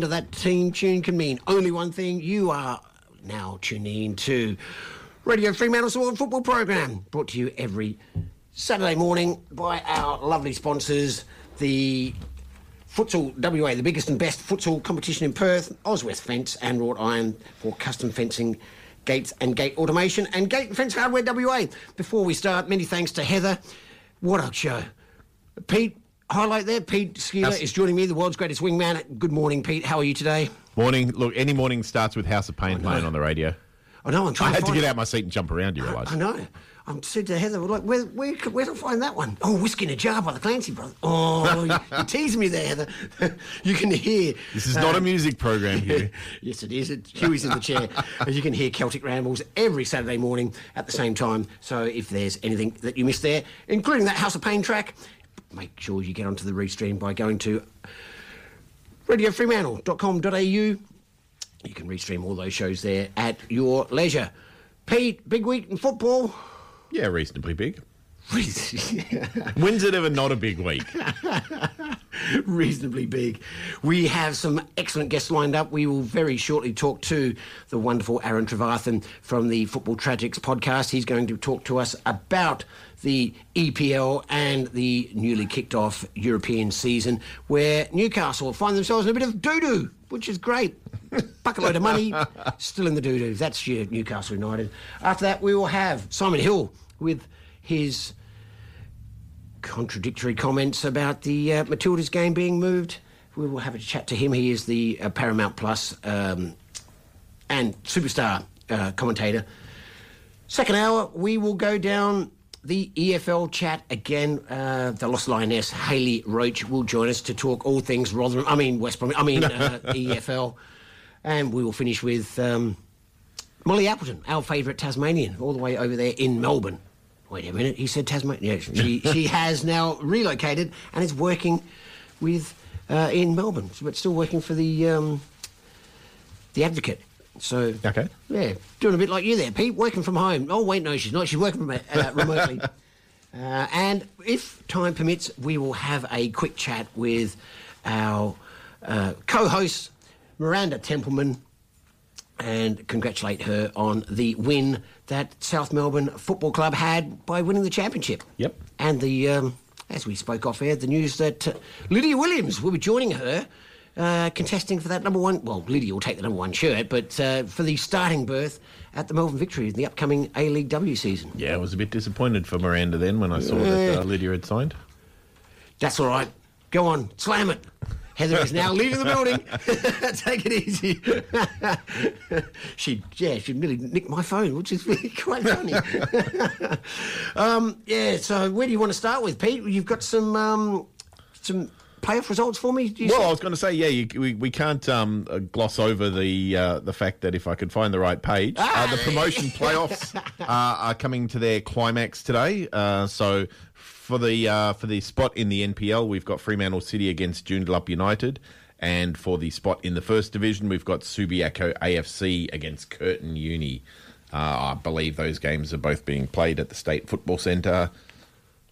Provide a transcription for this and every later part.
End of that team tune can mean only one thing. You are now tuning in to Radio Fremantle's World Football Program, brought to you every Saturday morning by our lovely sponsors, the Futsal WA, the biggest and best futsal competition in Perth, Oswest Fence and Wrought Iron for custom fencing, gates and gate automation, and Gate and Fence Hardware WA. Before we start, many thanks to Heather. What a show. Pete, highlight there. Pete Szkiela is joining me, the world's greatest wingman. Good morning, Pete. How are you today? Morning. Look, any morning starts with House of Pain playing on the radio. I know, I'm I trying had to get out of my seat and jump around. You realise? I know. I'm said to Heather, like, where, where, could- where I find that one? Oh, Whiskey in a Jar by the Clancy Brothers. Oh, you, you're me there, Heather. you can hear. This is not a um, music program here. yes, it is. It, Huey's in the chair. As you can hear Celtic Rambles every Saturday morning at the same time. So if there's anything that you missed there, including that House of Pain track, make sure you get onto the restream by going to radiofremantle.com.au. You can restream all those shows there at your leisure. Pete, big week in football. Yeah, reasonably big. When's it ever not a big week? reasonably big. We have some excellent guests lined up. We will very shortly talk to the wonderful Aaron Trevarthen from the Football Tragics podcast. He's going to talk to us about the EPL and the newly kicked off European season, where Newcastle find themselves in a bit of doo doo, which is great. Bucket load of money, still in the doo doo. That's your Newcastle United. After that, we will have Simon Hill with his contradictory comments about the uh, Matildas game being moved. We will have a chat to him. He is the uh, Paramount Plus um, and superstar uh, commentator. Second hour, we will go down the EFL chat again. Uh, the Lost Lioness, Hayley Roach, will join us to talk all things Rotherham. I mean West Brom. I mean uh, EFL, and we will finish with um, Molly Appleton, our favourite Tasmanian, all the way over there in Melbourne. Wait a minute, he said Tasmania. She, she has now relocated and is working with uh, in Melbourne, but still working for the um, the Advocate. So Okay. yeah, doing a bit like you there, Pete, working from home. Oh wait, no, she's not. She's working from, uh, remotely. Uh, and if time permits, we will have a quick chat with our uh, co-host Miranda Templeman and congratulate her on the win that South Melbourne Football Club had by winning the championship. Yep. And the um, as we spoke off air, the news that uh, Lydia Williams will be joining her. Uh, contesting for that number one, well, Lydia will take the number one shirt, but uh, for the starting berth at the Melbourne Victory in the upcoming A League W season. Yeah, I was a bit disappointed for Miranda then when I saw that uh, Lydia had signed. That's all right. Go on, slam it. Heather is now leaving the building. Take it easy. she, yeah, she nearly nicked my phone, which is really quite funny. um, yeah, so where do you want to start with, Pete? You've got some um, some playoff results for me? Well, say? I was going to say, yeah, you, we, we can't um, uh, gloss over the uh, the fact that if I could find the right page, ah! uh, the promotion playoffs are coming to their climax today. Uh, so for the uh, for the spot in the NPL, we've got Fremantle City against Joondalup United. And for the spot in the first division, we've got Subiaco AFC against Curtin Uni. Uh, I believe those games are both being played at the State Football Centre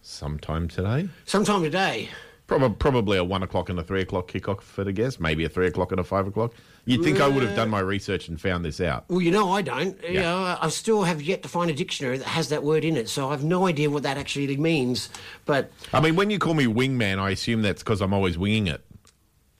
sometime today. Sometime today. Probably, probably a one o'clock and a three o'clock kickoff for the guess. Maybe a three o'clock and a five o'clock. You'd think uh, I would have done my research and found this out. Well, you know, I don't. Yeah. You know, I still have yet to find a dictionary that has that word in it, so I have no idea what that actually means. But I mean, when you call me wingman, I assume that's because I'm always winging it.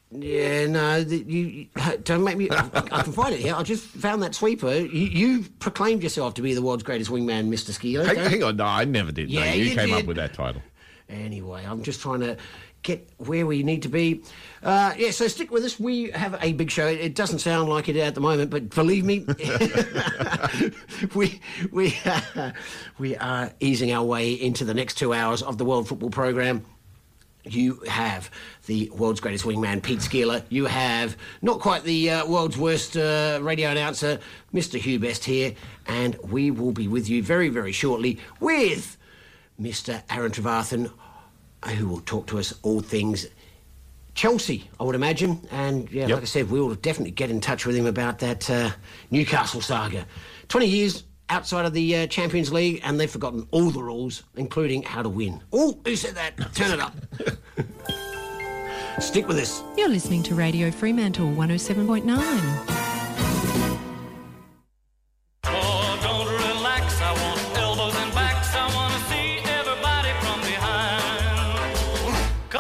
Yeah, no, the, you don't make me. I, I, can find it here. I just found that sweeper. You, you, proclaimed yourself to be the world's greatest wingman, Mister Szkiela. Hang, hang, on, no, I never did. Yeah, no, you, you came did. up with that title. Anyway, I'm just trying to get where we need to be. Uh, yeah, so stick with us. We have a big show. It doesn't sound like it at the moment, but believe me, we we uh, we are easing our way into the next two hours of the World Football Program. You have the world's greatest wingman, Pete Szkiela. You have not quite the uh, world's worst uh, radio announcer, Mr. Hugh Best here, and we will be with you very, very shortly with Mr. Aaron Trevarthen who will talk to us all things Chelsea, I would imagine. And yeah, yep. like I said, we will definitely get in touch with him about that uh, Newcastle saga. 20 years outside of the uh, Champions League, and they've forgotten all the rules, including how to win. Oh, who said that? Turn it up. Stick with us. You're listening to Radio Fremantle 107.9.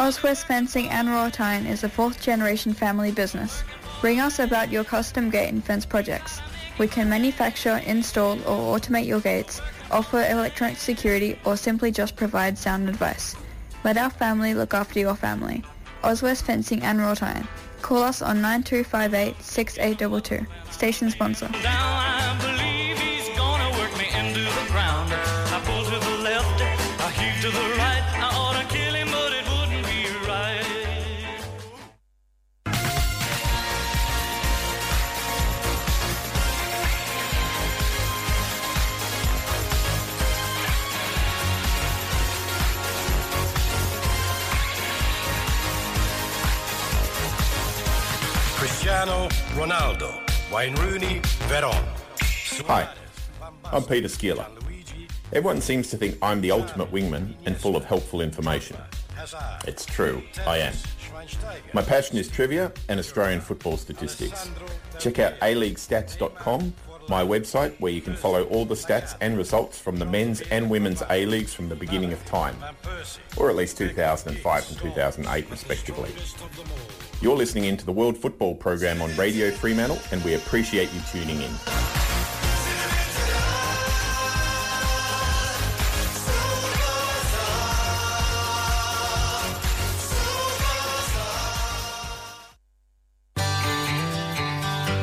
Oswest Fencing and Wrought Iron is a fourth generation family business. Ring us about your custom gate and fence projects. We can manufacture, install or automate your gates, offer electronic security or simply just provide sound advice. Let our family look after your family. Oswest Fencing and Wrought Iron. Call us on 9258 6822. Station sponsor. Cristiano Ronaldo, Wayne Rooney, Veron. Hi, I'm Peter Szkiela. Everyone seems to think I'm the ultimate wingman and full of helpful information. It's true, I am. My passion is trivia and Australian football statistics. Check out aleaguestats.com, my website where you can follow all the stats and results from the men's and women's A-Leagues from the beginning of time, or at least 2005 and 2008 respectively. You're listening into the World Football Program on Radio Fremantle, and we appreciate you tuning in.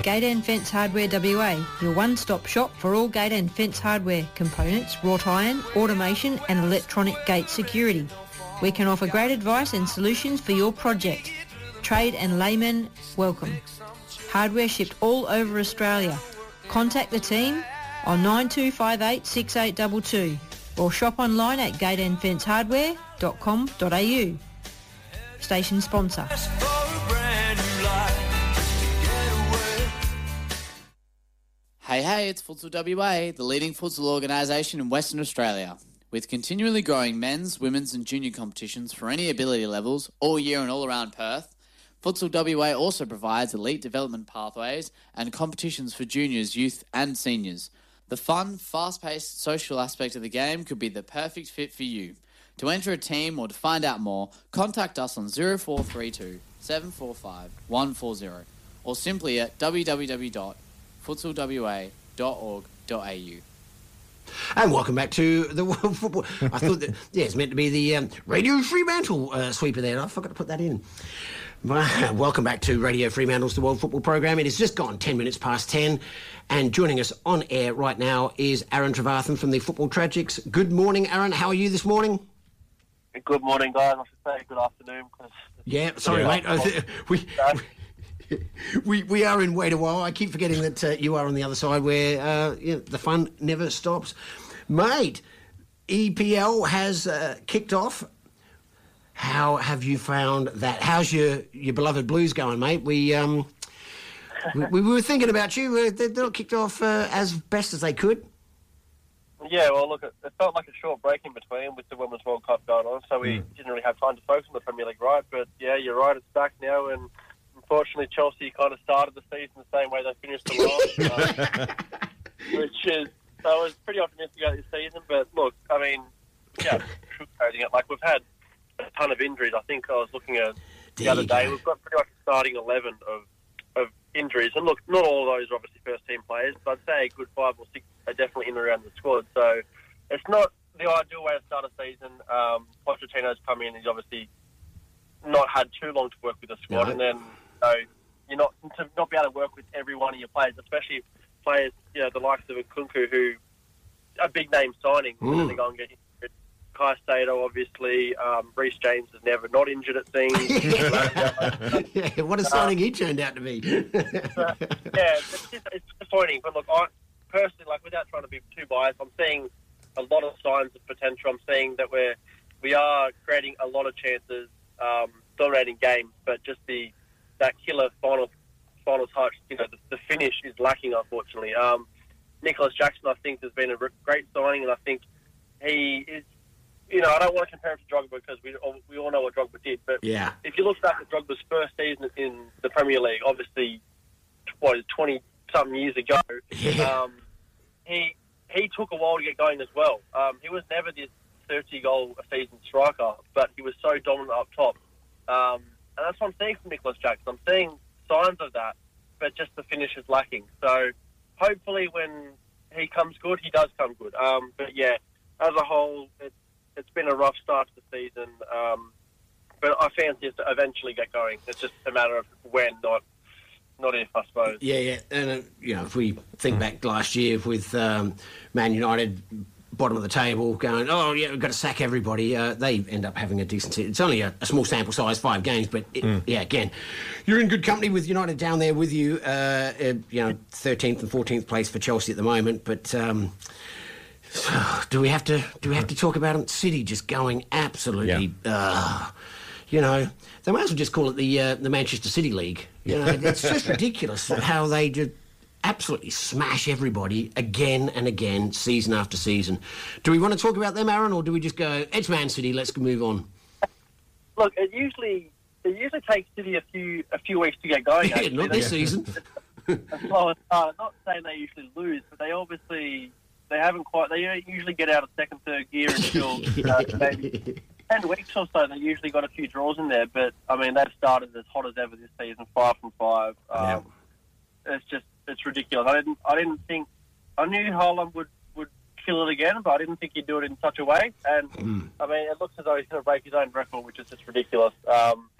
Gate and Fence Hardware WA, your one-stop shop for all gate and fence hardware, components, wrought iron, automation and electronic gate security. We can offer great advice and solutions for your project. Trade and laymen, welcome. Hardware shipped all over Australia. Contact the team on 9258 6822 or shop online at gateandfencehardware.com.au. Station sponsor. Hey, hey, it's Futsal WA, the leading futsal organisation in Western Australia. With continually growing men's, women's, and junior competitions for any ability levels all year and all around Perth, Futsal WA also provides elite development pathways and competitions for juniors, youth, and seniors. The fun, fast paced social aspect of the game could be the perfect fit for you. To enter a team or to find out more, contact us on 0432 745 140 or simply at www.futsalwa.org.au. And welcome back to the World Football. I thought that, yeah, it's meant to be the um, Radio Fremantle uh, sweeper there. I forgot to put that in. Welcome back to Radio Fremantle's The World Football Program. It has just gone 10 minutes past 10. And joining us on air right now is Aaron Trevarthen from the Football Tragics. Good morning, Aaron. How are you this morning? Good morning, guys. I should say good afternoon. Cause yeah, sorry, yeah. mate. we, we, we are in wait a while. I keep forgetting that uh, you are on the other side where uh, you know, the fun never stops. Mate, EPL has uh, kicked off. How have you found that? How's your, your beloved Blues going, mate? We um, we, we, were thinking about you. They, they kicked off uh, as best as they could. Yeah, well, look, it, it, felt like a short break in between with the Women's World Cup going on, so we mm. didn't really have time to focus on the Premier League, right? But yeah, you're right, it's back now, and unfortunately, Chelsea kind of started the season the same way they finished the last, which is so I was pretty optimistic about this season. But look, I mean, yeah, sugarcoating it like we've had a ton of injuries. I think I was looking at the other day. We've got pretty much a starting eleven of of injuries, and look, not all of those are obviously first team players, but I'd say a good five or six are definitely in and around the squad. So it's not the ideal way to start a season. Um, Pochettino's come in; he's obviously not had too long to work with the squad, and then so you're not to not be able to work with every one of your players, especially players, you know, the likes of Nkunku, who a big name signing. Mm. They go and get. Kai Sado, obviously. Um, Reece James is never not injured, at seems. yeah, what a signing um, he turned out to be. uh, yeah, it's, it's disappointing. But look, I personally, like, without trying to be too biased, I'm seeing a lot of signs of potential. I'm seeing that we're we are creating a lot of chances, um, dominating games, but just the that killer final final touch, you know, the, the finish is lacking, unfortunately. Um, Nicolas Jackson, I think, has been a great signing, and I think he is. You know, I don't want to compare him to Drogba because we all, we all know what Drogba did. But yeah. if you look back at Drogba's first season in the Premier League, obviously, what is twenty something years ago, yeah. um, he he took a while to get going as well. Um, he was never this thirty goal a season striker, but he was so dominant up top. Um, and that's what I'm seeing from Nicolas Jackson. I'm seeing signs of that, but just the finish is lacking. So hopefully when he comes good, he does come good. Um, but yeah, as a whole, it, it's been a rough start to the season. Um, but I fancy it to eventually get going. It's just a matter of when, not not if, I suppose. Yeah, yeah. And, uh, you know, if we think back last year with um, Man United bottom of the table going, oh, yeah, we've got to sack everybody. Uh, they end up having a decent. It's only a, a small sample size, five games, but it, mm. yeah, again, you're in good company with United down there with you. Uh, uh, you know, 13th and 14th place for Chelsea at the moment, but. Um, do we have to do we have to talk about City just going absolutely yeah. Uh, you know they might as well just call it the uh, the Manchester City League you know it's just ridiculous how they just absolutely smash everybody again and again, season after season. Do we want to talk about them, Aaron, or do we just go, it's Man City, let's move on? Look, it usually it usually takes City a few a few weeks to get going. Yeah, not this season. slow uh, not saying they usually lose, but they obviously they haven't quite. They usually get out of second, third gear until uh, maybe ten weeks or so. They usually got a few draws in there, but I mean they've started as hot as ever this season, five from five. Um, yeah. It's just it's ridiculous. I didn't I didn't think I knew Haaland would would kill it again, but I didn't think he'd do it in such a way. And mm. I mean, it looks as though he's going to break his own record, which is just ridiculous. Um,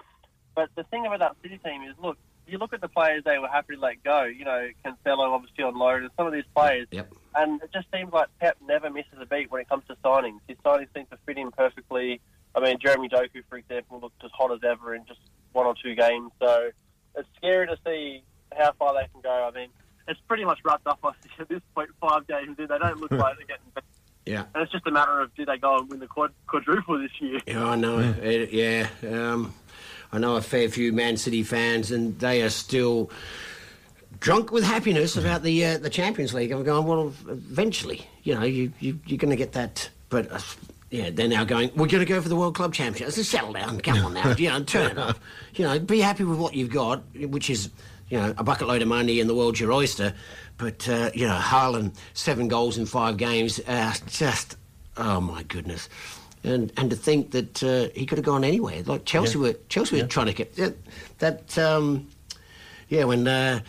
but the thing about that City team is, look, you look at the players they were happy to let go. You know, Cancelo obviously on loan, and some of these players. Yep. And it just seems like Pep never misses a beat when it comes to signings. His signings seem to fit in perfectly. I mean, Jeremy Doku, for example, looked as hot as ever in just one or two games. So it's scary to see how far they can go. I mean, it's pretty much wrapped up at this point, five games in. They don't look like they're getting better. Yeah. And it's just a matter of do they go and win the quad, quadruple this year? Yeah, I know. Yeah. It, yeah. Um, I know a fair few Man City fans, and they are still drunk with happiness about the uh, the Champions League. I'm going, well, eventually, you know, you, you you're going to get that, but. Uh, yeah, they're now going. We're going to go for the World Club Championship. Just settle down. Come on now. You know, turn it up. You know, be happy with what you've got, which is you know, a bucket load of money and the world's your oyster. But, uh, you know, Haaland, seven goals in five games, uh, just, oh my goodness. And and to think that uh, he could have gone anywhere. Like Chelsea were Chelsea were trying to get that. that um, yeah, when. Uh,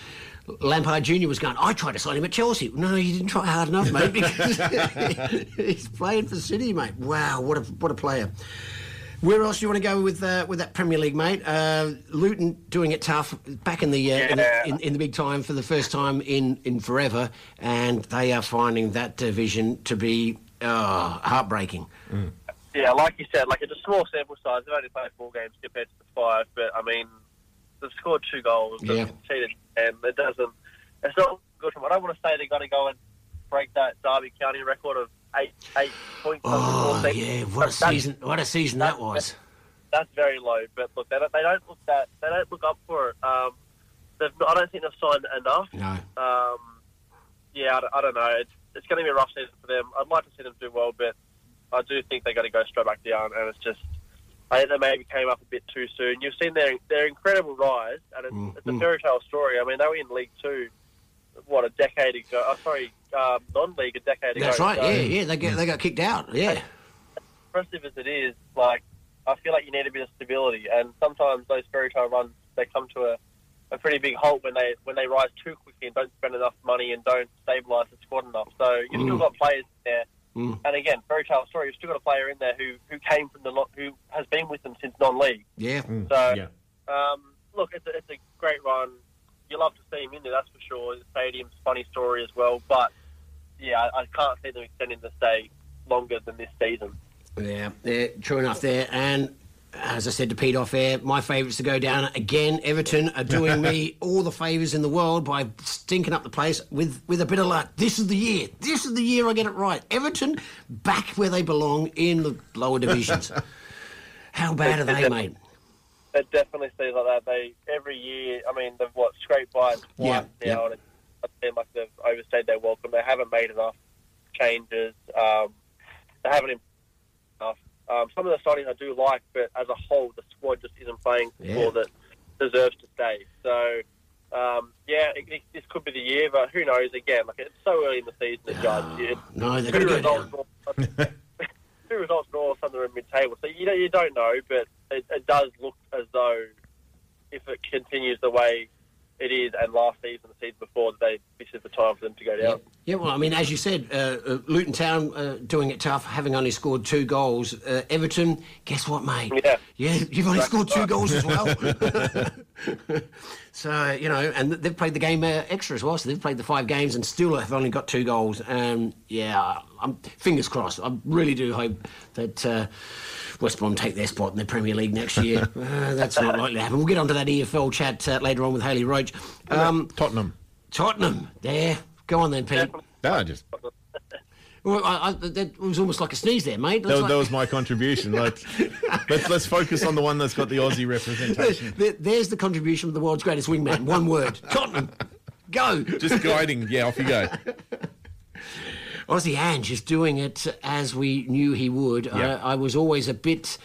Lampard Jr. was going, I tried to sign him at Chelsea. No, you didn't try hard enough, mate, because he's playing for City, mate. Wow, what a what a player. Where else do you want to go with uh, with that Premier League, mate? Uh, Luton doing it tough, back in the, uh, in, Yeah. the in, in the big time for the first time in, in forever, and they are finding that division to be uh, heartbreaking. Yeah, like you said, like it's a small sample size. They've only played four games compared to the five, but I mean, they've scored two goals, they've Yeah. conceded, and it doesn't. It's not good for them. I don't want to say they're going to go and break that Derby County record of eight eight points. Oh yeah, what a season! What a season that was. That's very low, but look, they don't, they don't look that they don't look up for it. Um, they've, I don't think they've signed enough. No. Um, yeah, I, don't- I don't know. It's, it's going to be a rough season for them. I'd like to see them do well, but I do think they're going to go straight back down, and it's just I think they maybe came up a bit too soon. You've seen their their incredible rise, and it's, it's a Mm. fairy tale story. I mean, they were in League Two, what a decade ago. Oh, sorry, um, non-league a decade ago. That's right. So- Yeah, yeah. They get they got kicked out. Yeah. impressive as it is, like I feel like you need a bit of stability, and sometimes those fairy tale runs they come to a, a pretty big halt when they when they rise too quickly and don't spend enough money and don't stabilise the squad enough. So you've still Mm. got players there, Mm. and again, fairy tale story. You've still got a player in there who who came from the lot, who has been with them since non-league. Yeah. So Yeah. um, look, it's a, it's a great run. You love to see him in there, that's for sure. The stadium's a funny story as well, but yeah, I, I can't see them extending the stay longer than this season. Yeah, yeah, true enough there. And as I said to Pete off air, my favourites to go down again. Everton are doing me all the favours in the world by stinking up the place with, with a bit of luck. This is the year. This is the year I get it right. Everton back where they belong in the lower divisions. How bad are they, mate? It definitely seems like that. They every year. I mean, they've what scraped by it Yeah, twice now, and it it seems like they've overstayed their welcome. They haven't made enough changes. Um, they haven't improved enough. Um, some of the signings I do like, but as a whole, the squad just isn't playing Yeah. for that deserves to stay. So. Um, yeah, it, it, this could be the year, but who knows? Again, like it's so early in the season to judge. It, No, they're going to go results, down. all- two results, and all a they're in mid-table. So you don't, you don't know, but it, it does look as though if it continues the way it is, and last season, the season before, they this is the time for them to go down. Yeah, well, I mean, as you said, uh, uh, Luton Town uh, doing it tough, having only scored two goals. Uh, Everton, guess what, mate? Yeah. Yeah, you've only scored two right. goals as well. so, you know, and they've played the game uh, extra as well. So they've played the five games and still have only got two goals. Um, yeah, I'm fingers crossed. I really do hope that uh, West Brom take their spot in the Premier League next year. uh, that's not likely to happen. We'll get onto that EFL chat uh, later on with Hayley Roach. Um, Tottenham. Tottenham, there. Go on then, Pete. No, just Well, I, I, that was almost like a sneeze there, mate. that, That's that was my contribution. Like, let's let's focus on the one that's got the Aussie representation. There- there's the contribution of the world's greatest wingman. One word. Tottenham. Go. Just guiding. Yeah, off you go. Aussie Ange is doing it as we knew he would. Yeah. I, I was always a bit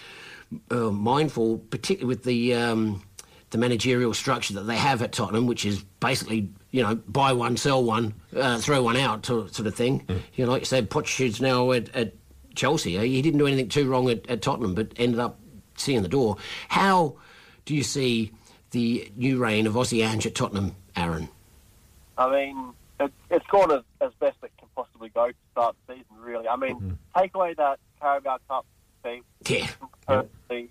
uh, mindful, particularly with the um, the managerial structure that they have at Tottenham, which is basically you know buy one, sell one, uh, throw one out sort sort of thing. You know, like you said, Pochettino's now at, at Chelsea. He didn't do anything too wrong at, at Tottenham, but ended up seeing the door. How do you see the new reign of Aussie Ange at Tottenham, Aaron? I mean, it, it's gone as, as best it can possibly go to start the season, really. I mean, take away that Carabao Cup defeat, Yeah. personally,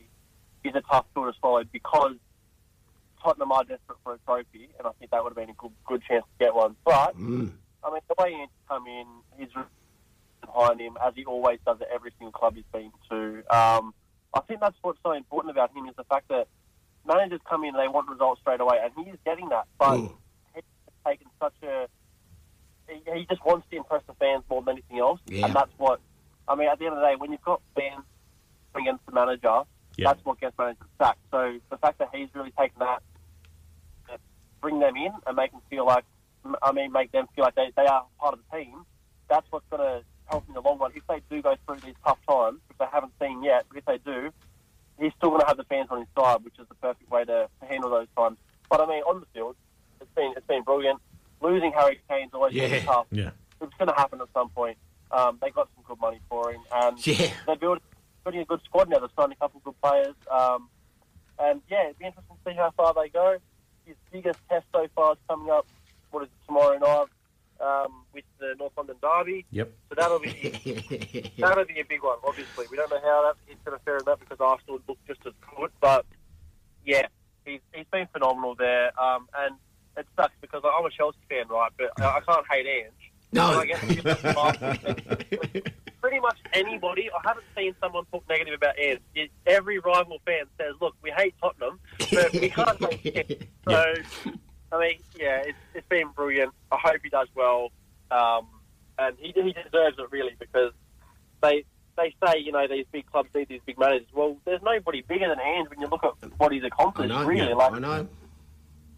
is a tough pill to swallow because Tottenham are desperate for a trophy, and I think that would have been a good, good chance to get one. But, Mm. I mean, the way Ange's come in, he's behind him, as he always does at every single club he's been to. Um, I think that's what's so important about him is the fact that managers come in and they want results straight away, and he is getting that. But Mm. he's taken such a. He, just wants to impress the fans more than anything else, Yeah. and that's what. I mean, at the end of the day, when you've got fans against the manager, Yeah. that's what gets managers sacked. So the fact that he's really taken that, bring them in and make them feel like, I mean, make them feel like they, they are part of the team. That's what's going to help in the long run. If they do go through these tough times, which they haven't seen yet, but if they do, he's still going to have the fans on his side, which is the perfect way to, to handle those times. But I mean, on the field, it's been it's been brilliant. Losing Harry Kane's always Yeah. tough. Yeah. It's going to happen at some point. Um, they got some good money for him, and Yeah. they're building putting a good squad now. They've signed a couple of good players. Um, and yeah, it'd be interesting to see how far they go. His biggest test so far is coming up, what is it, tomorrow night um, with the North London Derby. Yep. So that'll be that'll be a big one. Obviously, we don't know how that he's going to fare in that because Arsenal look just as good. But yeah, he's he's been phenomenal there. Um, and it sucks because I'm a Chelsea fan, right? But I, I can't hate Ange. No. I guess pretty much anybody. I haven't seen someone talk negative about Ange. Every rival fan says, "Look, we hate Tottenham, but we can't hate him." So, I mean, yeah, it's, it's been brilliant. I hope he does well, um, and he he deserves it really because they they say you know these big clubs need these big managers. Well, there's nobody bigger than Ange when you look at what he's accomplished. know. really, yeah, like I know.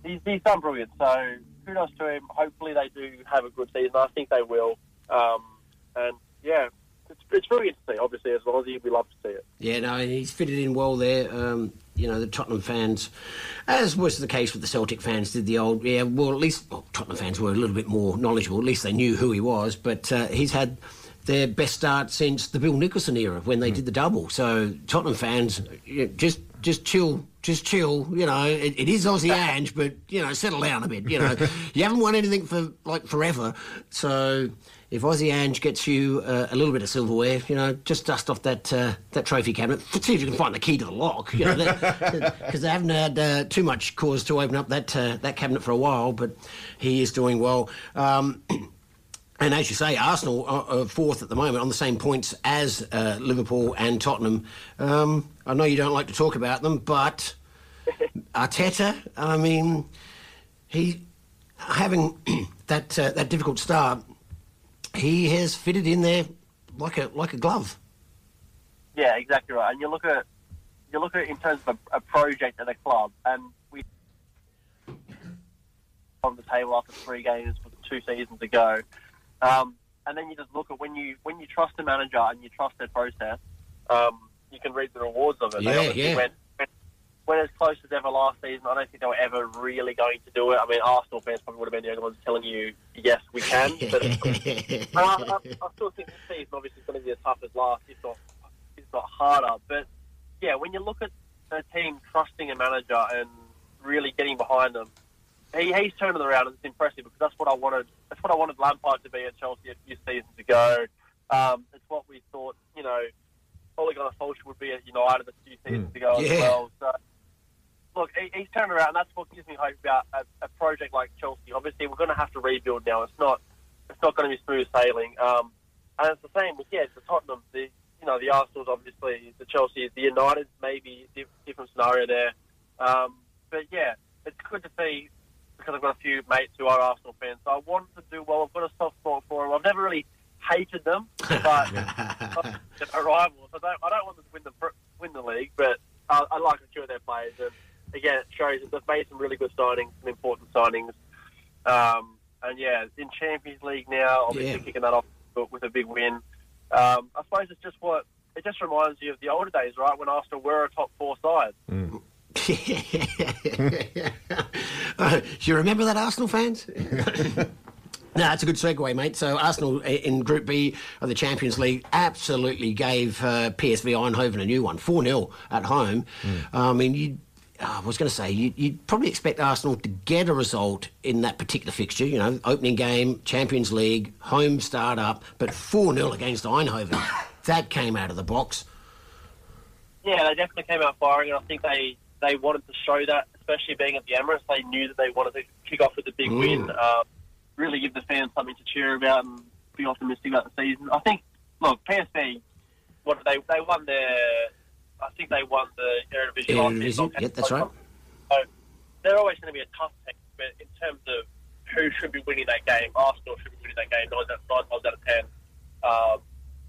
He's, he's done brilliant. So kudos to him. Hopefully they do have a good season. I think they will. Um, and yeah, it's, it's brilliant to see. Obviously, as long as we love to see it. Yeah, no, he's fitted in well there. Um, you know, the Tottenham fans, as was the case with the Celtic fans, did the old, yeah, well, at least well, Tottenham fans were a little bit more knowledgeable. At least they knew who he was. But uh, he's had their best start since the Bill Nicholson era when they did the double. So Tottenham fans, you just just chill. Just chill, you know. It, it is Aussie Ange, but you know, settle down a bit. You know, you haven't won anything for like forever, so if Aussie Ange gets you uh, a little bit of silverware, you know, just dust off that uh, that trophy cabinet. See if you can find the key to the lock, you know, because they haven't had uh, too much cause to open up that uh, that cabinet for a while. But he is doing well. Um, and as you say, Arsenal are, fourth at the moment on the same points as uh, Liverpool and Tottenham. Um, I know you don't like to talk about them, but Arteta, I mean, he having that uh, that difficult start, he has fitted in there like a like a glove. Yeah, exactly right. And you look at you look at it in terms of a, a project at a club, and we on the table after three games two seasons ago. Um, and then you just look at when you when you trust a manager and you trust their process, um, you can reap the rewards of it. They Yeah, obviously yeah. Went, went, went as close as ever last season. I don't think they were ever really going to do it. I mean, Arsenal fans probably would have been the only ones telling you, "Yes, we can." But I, I, I still think this season obviously is going to be as tough as last, if not if not harder. But yeah, when you look at a team trusting a manager and really getting behind them, he, he's turning it around and it's impressive because that's what I wanted. That's what I wanted Lampard to be at Chelsea a few seasons ago. Um, it's what we thought, you know, Ole Gunnar Solskjaer would be at United a few seasons ago as well. So look, he, he's turned around, and that's what gives me hope about a, a project like Chelsea. Obviously, we're going to have to rebuild now. It's not, it's not going to be smooth sailing. Um, and it's the same with yeah, the Tottenham, the you know the Arsenal's obviously, the Chelsea, the United maybe diff- different scenario there. Um, but yeah, it's good to see because I've got a few mates who are Arsenal fans. So I want to do well. I've got a soft spot for them. I've never really hated them, but they're rivals. I don't, I don't want them to win the win the league, but I, I like a few of their players. And again, it shows that they've made some really good signings, some important signings. Um, and yeah, in Champions League now, obviously Yeah. kicking that off with- with a big win. Um, I suppose it's just what it just reminds you of the older days, right? When Arsenal were a top four side. Uh, do you remember that, Arsenal fans? No, that's a good segue, mate. So Arsenal in Group B of the Champions League absolutely gave uh, PSV Eindhoven a new one, 4-0 at home. I mean, you, I was going to say, you, you'd probably expect Arsenal to get a result in that particular fixture, you know, opening game, Champions League, home start-up, but 4-0 against Eindhoven. that came out of the box. Yeah, they definitely came out firing, and I think they, they wanted to show that, especially being at the Emirates. They knew that they wanted to kick off with a big Mm. win, uh, really give the fans something to cheer about and be optimistic about the season. I think, look, PSV, what they they won their, I think they won the Eredivisie. Eredivisie, yeah, that's right. So they're always going to be a tough team, but in terms of who should be winning that game, Arsenal should be winning that game nine, nine times out of ten. Um,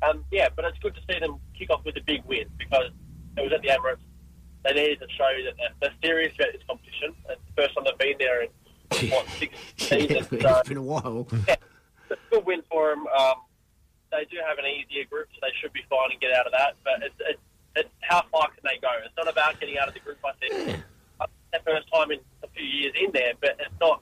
and yeah, but it's good to see them kick off with a big win because it was at the Emirates. They needed to show that they're, they're serious about this competition. It's the first time they've been there in what six seasons. So it's been a while. yeah, it's a good win for them. Um, they do have an easier group, so they should be fine and get out of that. But it's, it's, it's how far can they go? It's not about getting out of the group. I think Uh, their first time in a few years in there, but it's not.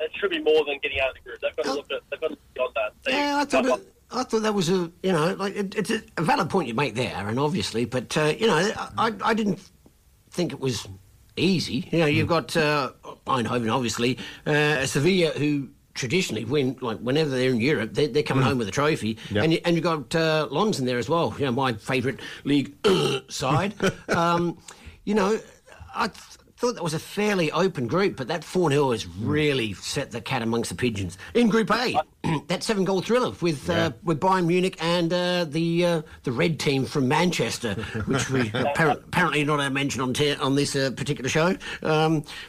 It should be more than getting out of the group. They've got to look at. They've got to look beyond that. So Yeah, I thought it, I thought that was a you know like it, it's a, valid point you make there, Aaron. Obviously, but uh, you know I, I didn't think it was easy. You know you've got uh, Eindhoven, obviously, uh, Sevilla who traditionally when like whenever they're in Europe they're, they're coming home with a trophy, Yep. and you, and you've got uh, Lens in there as well. You know my favourite league side. um, you know I. Th- Thought that was a fairly open group, but that 4 0 has really set the cat amongst the pigeons. In Group A, that seven goal thriller with uh, with Bayern Munich and uh, the uh, the red team from Manchester, which we appar- apparently not a mention on te- on this uh, particular show.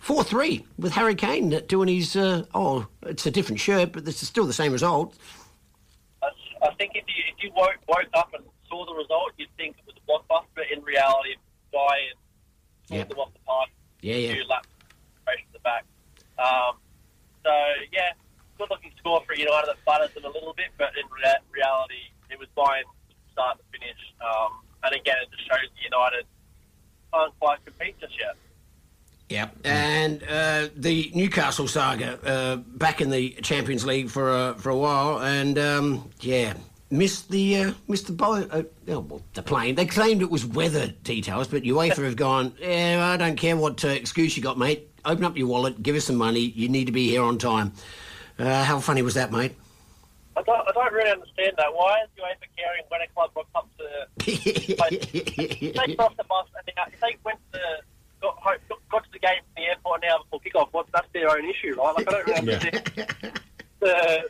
Four three with Harry Kane doing his uh, oh, it's a different shirt, but this is still the same result. I, I think if you if you woke, woke up and saw the result, you'd think it was a blockbuster. But in reality, Bayern pulled Yep. them off the park. Yeah, yeah. Two laps straight to the back. Um, so yeah, good looking score for United that butters them a little bit, but in rea- reality, it was Bayern start to finish. Um, and again, it just shows the United can't quite compete just yet. Yep. And uh, the Newcastle saga uh, back in the Champions League for a, for a while, and um, yeah, missed the uh, missed the boat. Uh, oh, well, the plane. They claimed it was weather details, but UEFA have gone. Yeah, I don't care what uh, excuse you got, mate. Open up your wallet, give us some money. You need to be here on time. Uh, how funny was that, mate? I don't, I don't really understand that. Why is UEFA caring when a club rocks up to if they crossed the bus and they, if they went to got, home- got, got to the game from the airport now before kickoff, what, that's their own issue, right? Like I don't really Yeah. understand the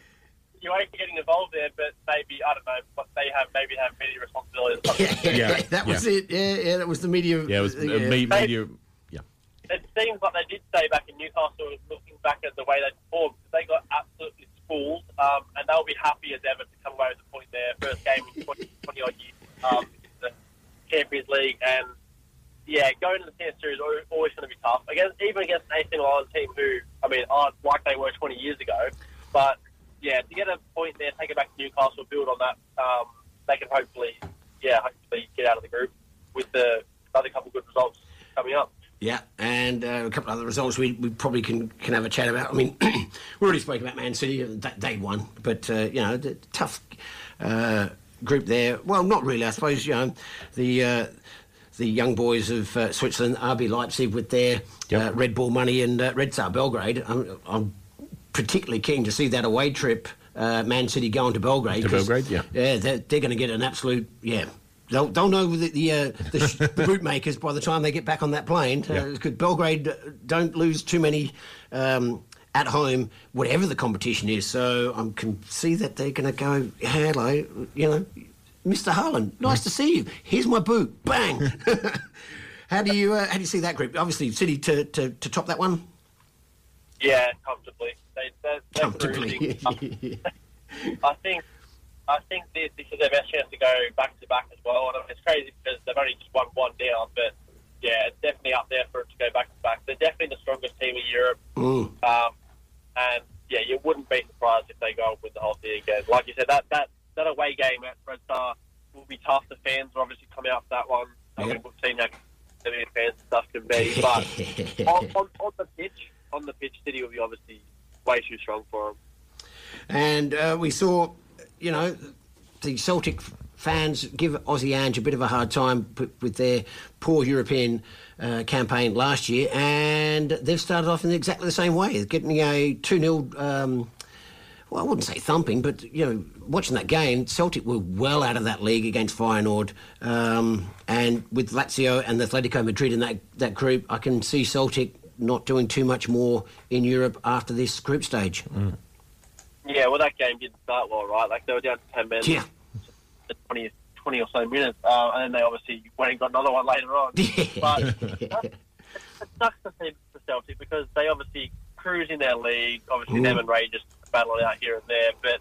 UEFA getting involved there, but maybe I don't know, but they have maybe have media responsibility. or something. Yeah, that was yeah. it. Yeah, yeah, that was the media. Yeah, it was uh, yeah. me- media. Yeah. it seems like they did say back in Newcastle, looking back at the way they performed, they got absolutely schooled, um, and they'll be happy as ever to come away with a point there. First game in 20, 20 odd years um, in the Champions League, and yeah, going to the San Siro is always going to be tough. Against even against an AC Milan team who, I mean, aren't like they were 20 years ago, but yeah, to get a point there, take it back to Newcastle, build on that, um, they can hopefully, yeah, hopefully get out of the group with the other couple of good results coming up. Yeah, and uh, a couple of other results we, we probably can, can have a chat about. I mean, we already spoke about Man City, uh, that they won, but uh, you know, the tough uh, group there. Well, not really, I suppose. You know, the uh, the young boys of uh, Switzerland, RB Leipzig, with their uh, Red Bull money and uh, Red Star Belgrade. I'm, I'm particularly keen to see that away trip. Uh, Man City going to Belgrade. To 'cause, Belgrade, yeah. yeah, they're, they're going to get an absolute yeah. They'll, they'll know the the, uh, the, sh- the bootmakers by the time they get back on that plane. Yeah. Because Belgrade uh, don't lose too many um, at home, whatever the competition is. So I can see that they're going to go, hello, you know, Mr. Haaland, nice to see you. Here's my boot. Bang. how do you uh, how do you see that group? Obviously, City to, to, to top that one. Yeah, comfortably. They, they're, they're Comfortably. I think I think this, this is their best chance to go back to back as well. And it's crazy because they've only just won one down, but yeah, it's definitely up there for it to go back to back. They're definitely the strongest team in Europe, Mm. um, and yeah, you wouldn't be surprised if they go up with the whole thing again. Like you said, that that that away game at Red Star will be tough. The fans will obviously come out for that one. I mean, we've seen how fans and stuff can be, but on, on, on the pitch, on the pitch, City will be obviously way too strong for them. And uh, we saw, you know, the Celtic fans give Aussie Ange a bit of a hard time with their poor European uh, campaign last year, and they've started off in exactly the same way, getting a 2 0. Um, well, I wouldn't say thumping, but you know, watching that game, Celtic were well out of that league against Feyenoord, um, and with Lazio and Atletico Madrid in that that group, I can see Celtic not doing too much more in Europe after this group stage. Yeah, well, that game didn't start well, right? Like they were down to ten minutes. Yeah. the 20, 20 or so minutes, uh, and then they obviously went and got another one later on. But it sucks to see for Celtic because they obviously cruise in their league. Obviously, Mm. them and Rangers battle out here and there, but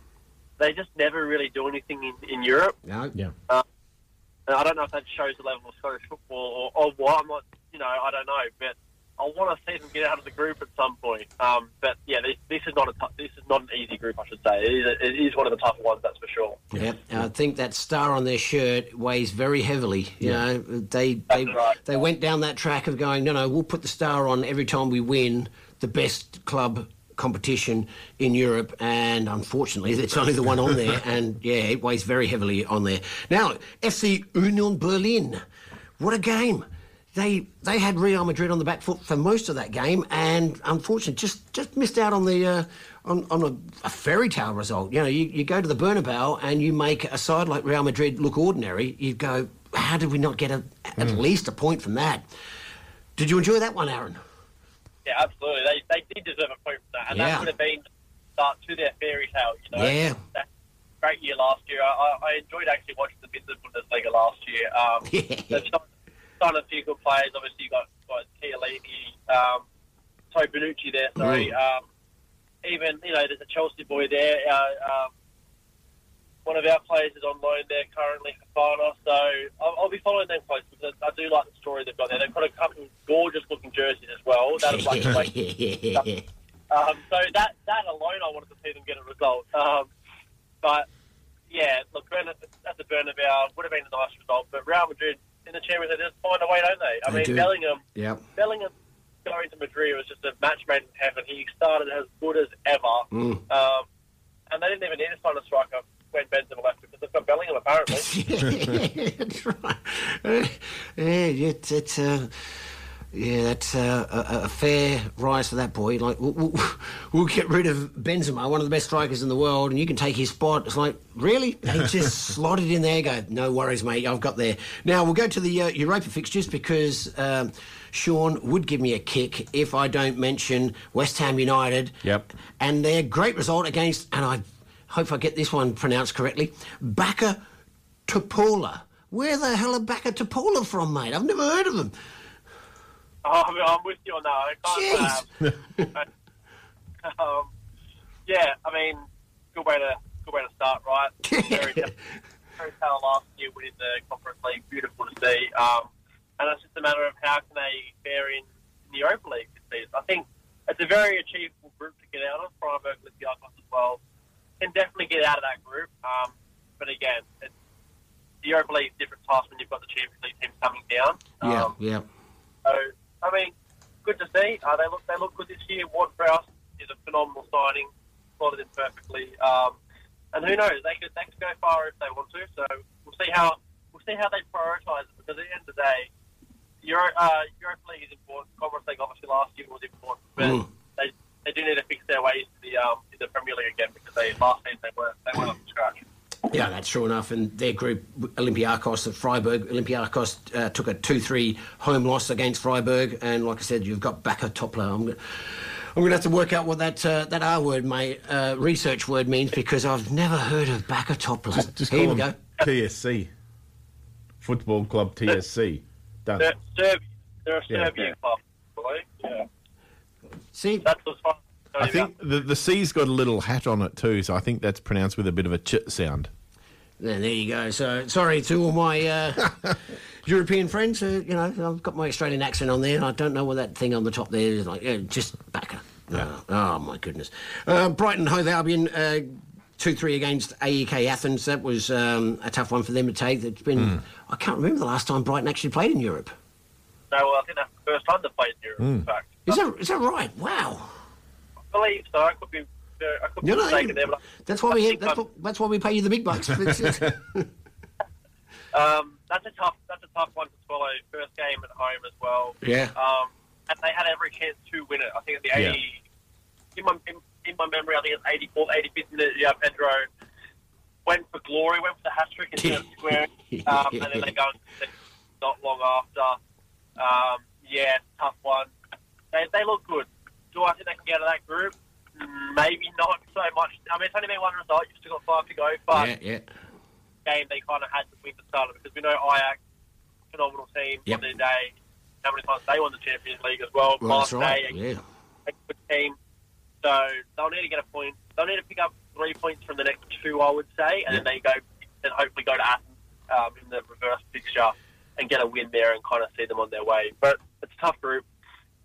they just never really do anything in, in Europe. No. Yeah. And I don't know if that shows the level of Scottish football or, or what. I'm not, you know, I don't know, but I want to see them get out of the group at some point. Um, but yeah, this, this is not a this is not an easy group, I should say. It is, a, it is one of the tougher ones, that's for sure. Yep, I think that star on their shirt weighs very heavily. You Yeah. know, they they, right. they went down that track of going, no, no, we'll put the star on every time we win the best club competition in Europe, and unfortunately, it's only the one on there, and yeah, it weighs very heavily on there. Now, FC Union Berlin, what a game! They they had Real Madrid on the back foot for most of that game, and unfortunately, just just missed out on the. Uh, on, on a, a, fairy tale result. You know, you, you go to the Bernabeu and you make a side like Real Madrid look ordinary. You go, how did we not get a, at mm. least a point from that? Did you enjoy that one, Aaron? Yeah, absolutely. They, they did deserve a point from that, and yeah. that would have been start to their fairy tale. You know, yeah. That great year last year. I, I enjoyed actually watching the bits of Bundesliga last year. Um, yeah. Signed a few good players. Obviously, you got, got Chiellini, um, sorry, Bonucci there. Sorry. Mm. Um, even you know, there's a Chelsea boy there. Uh, um, one of our players is on loan there currently Fana, so I'll, I'll, be following them close because I do like the story they've got there. They've got a couple gorgeous looking jerseys as well. That like, like um, so that that alone, I wanted to see them get a result. Um, but yeah, look, that's a Bernabeu would have been a nice result, but Real Madrid in the Champions League just find a way, don't they? I they mean, do. Bellingham, yeah, Bellingham going to Madrid was just a match made in heaven. He started as good as ever. Mm. Um, and they didn't even need to sign a striker when Benzema left because they've got Bellingham apparently. yeah, that's right. Yeah, it's, it's uh, yeah, that's uh, a, a, fair rise for that boy. Like, we'll, we'll, we'll, get rid of Benzema, one of the best strikers in the world, and you can take his spot. It's like, really? He just slotted in there. Go, no worries, mate. I've got there. Now we'll go to the uh, Europa fixtures because. Um, Sean would give me a kick if I don't mention West Ham United. Yep. And their great result against, and I hope I get this one pronounced correctly, Baka Topola. Where the hell are Baka Topola from, mate? I've never heard of them. Oh, I'm with you on that. I can't, um, um, yeah, I mean, good way to good way to start, right? Very, very last year winning the Conference League, beautiful to see. Um, and it's just a matter of how can they fare in, in the Europa League this season. I think it's a very achievable group to get out of. Freiburg, Olympiacos as well can definitely get out of that group. Um, but again, it's, the Europa League is different task when you've got the Champions League teams coming down. Yeah, um, yeah. So I mean, good to see. Uh, they look they look good this year. Ward Prowse is a phenomenal signing, slotted in perfectly. Um, and who knows? They could they could go far if they want to. So we'll see how we'll see how they prioritise it. Because at the end of the day, Euro, uh, Europa League is important. Conference League obviously last year was important, but mm. they they do need to fix their ways to the um, to the Premier League again because they last season they were they were up to scratch. Yeah, that's true enough. And their group, Olympiacos of Freiburg, Olympiacos uh, took a 2 3 home loss against Freiburg. And like I said, you've got Baka Topla. I'm, I'm going to have to work out what that uh, that R word, my uh, research word means because I've never heard of Baka Topla. Just, just Here we go. TSC. Football Club TSC. Done. They're, Serbian. They're a yeah. Serbian club, Yeah. See, that's as far. I think the, the C's got a little hat on it too, so I think that's pronounced with a bit of a ch sound. Then there you go. So sorry to all my uh, European friends. Uh, you know, I've got my Australian accent on there. And I don't know what that thing on the top there is like. Yeah, just backer. Yeah. Oh, oh, my goodness. Uh, Brighton Hove Albion. Uh, 2 3 against AEK Athens. That was um, a tough one for them to take. It's been, mm. I can't remember the last time Brighton actually played in Europe. No, well, I think that's the first time they played in Europe, mm. in fact. Is that, is that right? Wow believe so. I could be. I could be mistaken there, that's why we. That's, what, that's why we pay you the big bucks. um, that's a tough. That's a tough one to swallow. First game at home as well. Yeah. Um, and they had every chance to win it. I think at the yeah. 80. In my in, in, my memory, I think it's 84th, 85th minute. Yeah, Pedro went for glory, went for the hat trick instead of squaring, um, and then they go not long after. Um, yeah, tough one. They, they look good do I think they can get out of that group? Maybe not so much. I mean, it's only been one result. You've still got five to go, but yeah, yeah. game they kind of had to win the start because we know Ajax, phenomenal team yep. on their day. How many times they won the Champions League as well? well that's right. yeah. a good team. So they'll need to get a point. They'll need to pick up three points from the next two, I would say, and yep. then they go and hopefully go to Athens um, in the reverse fixture and get a win there and kind of see them on their way. But it's a tough group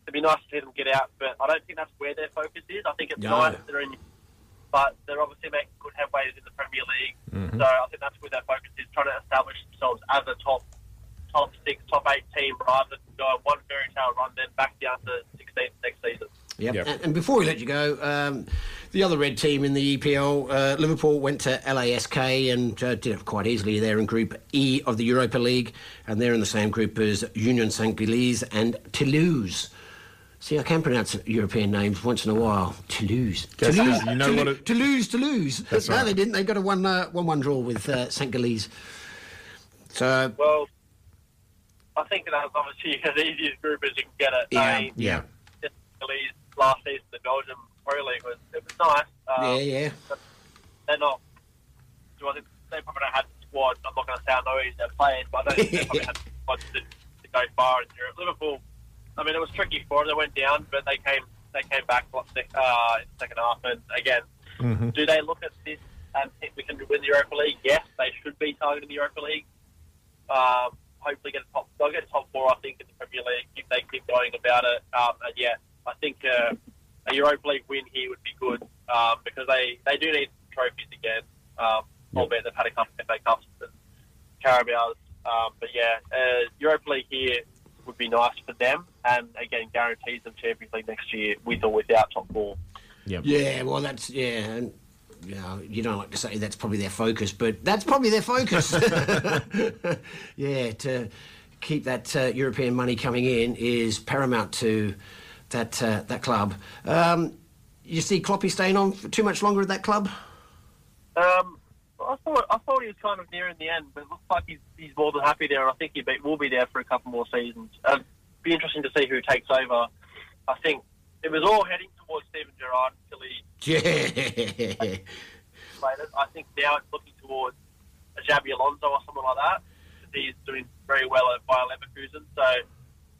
it'd be nice to see them get out, but I don't think that's where their focus is. I think it's no. nice that they're in, but they're obviously making good headways in the Premier League. Mm-hmm. So I think that's where their focus is, trying to establish themselves as a top top six, top eight team rather than go on one fairy tale run, then back down to 16th next season. Yep. Yep. And, and before we let you go, um, the other red team in the EPL, uh, Liverpool, went to LASK and uh, did it quite easily. They're in Group E of the Europa League, and they're in the same group as Union Saint-Gilles and Toulouse. See, I can pronounce European names once in a while. Toulouse. Guess Toulouse, you know Toulouse, what it- Toulouse, Toulouse. That's no, right. they didn't. They got a one, uh, one-one draw with uh, Saint-Gilles. So, Well, I think that's obviously the easiest group as you can get it. Yeah. I mean, Yeah. just at last season, the Belgium Pro League was it was nice. Um, yeah, yeah. They're not. Do I think they probably don't have the squad? I'm not going to sound noisy their players, but I don't think they probably had the squad to, to go far in Europe. Liverpool. I mean, it was tricky for them. They went down, but they came they came back what, uh, in the second half. And again, Mm-hmm. do they look at this and think we can win the Europa League? Yes, they should be targeting the Europa League. Um, hopefully, get a top. They'll get a top four, I think, in the Premier League if they keep going about it. Um, and yeah, I think uh, a Europa League win here would be good um, because they, they do need trophies again. Um, Albeit they've had a couple of FA Cups and Carabaos. Um, but yeah, uh, Europa League here would be nice for them, and again guarantees them Champions League next year with or without top four. Yeah, well, that's yeah, and you know, you don't like to say that's probably their focus, but that's probably their focus. yeah, to keep that uh, European money coming in is paramount to that uh, that club. Um, you see Kloppy staying on for too much longer at that club? Um, I thought I thought he was kind of near in the end, but it looks like he's, he's more than happy there, and I think he be, will be there for a couple more seasons. It'd be interesting to see who takes over. I think it was all heading towards Steven Gerrard until he Yeah. played it. I think now it's looking towards a Xabi Alonso or someone like that. He's doing very well at Bayer Leverkusen, so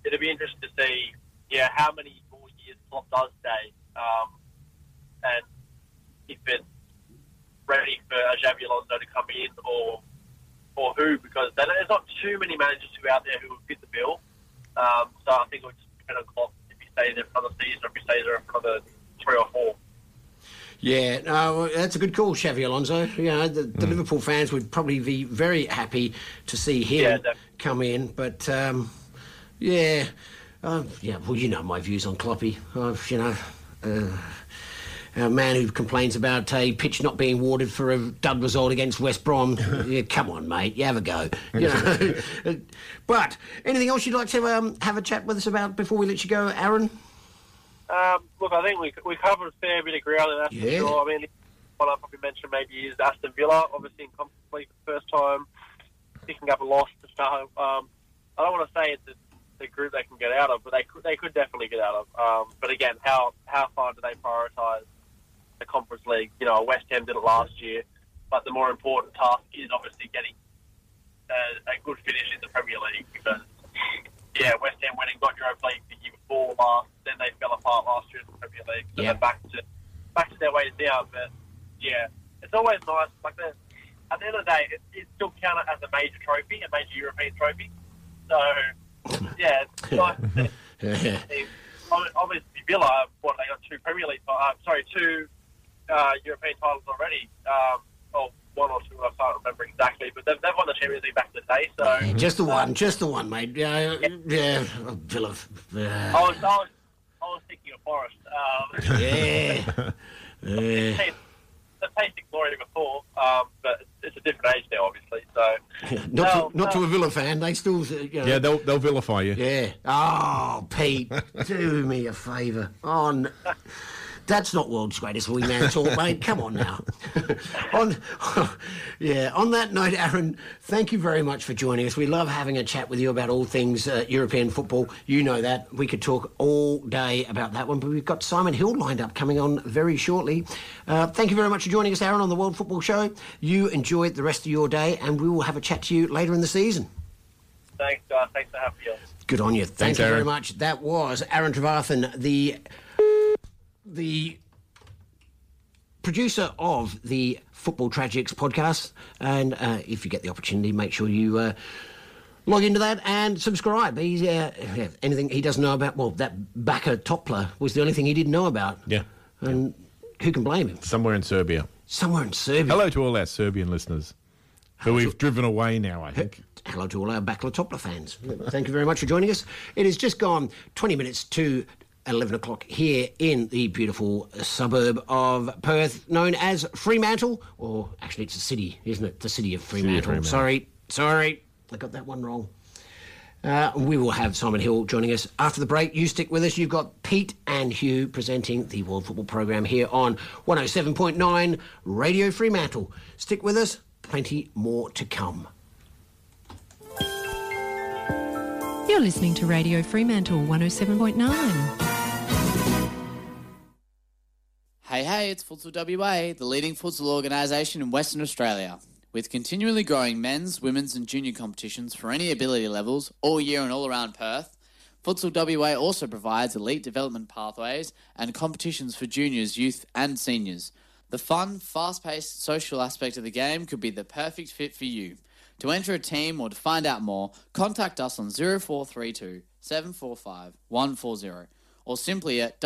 it'll be interesting to see, yeah, how many more years Klopp does stay, um, and if it's ready for a Xabi Alonso to come in or or who, because there's not too many managers who are out there who would fit the bill. Um, so I think it would just depend on Klopp if he stays there for another season or if he stays there for another three or four. Yeah, no, that's a good call, Xavi Alonso. You know, the, the Liverpool fans would probably be very happy to see him Yeah, come in, but um, yeah, uh, yeah. Well, you know my views on Kloppy. Uh, you know, uh, a man who complains about a pitch not being awarded for a dud result against West Brom. yeah, come on, mate, you have a go. You know, but anything else you'd like to um, have a chat with us about before we let you go, Aaron? Um, look, I think we we covered a fair bit of ground, and that's Yeah. for sure. I mean, one I probably mentioned maybe is Aston Villa, obviously in Conference League for the first time, picking up a loss to start. Um, I don't want to say it's a, the group they can get out of, but they could, they could definitely get out of. Um, but again, how how far do they prioritise the Conference League? You know, West Ham did it last year, but the more important task is obviously getting a, a good finish in the Premier League because yeah, West Ham winning got Europa League the year before last, then they fell apart last year in the Premier League, so Yeah. they're back to back to their ways now. But yeah, it's always nice. Like the, at the end of the day, it, it still counted as a major trophy, a major European trophy. So yeah, it's nice. Obviously, Villa, what they got two Premier League, uh, sorry, two uh, European titles already. Um, or one or two, I can't remember exactly, but they've, they've won the Champions League back in the day. So Just the one, just the one, mate. Yeah, yeah. Oh, Villa. Yeah. I was, I was, I was thinking of Forest. Um, Yeah. yeah. they've they've tasted glory before, um, but it's a different age now, obviously. So Not, No, to, not to a Villa fan. They still, uh, you know, Yeah, they'll they'll vilify you. yeah. Oh, Pete, do me a favour. On. That's not world's greatest wingman talk, mate. Come on now. on, yeah. On that note, Aaron, thank you very much for joining us. We love having a chat with you about all things uh, European football. You know that we could talk all day about that one, but we've got Simon Hill lined up coming on very shortly. Uh, thank you very much for joining us, Aaron, on the World Football Show. You enjoy the rest of your day, and we will have a chat to you later in the season. thanks, guys. Thanks for having me on. Good on you. Thank Thanks, you very much. That was Aaron Trevarthen, the the producer of the Football Tragics podcast. And uh, if you get the opportunity, make sure you uh, log into that and subscribe. He's uh, yeah, anything he doesn't know about. Well, that Baka Topler was the only thing he didn't know about. Yeah. And who can blame him? Somewhere in Serbia. Somewhere in Serbia. Hello to all our Serbian listeners who we've driven away now, I think. Hello to all our Bakla Topler fans. Thank you very much for joining us. It has just gone 20 minutes to at 11 o'clock here in the beautiful suburb of Perth, known as Fremantle. Or actually, it's a city, isn't it? The city of Fremantle. Fremantle. Sorry, sorry, I got that one wrong. Uh, we will have Simon Hill joining us after the break. You stick with us. You've got Pete and Hugh presenting the World Football Program here on 107.9 Radio Fremantle. Stick with us. Plenty more to come. You're listening to Radio Fremantle 107.9. Hey, hey, it's Futsal WA, the leading futsal organisation in Western Australia. With continually growing men's, women's, and junior competitions for any ability levels all year and all around Perth, Futsal WA also provides elite development pathways and competitions for juniors, youth, and seniors. The fun, fast paced, social aspect of the game could be the perfect fit for you. To enter a team or to find out more, contact us on 0432 745 140 or simply at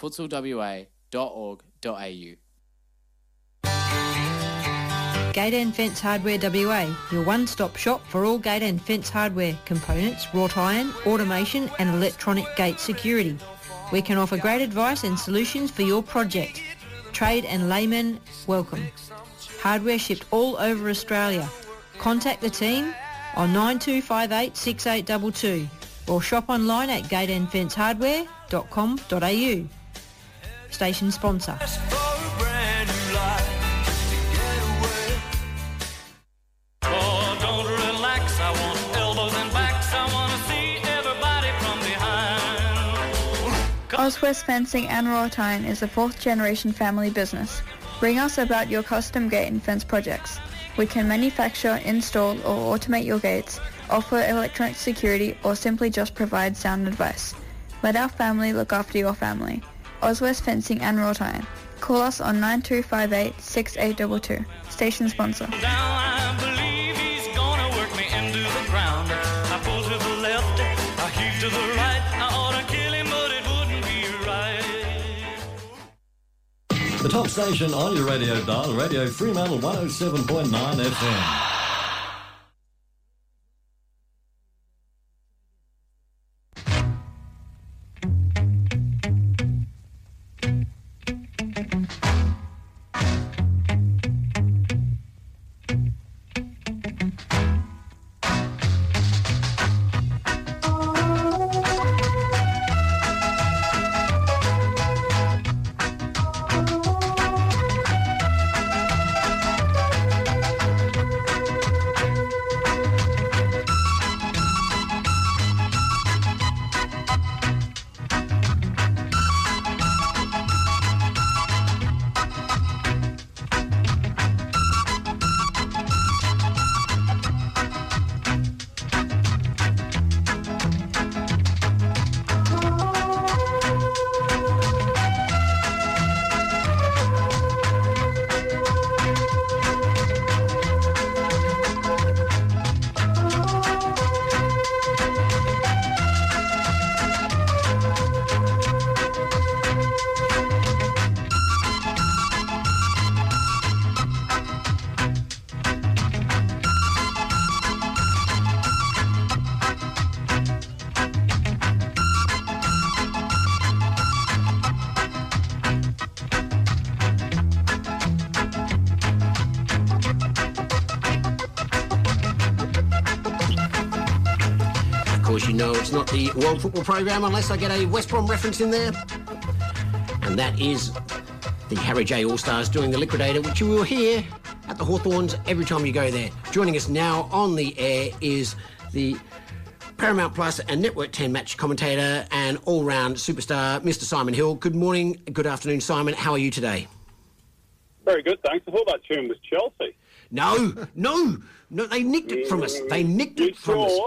www.futsalwa.org.au. Gate and Fence Hardware WA, your one-stop shop for all gate and fence hardware, components, wrought iron, automation and electronic gate security. We can offer great advice and solutions for your project. Trade and laymen, welcome. Hardware shipped all over Australia. Contact the team on 9258 6822 or shop online at gateandfencehardware.com.au. Station sponsor. Oswest Fencing and Wrought Iron is a fourth generation family business. Ring us about your custom gate and fence projects. We can manufacture, install or automate your gates, offer electronic security or simply just provide sound advice. Let our family look after your family. Oswest Fencing and Wrought Iron. Call us on 9258 6822. Station sponsor. Down, I believe he's gonna work me into the ground. I pull to the left, I heave to the right. I ought to kill him, but it wouldn't be right. The top station on your radio dial, Radio Fremantle 107.9 FM. Football Program unless I get a West Brom reference in there. And that is the Harry J All Stars doing the Liquidator, which you will hear at the Hawthorns every time you go there. Joining us now on the air is the Paramount Plus and Network 10 match commentator and all round superstar, Mr. Simon Hill. Good morning, good afternoon, Simon. How are you today? Very good, thanks. I thought that tune was Chelsea. No, no, no, they nicked it from us. They nicked it from us.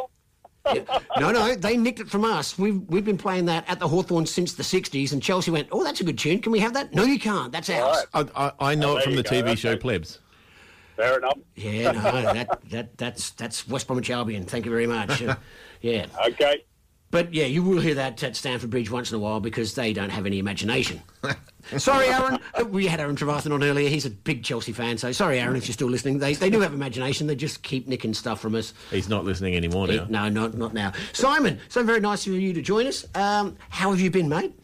Sure? Yeah. No, no, they nicked it from us. We've we've been playing that at the Hawthorns since the '60s, and Chelsea went, "Oh, that's a good tune. Can we have that?" No, you can't. That's ours. I, I, I know Oh, it from the go. TV show Okay. Plebs. Fair enough. Yeah, no, that that that's that's West Bromwich Albion. Thank you very much. Yeah, Okay. But yeah, you will hear that at Stamford Bridge once in a while because they don't have any imagination. Sorry, Aaron. Uh, We had Aaron Trevarthen on earlier. He's a big Chelsea fan, so sorry, Aaron, if you're still listening. They, they do have imagination. They just keep nicking stuff from us. He's not listening anymore now. No, not not now. Simon, so very nice of you to join us. Um, how have you been, mate?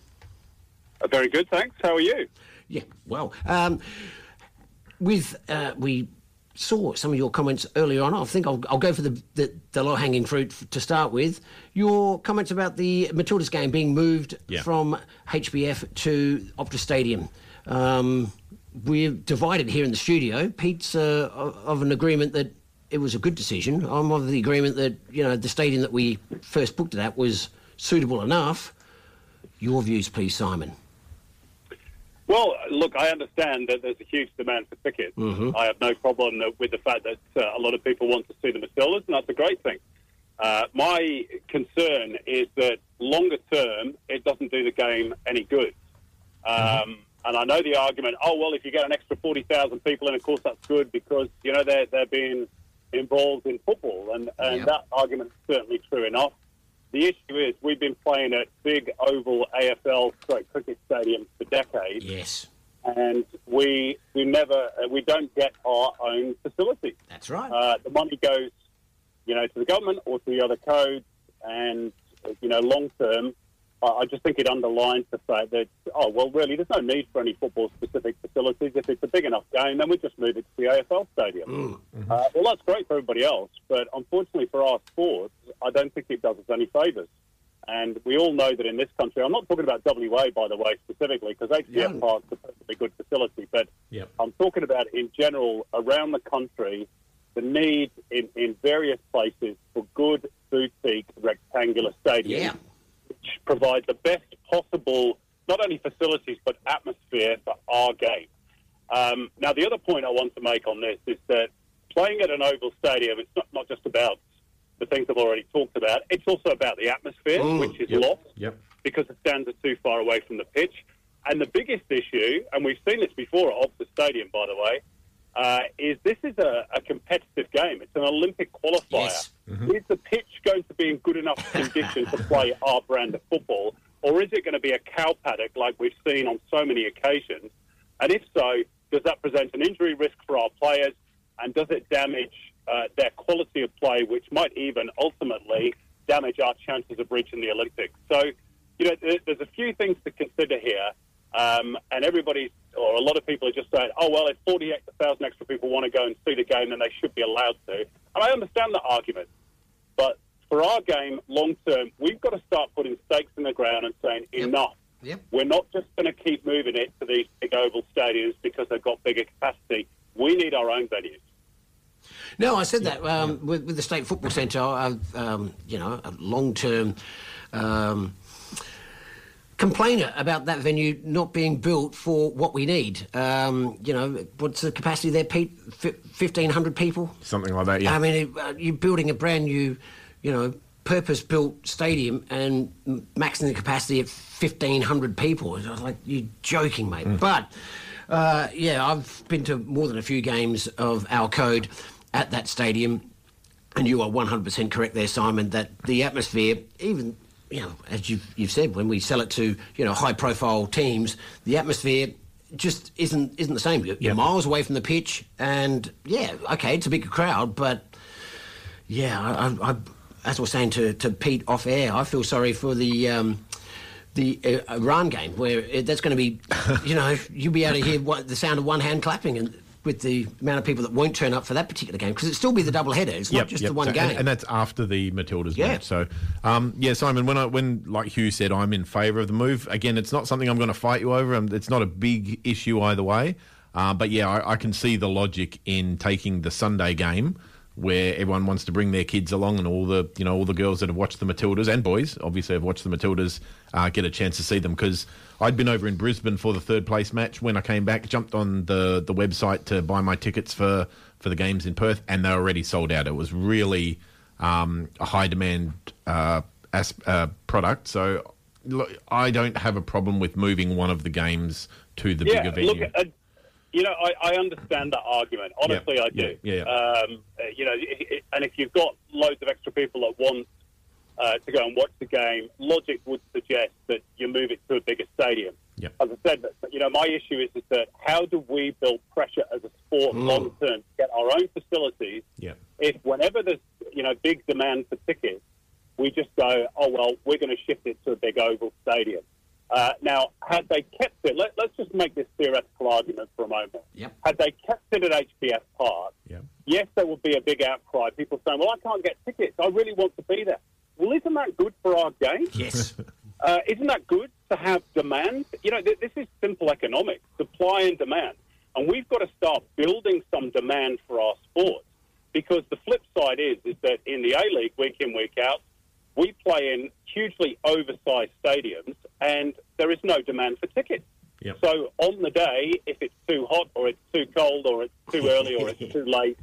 Uh, very good, thanks. How are you? Yeah, well, um, with uh, we saw some of your comments earlier on. I think I'll, I'll go for the, the, the low hanging fruit f- to start with. Your comments about the Matildas game being moved Yeah. from HBF to Optus Stadium. Um, we're divided here in the studio. Pete's uh, of of an agreement that it was a good decision. I'm of the agreement that you know the stadium that we first booked it at was suitable enough. Your views, please, Simon. Well, look, I understand that there's a huge demand for tickets. Mhm. I have no problem that- with the fact that uh, a lot of people want to see the Matildas, and that's a great thing. Uh, my concern is that longer term, it doesn't do the game any good. Um, And I know the argument, oh, well, if you get an extra 40,000 people in, of course, that's good because, you know, they're, they're being involved in football. And, and Yeah. that argument is certainly true enough. The issue is we've been playing at big oval AFL stroke cricket stadiums for decades. Yes. And we we never we don't get our own facilities. That's right. Uh, the money goes, you know, to the government or to the other codes, and you know, long term, I just think it underlines the fact that oh well, really, there's no need for any football specific facilities. If it's a big enough game, then we just move it to the AFL stadium. Uh, well, that's great for everybody else, but unfortunately for our sport, I don't think it does us any favours. And we all know that in this country, I'm not talking about WA, by the way, specifically, because HBF Yeah. Park's a perfectly good facility, but Yep. I'm talking about in general around the country, the need in, in various places for good boutique rectangular stadiums, Yeah. which provide the best possible, not only facilities, but atmosphere for our game. Um, now, the other point I want to make on this is that playing at an oval stadium, it's not, not just about the things I've already talked about, it's also about the atmosphere, which is Yep. lost Yep. because the stands are too far away from the pitch. And the biggest issue, and we've seen this before at Optus Stadium, by the way, uh, is this is a, a competitive game. It's an Olympic qualifier. Is the pitch going to be in good enough condition to play our brand of football, or is it going to be a cow paddock like we've seen on so many occasions? And if so, does that present an injury risk for our players, and does it damage uh, their quality of play, which might even ultimately damage our chances of reaching the Olympics? So, you know, there's a few things to consider here. Um, and everybody, or a lot of people are just saying, oh, well, if 48,000 extra people want to go and see the game, then they should be allowed to. And I understand that argument. But for our game, long term, we've got to start putting stakes in the ground and saying, enough. Yep. We're not just going to keep moving it to these big oval stadiums because they've got bigger capacity. We need our own venues. No, I said that um, with, with the State Football Centre. I've, um, you know, a long-term um, complainer about that venue not being built for what we need. Um, you know, what's the capacity there, Pete? Fifteen hundred people. Something like that, yeah. I mean, it- uh, you're building a brand new, you know, purpose-built stadium and maxing the capacity at 1,500 people. I was like, you're joking, mate. But, uh, yeah, I've been to more than a few games of our code at that stadium, and you are 100% correct there, Simon, that the atmosphere, even, you know, as you've, you've said, when we sell it to, you know, high-profile teams, the atmosphere just isn't isn't the same. You're, you're miles away from the pitch, and yeah, okay, it's a bigger crowd, but yeah, I, I, I, as I was saying to, to Pete off air, I feel sorry for the um, the uh, Iran game where it, that's going to be, you know, you'll be able to hear what, the sound of one hand clapping and. With the amount of people that won't turn up for that particular game, because it'll still be the double header. It's not just yep. the one So- game. and, and that's after the Matildas Yeah. match. So, um, yeah, Simon, when I when like Hugh said, I'm in favour of the move. Again, it's not something I'm going to fight you over. Um, It's not a big issue either way. Uh, but yeah, I, I can see the logic in taking the Sunday game where everyone wants to bring their kids along, and all the you know all the girls that have watched the Matildas and boys obviously have watched the Matildas uh, get a chance to see them because I'd been over in Brisbane for the third place match. When I came back, jumped on the the website to buy my tickets for for the games in Perth, and they were already sold out. It was really um, a high demand uh, as, uh, product. So look, I don't have a problem with moving one of the games to the yeah, bigger venue. look, uh, you know, I, I understand that argument. Honestly, Yeah, I do. yeah, yeah. Um, uh, you know, and if you've got loads of extra people that want uh, to go and watch the game, logic would suggest that you move it to a bigger stadium. As I said, you know, my issue is, is that how do we build pressure as a sport Mm. long term to get our own facilities if whenever there's you know big demand for tickets, we just go, oh well, we're going to shift it to a big oval stadium. Uh, now, had they kept it, let, let's just make this theoretical argument for a moment. Yep. Had they kept it at HBF Park, Yeah. yes, there would be a big outcry. People saying, well, I can't get tickets. I really want to be there. Well, isn't that good for our game? Yes. Uh, isn't that good to have demand? You know, th- this is simple economics, supply and demand. And we've got to start building some demand for our sports because the flip side is, is that in the A-League, week in, week out, we play in hugely oversized stadiums and there is no demand for tickets. Yep. So on the day, if it's too hot or it's too cold or it's too early or it's too late,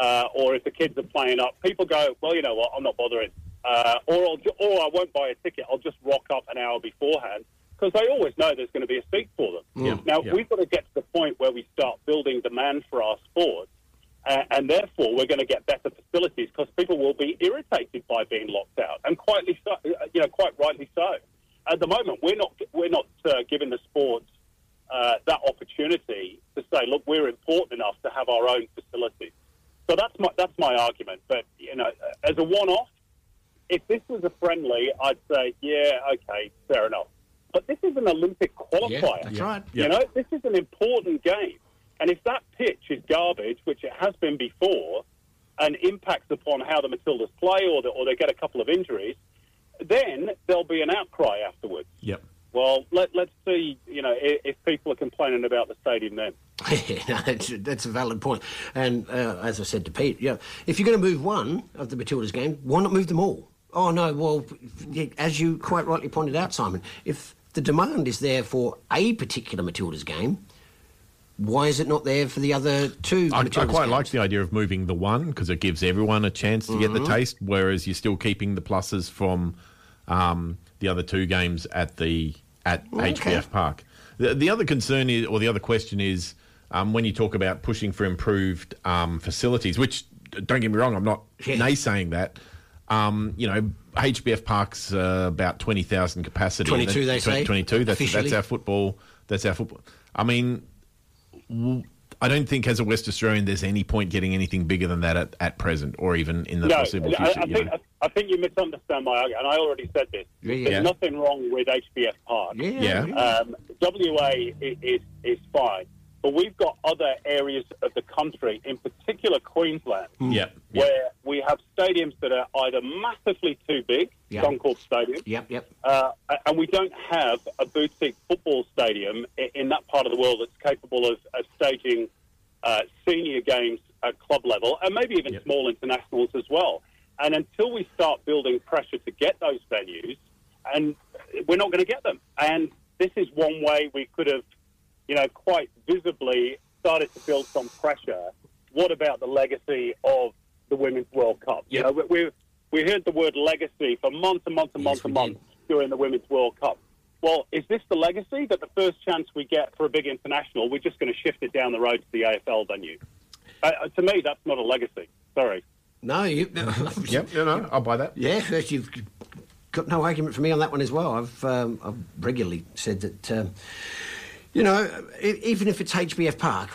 uh, or if the kids are playing up, people go, well, you know what, I'm not bothering. Uh, or, I'll or I won't buy a ticket, I'll just rock up an hour beforehand because they always know there's going to be a seat for them. Now, Yeah. we've got to get to the point where we start building demand for our sports, uh, and therefore we're going to get better facilities because people will be irritated by being locked out, and quietly so, uh, you know, quite rightly so. At the moment, we're not we're not uh, giving the sports uh, that opportunity to say, look, we're important enough to have our own facilities. So that's my that's my argument. But you know, as a one-off, if this was a friendly, I'd say, yeah, okay, fair enough. But this is an Olympic qualifier. that's right. You Yeah. know, this is an important game. And if that pitch is garbage, which it has been before, and impacts upon how the Matildas play or, the, or they get a couple of injuries, then there'll be an outcry afterwards. Yep. Well, let, let's see, you know, if, if people are complaining about the stadium then. Yeah, that's, that's a valid point. And uh, as I said to Pete, yeah, if you're going to move one of the Matildas game, why not move them all? Oh no, well, as you quite rightly pointed out, Simon, if the demand is there for a particular Matildas game, why is it not there for the other two? I, I quite games? like the idea of moving the one because it gives everyone a chance to get the Mhm. taste, whereas you're still keeping the pluses from um, the other two games at the at Okay. HBF Park. The, the other concern is, or the other question is, um, when you talk about pushing for improved um, facilities, which don't get me wrong, I'm not naysaying that. Um, you know, HBF Park's uh, about twenty thousand capacity. 22 they Tw- say, Twenty-two. That's that's our football. That's our football. I mean, I don't think as a West Australian there's any point getting anything bigger than that at, at present or even in the no, foreseeable future. I you think know. I, I think you misunderstand my argument, and I already said this. Yeah, yeah. There's nothing wrong with HBF Park. Yeah, Yeah. Um, WA is is fine, but we've got other areas of the country, in particular Queensland, Yeah, yeah. where we have stadiums that are either massively too big, Yeah. Suncorp Stadium, Yep, yep. uh, and we don't have a boutique football stadium i- in that part of the world that's capable of, of staging uh, senior games at club level and maybe even Yep. small internationals as well. And until we start building pressure to get those venues, and we're not going to get them. And this is one way we could have, you know, quite visibly started to build some pressure. What about the legacy of the Women's World Cup? You know, we, we we heard the word legacy for months and months and months and months during the Women's World Cup. Well, is this the legacy that the first chance we get for a big international, we're just going to shift it down the road to the AFL venue? Uh, uh, to me, that's not a legacy. Sorry. No, you. Yep, you know, I'll buy that. Yeah, yes, you've got no argument for me on that one as well. I've um, I've regularly said that, um, you know, even if it's HBF Park,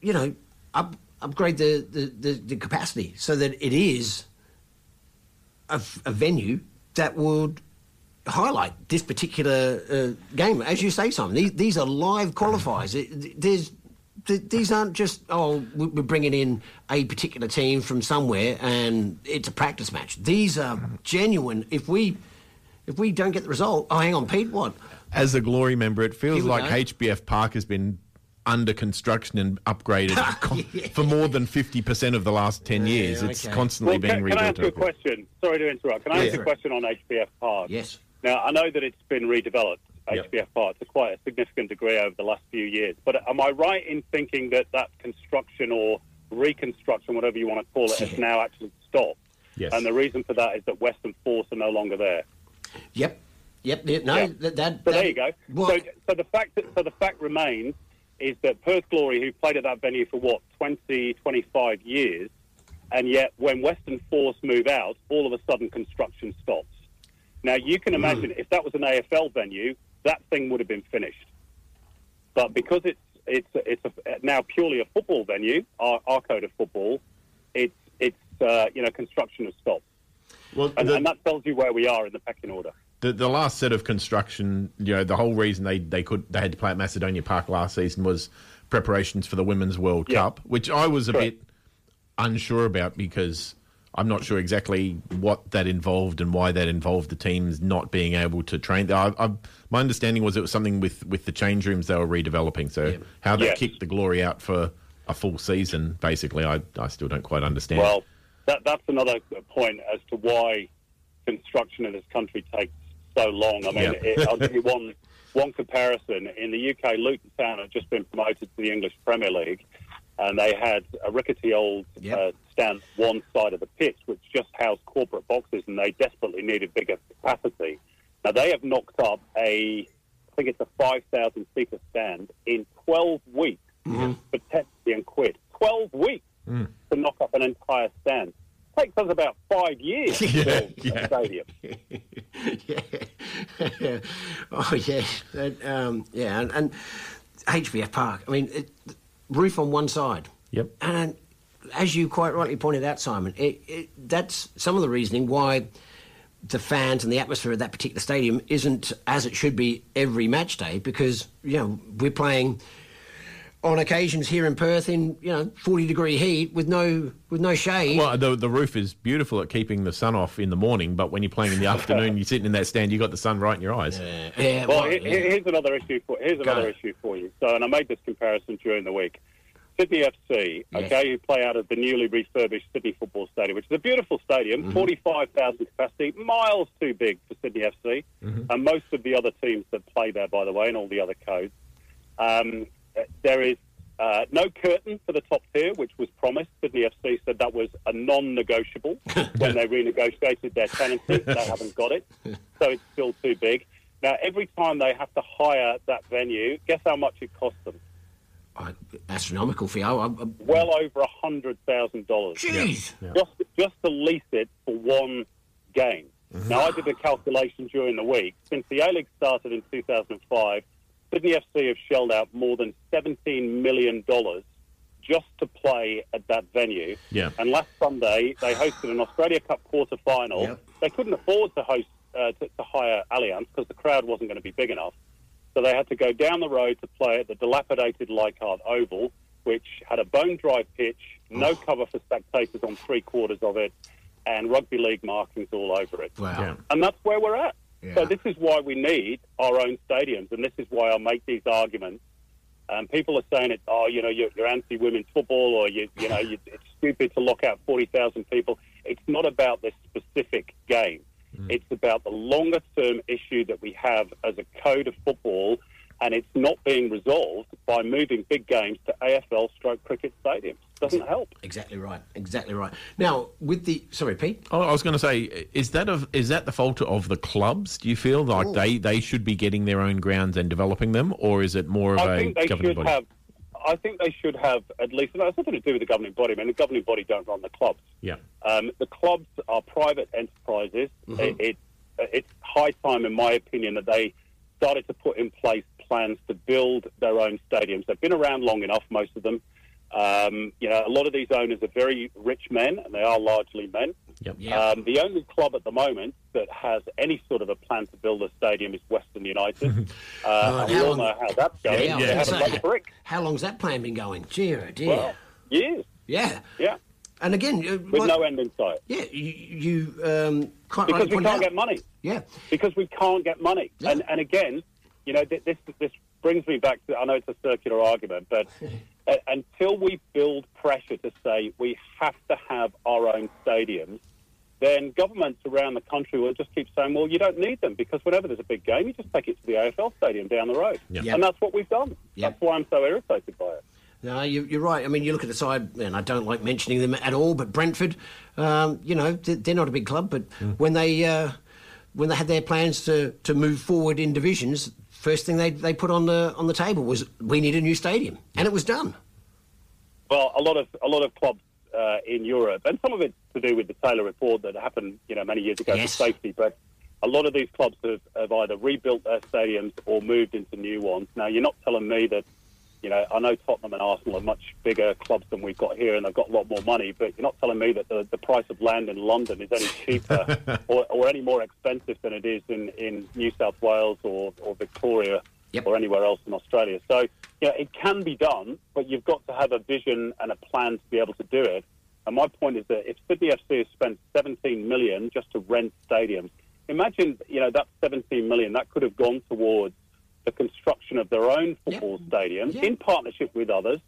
you know, up, upgrade the, the, the, the capacity so that it is a venue that would highlight this particular uh, game. As you say, Simon, these, these are live qualifiers. It, there's th- these aren't just oh we- we're bringing in a particular team from somewhere and it's a practice match. These are genuine. If we if we don't get the result, oh hang on, Pete, what? As a Glory member, it feels Here we like go. HBF Park has been under construction and upgraded con- for more than 50% of the last 10 years. It's okay. constantly Well, being can, can I ask you a question? Sorry to interrupt. Can I Yeah, ask a question on HBF Park? Yes. Now, I know that it's been redeveloped, Yep. HBF Park, to quite a significant degree over the last few years. But am I right in thinking that that construction or reconstruction, whatever you want to call it, has now actually stopped? Yes. And the reason for that is that Western Force are no longer there. Yep. Yep. No, Yeah. that, that, So there you go. So, so the fact that, so the fact remains is that Perth Glory, who played at that venue for what 20, 25 years, and yet when Western Force move out, all of a sudden construction stops. Now you can imagine if that was an AFL venue, that thing would have been finished. But because it's it's it's a, now purely a football venue, our, our code of football, it's it's uh, you know construction has stopped, Well, and, the- and that tells you where we are in the pecking order. The, the last set of construction, you know, the whole reason they, they could they had to play at Macedonia Park last season was preparations for the Women's World Cup, which I was a bit unsure about because I'm not sure exactly what that involved and why that involved the teams not being able to train. I, I, my understanding was it was something with, with the change rooms they were redeveloping. So how they Yes. kicked the glory out for a full season, basically, I, I still don't quite understand. Well, that, that's another point as to why construction in this country takes so long. I mean, Yeah. it, I'll give you one one comparison. In the UK, Luton Town had just been promoted to the English Premier League, and they had a rickety old uh, stand one side of the pitch, which just housed corporate boxes, and they desperately needed bigger capacity. Now they have knocked up a, I think it's a 5,000 seater stand in 12 weeks for 10 million quid. 12 weeks Mm. to knock up an entire stand. Takes us about five years to Yeah, build a stadium. oh yeah, That, um, yeah, and, and HBF Park. I mean, it, roof on one side. Yep. And as you quite rightly pointed out, Simon, it, it, that's some of the reasoning why the fans and the atmosphere of that particular stadium isn't as it should be every match day because you know we're playing on occasions here in Perth in you know 40 degree heat with no with no shade. Well, the, the roof is beautiful at keeping the sun off in the morning, but when you're playing in the afternoon, you're sitting in that stand, you have got the sun right in your eyes. Yeah, well, he- he- here's another issue for here's Go. another issue for you. So, and I made this comparison during the week. Sydney FC, Yes. okay, who play out of the newly refurbished Sydney Football Stadium, which is a beautiful stadium, Mm-hmm. 45,000 capacity, miles too big for Sydney FC, and most of the other teams that play there, by the way, and all the other codes. Um, there is uh, no curtain for the top tier, which was promised. Sydney FC said that was a non-negotiable when they renegotiated their tenancy. they haven't got it, so it's still too big. Now, every time they have to hire that venue, guess how much it costs them? astronomical fee. I, I, I- Well over a hundred thousand dollars. Jeez. Just just to lease it for one game. Mm-hmm. Now I did a calculation during the week. Since the A League started in 2005, Sydney FC have shelled out more than 17 million dollars just to play at that venue. Yeah. And last Sunday they hosted an Australia Cup quarter final. Yep. They couldn't afford to host uh, to, to hire Allianz because the crowd wasn't going to be big enough. So they had to go down the road to play at the dilapidated Leichhardt Oval, which had a bone dry pitch, no cover for spectators on three quarters of it, and rugby league markings all over it. Wow. Yeah. And that's where we're at. Yeah. So this is why we need our own stadiums, and this is why I make these arguments. And people are saying it, oh, you know, you're, you're anti-women's football, or you, you know, you, it's stupid to lock out forty thousand people. It's not about this specific game. Hmm. It's about the longer-term issue that we have as a code of football, and it's not being resolved by moving big games to AFL stroke cricket stadiums. Doesn't help. Exactly right. Exactly right. Now, with the sorry, Pete. Oh, I was going to say, is that of is that the fault of the clubs? Do you feel like Ooh. they, they should be getting their own grounds and developing them, or is it more of I a think they governing should body? have. I think they should have at least. No, it's nothing to do with the governing body. I mean, the governing body don't run the clubs. Yeah. Um, the clubs are private enterprises. Mhm. It, it, it's high time, in my opinion, that they started to put in place plans to build their own stadiums. They've been around long enough, most of them. Um, you know, a lot of these owners are very rich men, and they are largely men. Yep. Um, the only club at the moment that has any sort of a plan to build a stadium is Western United. uh, and we all long- know how that's going. Yeah, I was they say, brick. How long's that plan been going? Dear, oh dear. Well, years. Yeah. Yeah. And again, uh, With like- no end in sight. Yeah, you, you um, quite because rightly we can't out. get money. Yeah. Because we can't get money. And and again, you know, this this brings me back to I know it's a circular argument, but uh, until we build pressure to say we have to have our own stadiums, then governments around the country will just keep saying, well, you don't need them because whenever there's a big game, you just take it to the AFL stadium down the road. Yeah. Yeah. And that's what we've done. Yeah. That's why I'm so irritated by it. No, you, you're right. I mean, you look at the side, and I don't like mentioning them at all, but Brentford, um, you know, they're not a big club, but when they uh, when they had their plans to, to move forward in divisions, first thing they, they put on the on the table was we need a new stadium, and it was done. Well, a lot of a lot of clubs uh, in Europe, and some of it's to do with the Taylor report that happened, you know, many years ago Yes. for safety. But a lot of these clubs have, have either rebuilt their stadiums or moved into new ones. Now, you're not telling me that, you know, I know Tottenham and Arsenal are much bigger clubs than we've got here, and they've got a lot more money. But you're not telling me that the, the price of land in London is any cheaper or, or any more expensive than it is in, in New South Wales or, or Victoria or anywhere else in Australia. So, yeah, it can be done, but you've got to have a vision and a plan to be able to do it. And my point is that if Sydney FC has spent 17 million just to rent stadiums, imagine you know that 17 million that could have gone towards the construction of their own football stadium in partnership with others,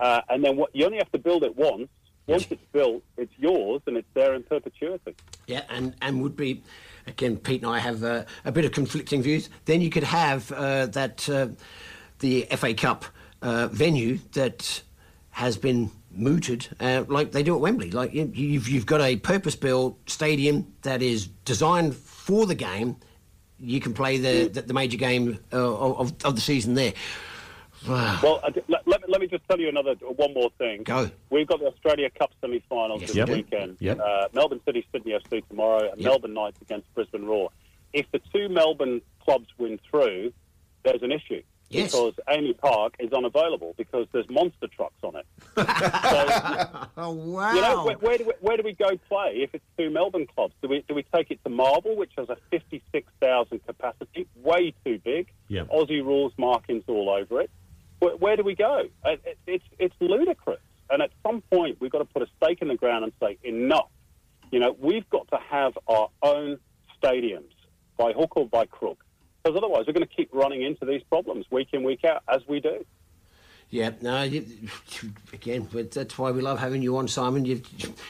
uh, and then what, you only have to build it once. Once it's built, it's yours and it's there in perpetuity. Yeah, and, and would be, again, Pete and I have uh, a bit of conflicting views. Then you could have uh, that, uh, the FA Cup uh, venue that has been mooted, uh, like they do at Wembley. Like you, you've, you've got a purpose built stadium that is designed for the game. You can play the, the, the major game uh, of, of the season there. Wow. Well, let, let, me- let me just tell you another one more thing. Go. We've got the Australia Cup semi-finals Yes, this do. weekend. Yep. Uh, Melbourne City, Sydney FC tomorrow, and Yep. Melbourne Knights against Brisbane Roar. If the two Melbourne clubs win through, there's an issue. Yes. Because AAMI Park is unavailable because there's monster trucks on it. oh wow! You know, where, where, do we, where do we go play if it's two Melbourne clubs? Do we do we take it to Marvel, which has a fifty-six thousand capacity, way too big? Yeah. Aussie rules markings all over it. Where, where do we go? It, it, it's it's ludicrous. And at some point, we've got to put a stake in the ground and say enough. You know, we've got to have our own stadiums by hook or by crook, because otherwise we're going to keep running into these problems week in week out as we do. Yeah, no, you, again, but that's why we love having you on, Simon. You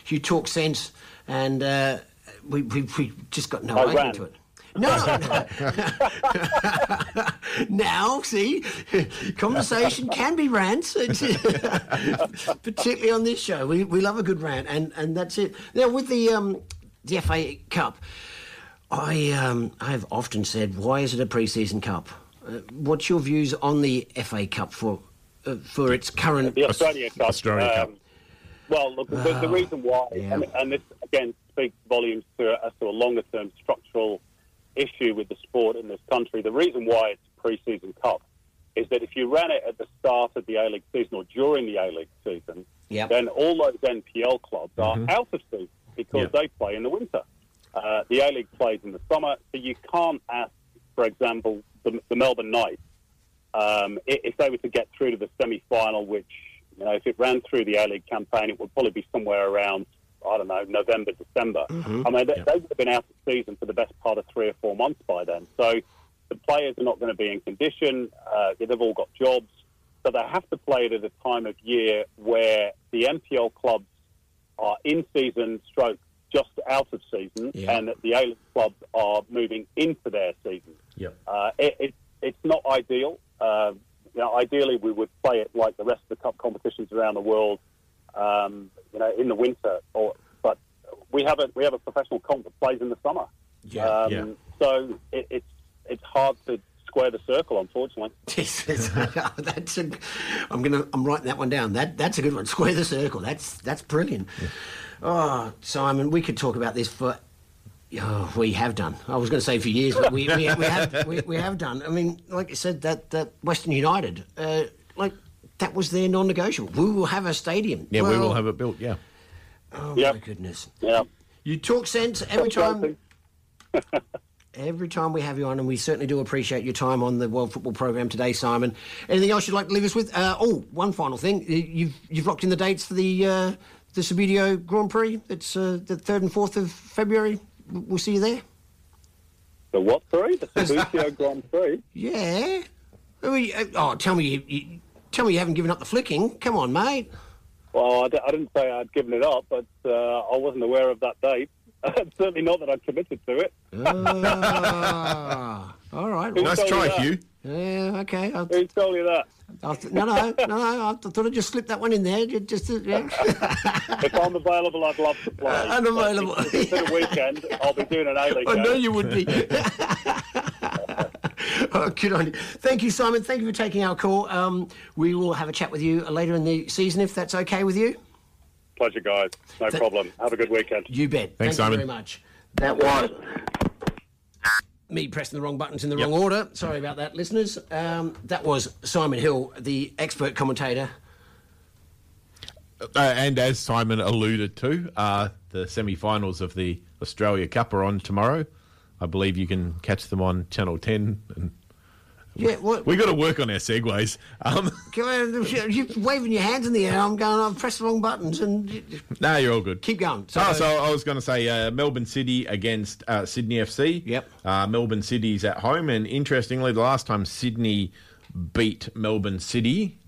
you talk sense, and uh, we, we we just got no I idea ran. to it. No, no. now, see, conversation can be rants, particularly on this show. We, we love a good rant, and, and that's it. Now, with the um, the FA Cup, I um, I've often said, why is it a pre-season cup? Uh, what's your views on the FA Cup for uh, for its current The Australia Cup. Australia Cup. um, Well, look, the, the Oh, reason why, yeah. and, and this again speaks volumes to, as to a longer term structural issue with the sport in this country. The reason why it's a pre-season cup is that if you ran it at the start of the A League season or during the A League season, Yep. then all those NPL clubs are Mhm. out of season because Yeah. they play in the winter. Uh, the A League plays in the summer, so you can't ask, for example, the, the Melbourne Knights um, if they were to get through to the semi-final, which you know, if it ran through the A League campaign, it would probably be somewhere around I don't know November, December. Mhm. I mean, they, they would have been out of season for the best part of three or four months by then. So the players are not going to be in condition. Uh, they've all got jobs, so they have to play it at a time of year where the NPL clubs are in season, stroke just out of season, Yeah. and the A League clubs are moving into their season. Yep. Uh, it, it, it's not ideal. Uh, you know, ideally, we would play it like the rest of the cup competitions around the world. Um, you know, in the winter, or but we have a we have a professional comp that plays in the summer. Yeah, um, yeah. So it, it's it's hard to square the circle, unfortunately. that's a, I'm gonna I'm writing that one down. That that's a good one. Square the circle. That's that's brilliant. Oh, Simon, we could talk about this for. Oh, we have done. I was going to say for years, but we, we, we have we, we have done. I mean, like you said, that that Western United, uh, like that was their non-negotiable. We will have a stadium. Yeah, we will have it built. Yeah. Oh my goodness. Yeah. You talk sense every time. every time we have you on, and we certainly do appreciate your time on the World Football Program today, Simon. Anything else you'd like to leave us with? Uh, oh, one final thing. You- You've you've locked in the dates for the uh, the Subbuteo Grand Prix. It's uh, the third and fourth of February. We'll see you there. The what? Sorry, the Subbuteo Grand Prix. Yeah. I mean, uh, oh, tell me you, you tell me you haven't given up the flicking. Come on, mate. Well, I, d- I didn't say I'd given it up, but uh, I wasn't aware of that date. Certainly not that I'd committed to it. Ah, all right. Who Nice try, that? Hugh. Yeah, okay. I, Who told you that? I th- no, no, no, no. I thought I'd just slip that one in there. ju- Just, yeah. if I'm available, I'd love to play. Unavailable. But if it's a weekend, I'll be doing an A-League I know you would be. oh, good on you. Thank you, Simon. Thank you for taking our call. Um, we will have a chat with you later in the season if that's okay with you. Pleasure, guys. No problem. Have a good weekend. You bet. Thanks, Thank Simon. you very much. That was me pressing the wrong buttons in the wrong order. Sorry about that, listeners. Um, that was Simon Hill, the expert commentator. Uh, and as Simon alluded to, uh, the semi-finals of the Australia Cup are on tomorrow. I believe you can catch them on Channel 10. And Yeah, what? we got to work on our segues. Um, You're waving your hands in the air. I'm going. I've pressed the wrong buttons, and no, you're all good. keep going. So, oh, so I was going to say uh, Melbourne City against uh, Sydney FC. Yep. Uh, Melbourne City's at home, and interestingly, the last time Sydney beat Melbourne City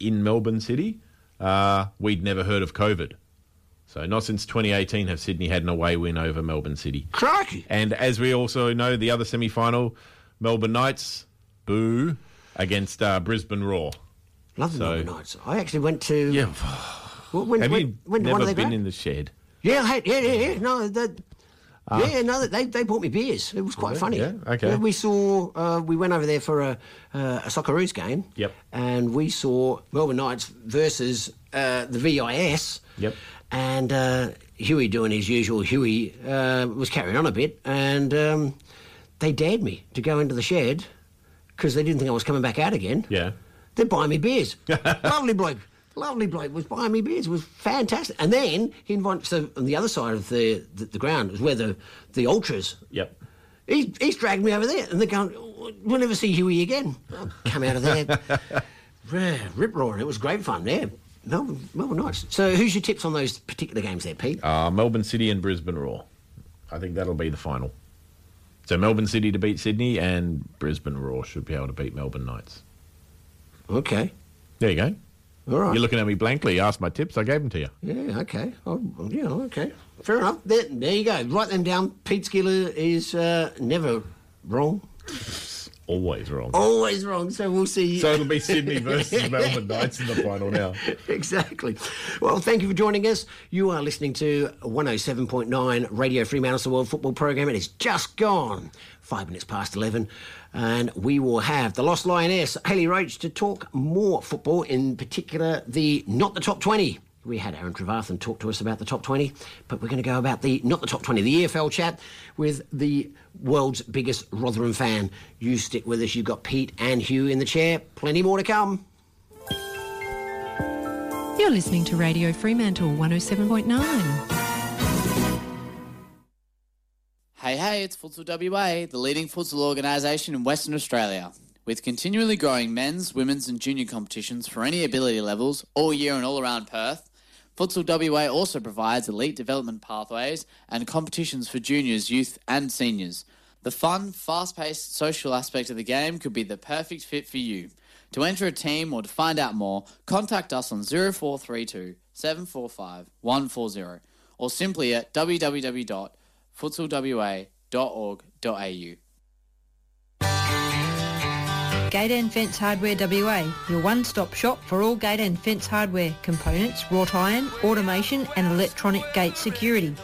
in Melbourne City, uh, we'd never heard of COVID. So not since 2018 have Sydney had an away win over Melbourne City. crikey. And as we also know, the other semi-final, Melbourne Knights, boo, against uh, Brisbane Roar. Love the So- Melbourne Knights. I actually went to. Yeah. When, when, have when, you when, never when been in the shed? Yeah, I had, yeah, yeah, yeah. No, that. Ah. yeah, no, they they bought me beers. It was quite Yeah, funny. yeah, okay. we saw. Uh, we went over there for a uh, a Socceroos game. Yep. And we saw Melbourne Knights versus uh, the VIS. Yep. And uh, Huey doing his usual. Huey uh, was carrying on a bit, and um, they dared me to go into the shed because they didn't think I was coming back out again. Yeah. They're buying me beers. Lovely bloke. Lovely bloke was buying me beers. It was fantastic. And then he invited, so on the other side of the, the, the ground was where the, the ultras, Yep. he, he's dragged me over there. And they're going, we'll never see Huey again. I come out of there, rip roaring. It was great fun there. Melbourne, Melbourne Knights. So who's your tips on those particular games there, Pete? Uh, Melbourne City and Brisbane Roar. I think that'll be the final. So Melbourne City to beat Sydney and Brisbane Roar should be able to beat Melbourne Knights. Okay. There you go. All right. You're looking at me blankly. You asked my tips. I gave them to you. Yeah, okay. Oh, yeah, okay. Fair enough. There, there you go. Write them down. Pete Szkiela is uh, never wrong. Always wrong. Always wrong. So we'll see. So it'll be Sydney versus Melbourne Knights in the final now. exactly. Well, thank you for joining us. You are listening to 107.9 Radio Fremantle, the World Football Program. It is just gone five minutes past 11. And we will have the Lost Lioness, Hayley Roach, to talk more football, in particular the Not the Top 20. We had Aaron Trevarthen talk to us about the top 20, but we're going to go about the, not the top 20, the EFL chat with the world's biggest Rotherham fan. You stick with us. You've got Pete and Hugh in the chair. Plenty more to come. You're listening to Radio Fremantle 107.9. Hey, hey, it's Futsal WA, the leading futsal organisation in Western Australia. With continually growing men's, women's, and junior competitions for any ability levels all year and all around Perth, Futsal WA also provides elite development pathways and competitions for juniors, youth, and seniors. The fun, fast paced social aspect of the game could be the perfect fit for you. To enter a team or to find out more, contact us on 0432 745 140 or simply at www.futsalwa.org.au. Gate and Fence Hardware WA, your one-stop shop for all gate and fence hardware, components, wrought iron, automation and electronic gate security.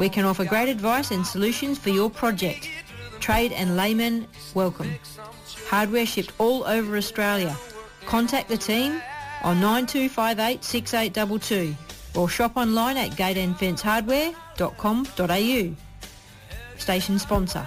We can offer great advice and solutions for your project. Trade and laymen, welcome. Hardware shipped all over Australia. Contact the team on 9258 6822 or shop online at gateandfencehardware.com.au. Station sponsor.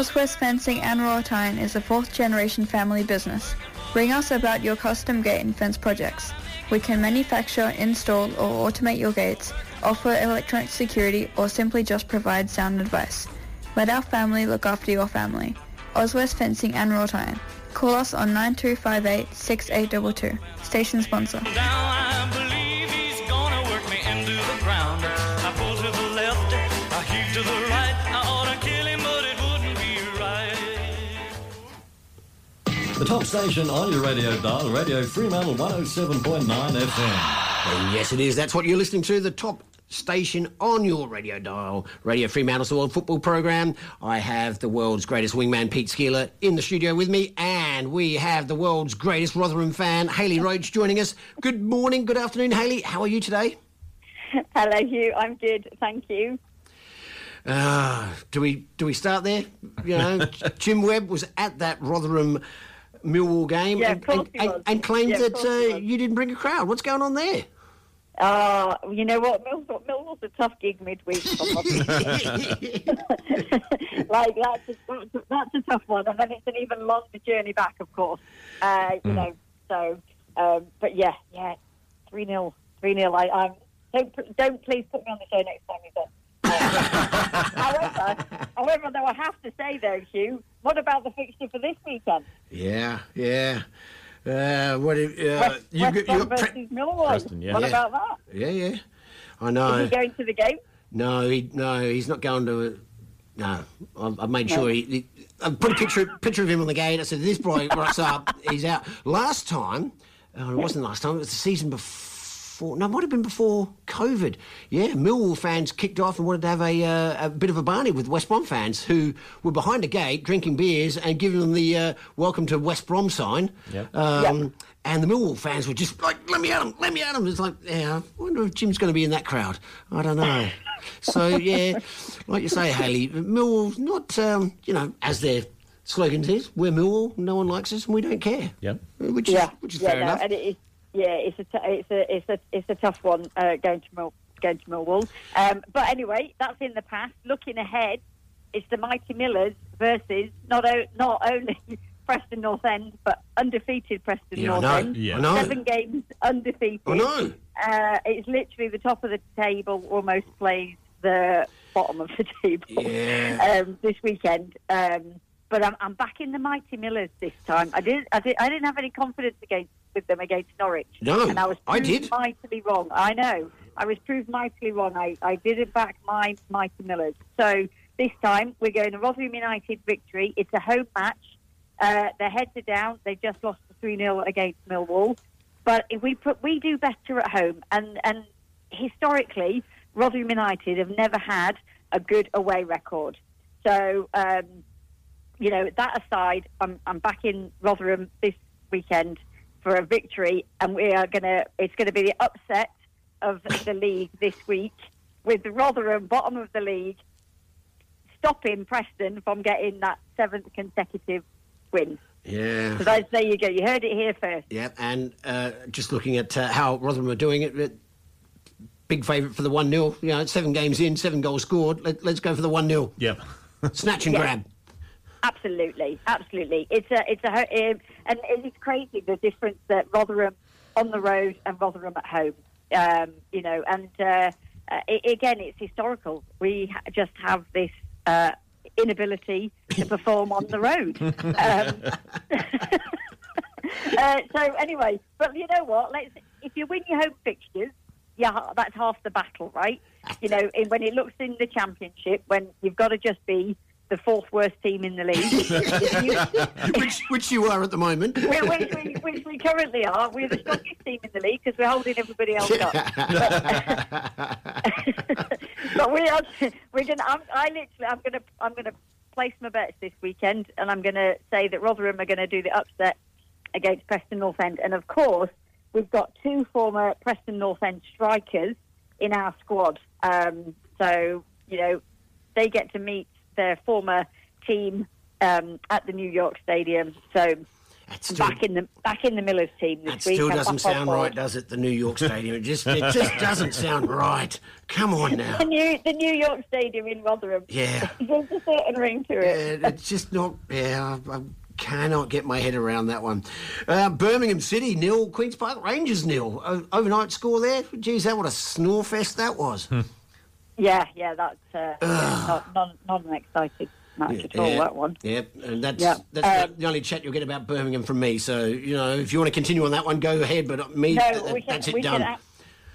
Oswest Fencing and Wrought Iron is a fourth generation family business. Ring us about your custom gate and fence projects. We can manufacture, install or automate your gates, offer electronic security or simply just provide sound advice. Let our family look after your family. Oswest Fencing and Wrought Iron. Call us on 9258 6822. Station sponsor. The top station on your radio dial, Radio Fremantle 107.9 FM. Yes, it is. That's what you're listening to. The top station on your radio dial, Radio Fremantle's the World Football Program. I have the world's greatest wingman, Pete Szkiela, in the studio with me, and we have the world's greatest Rotherham fan, Hayley Roach, joining us. Good morning, good afternoon, Hayley. How are you today? Hello, Hugh. I'm good, thank you. Uh, do we do we start there? You know, Jim Webb was at that Rotherham Millwall game Yeah, and, and, and, and claimed Yeah, that uh, you didn't bring a crowd. What's going on there? Uh, you know what? Millwall, Millwall's a tough gig midweek. like that's a, that's, a, that's a tough one, and then it's an even longer journey back, of course. Uh, you Mm. know, so um, but yeah, yeah, three 0 three 0 I, I'm don't don't please put me on the show next time you however, however, though I have to say though, Hugh, what about the fixture for this weekend? Yeah, yeah. Uh, what? if- Uh, West, you, West you Brom got Pre- versus Millwall. Preston, yeah. What Yeah. about that? yeah, yeah. I Is know. he going to the game? No, he, no, he's not going to. A, no, I've, I've made No. sure he. he I put a picture picture of him on the gate. I said, "This boy rocks up. He's out." Last time, oh, it wasn't last time. It was the season before. No, it might have been before COVID. Yeah, Millwall fans kicked off and wanted to have a, uh, a bit of a barney with West Brom fans who were behind the gate drinking beers and giving them the uh, "Welcome to West Brom" sign. Yep. Um, And the Millwall fans were just like, "Let me at him! Let me at him!" It's like, yeah, I wonder if Jim's going to be in that crowd. I don't know. So yeah, like you say, Hayley, Millwall's not, um, you know, as their slogan says, "We're Millwall. No one likes us, and we don't care." Yep. Which is yeah, which is yeah, fair no, enough. And it is, yeah, it's a, t- it's a, it's a, it's a tough one uh, going to Mill, going to Millwall. Um, but anyway, that's in the past. Looking ahead, it's the Mighty Millers versus not o- not only Preston North End, but undefeated Preston Yeah, I North know. End. Yeah. I know. Seven games undefeated. I know. Uh, it's literally the top of the table, almost plays the bottom of the table Yeah. um, this weekend. Um, but I'm, I'm backing the Mighty Millers this time. I didn't, I, did, I didn't have any confidence against with them against Norwich. No, and I was I proved did. mightily wrong. I know. I was proved mightily wrong. I, I didn't back my Mighty Millers. So this time we're going to Rotherham United victory. It's a home match. Uh, their heads are down. They just lost 3 0 against Millwall. But if we put, we do better at home, and and historically, Rotherham United have never had a good away record. So, um, you know, that aside, I'm I'm back in Rotherham this weekend for a victory, and we are gonna. It's going to be the upset of the league this week, with Rotherham bottom of the league, stopping Preston from getting that seventh consecutive win. Yeah. So that's, there you go. You heard it here first. Yeah, and uh, just looking at uh, how Rotherham are doing it, it big favourite for the 1 0. You know, seven games in, seven goals scored. Let, let's go for the 1 0. Yep. Snatch and Yeah. grab. Absolutely, absolutely. It's a, it's a, um, and it's crazy the difference that Rotherham on the road and Rotherham at home. Um, you know, and uh, uh, i again, it's historical. We ha- just have this uh, inability to perform on the road. Um, uh, so anyway, but you know what? Let's if you win your home fixtures, yeah, that's half the battle, right? You know, when it looks in the championship, when you've got to just be the fourth worst team in the league, which, which you are at the moment. which, which, we, which we currently are. We're the strongest team in the league because we're holding everybody else up. but we are. We're gonna. I'm, I literally. I'm gonna. I'm gonna place my bets this weekend, and I'm gonna say that Rotherham are going to do the upset against Preston North End, and of course we've got two former Preston North End strikers in our squad. Um, so you know they get to meet their former team um, at the New York Stadium. So back in the back in the Millers team this That week. still I'm doesn't back sound board. right, does it? The New York Stadium. It just, it just doesn't sound right. Come on now. The New, the New York Stadium in Rotherham. Yeah. There's a certain ring to it. Yeah, it's just not. Yeah, I, I cannot get my head around that one. Uh, Birmingham City nil, Queens Park Rangers nil. O- overnight score there. Geez, that what a snore fest that was. Yeah, yeah, that's uh, not, not, not an exciting match at all, Yeah, that one. Yep, and that's Yeah, that's um, the only chat you'll get about Birmingham from me. So you know, if you want to continue on that one, go ahead. But me, No, th- we can, that's it we done. can, ab-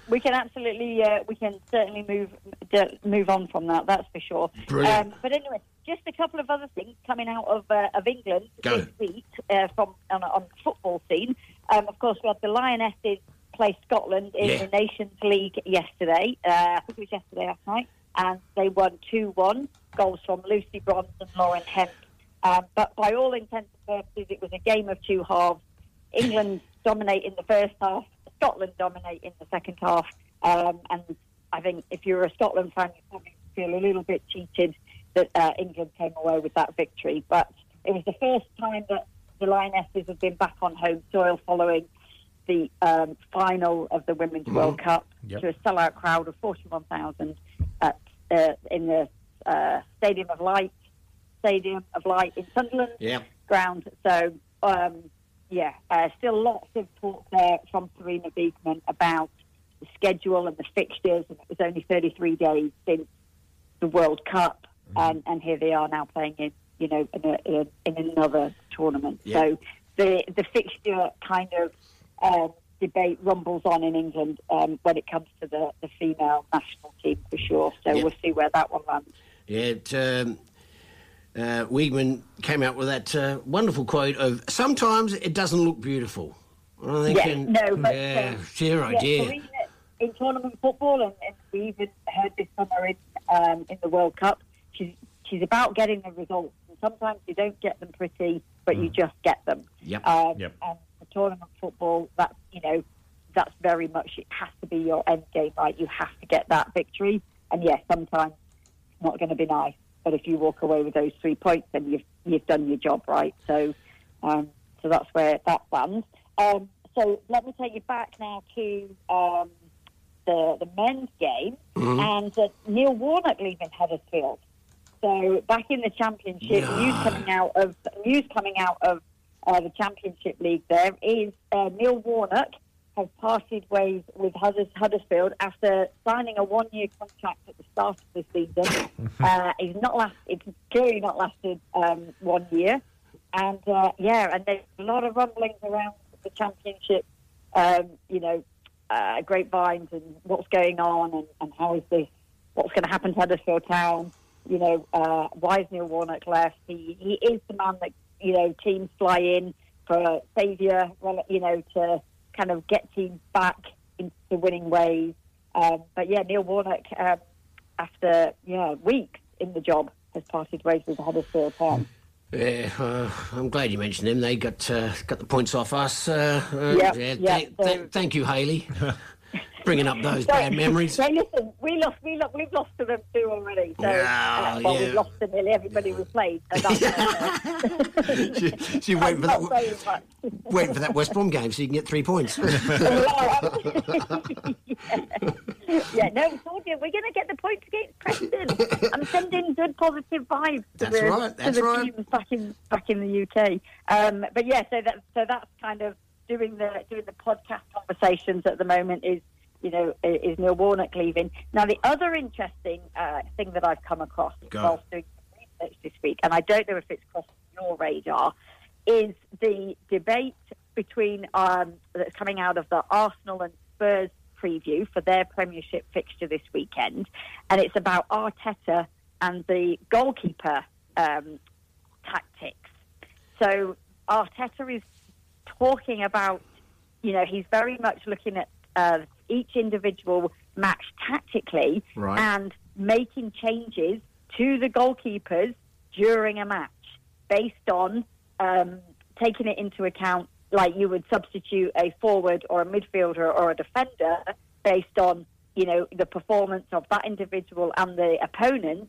we can absolutely, uh, we can certainly move move on from that. That's for sure. Brilliant. Um, but anyway, just a couple of other things coming out of uh, of England Go. this week uh, from on, on football scene. Um, of course, we had the Lionesses play Scotland in Yeah. the Nations League yesterday. Uh, I think it was yesterday last night, and they won two one. Goals from Lucy Bronze and Lauren Hemp. Um, but by all intents and purposes, it was a game of two halves. England dominate in the first half, Scotland dominate in the second half. Um, and I think if you're a Scotland fan, you're probably feel a little bit cheated that uh, England came away with that victory. But it was the first time that the Lionesses have been back on home soil following the um, final of the Women's World Cup Yep. to a sellout crowd of 41,000 at uh, in the uh, Stadium of Light, Stadium of Light in Sunderland Yeah. ground. So, um, yeah, uh, still lots of talk there from Sarina Wiegman about the schedule and the fixtures. And it was only 33 days since the World Cup, and, and here they are now playing in, you know, in, a, in, a, in another tournament. Yeah. So the the fixture kind of um, debate rumbles on in England um, when it comes to the, the female national team for sure. So Yeah. we'll see where that one lands. Yeah, it, um, uh, Wiegman came out with that uh, wonderful quote of "Sometimes it doesn't look beautiful." I'm Yeah, thinking, no, but, yeah, um, dear yeah, idea. Sarina, in tournament football, and, and we even heard this summer in um, in the World Cup. She's she's about getting the results, and sometimes you don't get them pretty, but you just get them. Yep. Um, Yep. And for tournament football, that's you know that's very much it has to be your end game, right? You have to get that victory, and yes, sometimes it's not going to be nice, but if you walk away with those three points, then you've you've done your job, right? So, um, so that's where that lands. Um, so let me take you back now to um, the the men's game Mhm. and uh, Neil Warnock leaving Huddersfield. So back in the championship, news coming out of news coming out of uh, the championship league. There is uh, Neil Warnock has parted ways with Hudders- Huddersfield after signing a one-year contract at the start of the season. uh, he's not last. It's clearly not lasted um, one year, and uh, yeah, and there's a lot of rumblings around the championship. Um, you know, uh, grapevines and what's going on and, and how is this, what's going to happen to Huddersfield Town. You know, uh, why is Neil Warnock left? He, he is the man that, you know, teams fly in for saviour, well, you know, to kind of get teams back into winning ways. Um, but yeah, Neil Warnock, um, after, yeah, weeks in the job, has parted ways with the Huddersfield Town. Yeah, uh, I'm glad you mentioned them. They got uh, got the points off us. Uh, uh, Yep, yeah, yep, th- so- th- thank you, Hayley, bringing up those So- bad memories. Hey, listen, we lost, we lo- we've lost to them too already. So, Yeah, uh, well, yeah. we've lost to nearly everybody we've played. So she, she waiting for that. Waiting for that West Brom game so you can get three points. yeah, no, we told you we're going to get the points against Preston. I'm sending good positive vibes to That's the, right, to the right. teams back in back in the UK. Um, but yeah, so that so that's kind of doing the doing the podcast conversations at the moment is you know is Neil Warnock leaving. Now the other interesting uh, thing that I've come across whilst doing research this week, and I don't know if it's crossed your radar, is the debate between um, that's coming out of the Arsenal and Spurs preview for their Premiership fixture this weekend, and it's about Arteta and the goalkeeper um, tactics. So Arteta is talking about, you know, he's very much looking at uh, each individual match tactically Right. and making changes to the goalkeepers during a match based on um, taking it into account, like you would substitute a forward or a midfielder or a defender based on, you know, the performance of that individual and the opponents.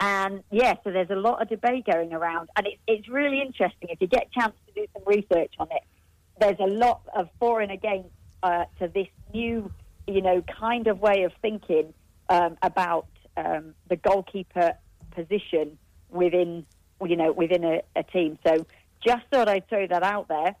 And yeah, so there's a lot of debate going around, and it's it's really interesting. If you get a chance to do some research on it, there's a lot of for and against uh, to this new, you know, kind of way of thinking um, about um, the goalkeeper position within, you know, within a, a team. So just thought I'd throw that out there.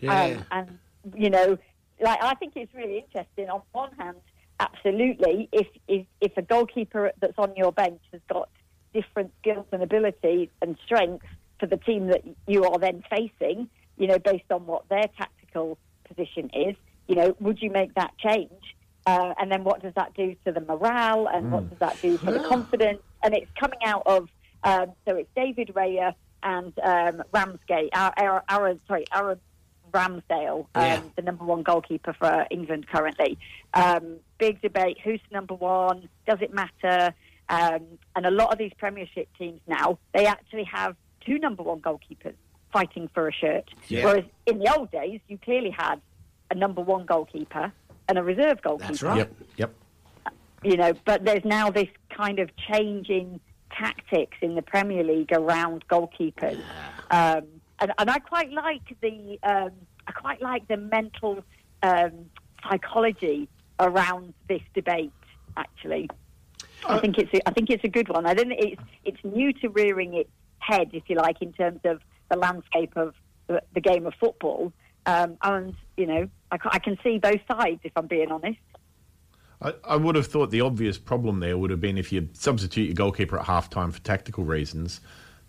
Yeah. Um, and you know, like I think it's really interesting. On one hand, absolutely, if if if a goalkeeper that's on your bench has got different skills and ability and strengths for the team that you are then facing, you know, based on what their tactical position is, you know, would you make that change? Uh, and then what does that do to the morale and what does that do for the confidence? And it's coming out of, um, so it's David Raya and um, Ramsgate, Aaron, Aaron, sorry, Aaron Ramsdale, um, Yeah. the number one goalkeeper for England currently. Um, big debate: who's number one? Does it matter? Um, and a lot of these Premiership teams now they actually have two number one goalkeepers fighting for a shirt. Yeah. Whereas in the old days, you clearly had a number one goalkeeper and a reserve goalkeeper. That's Yep. Yep. You know, but there's now this kind of change in tactics in the Premier League around goalkeepers, um, and, and I quite like the um, I quite like the mental um, psychology around this debate. Actually, I think it's a, I think it's a good one. I don't. It's it's new to rearing its head, if you like, in terms of the landscape of the, the game of football. Um, and you know, I, I can see both sides if I'm being honest. I, I would have thought the obvious problem there would have been if you substitute your goalkeeper at half time for tactical reasons,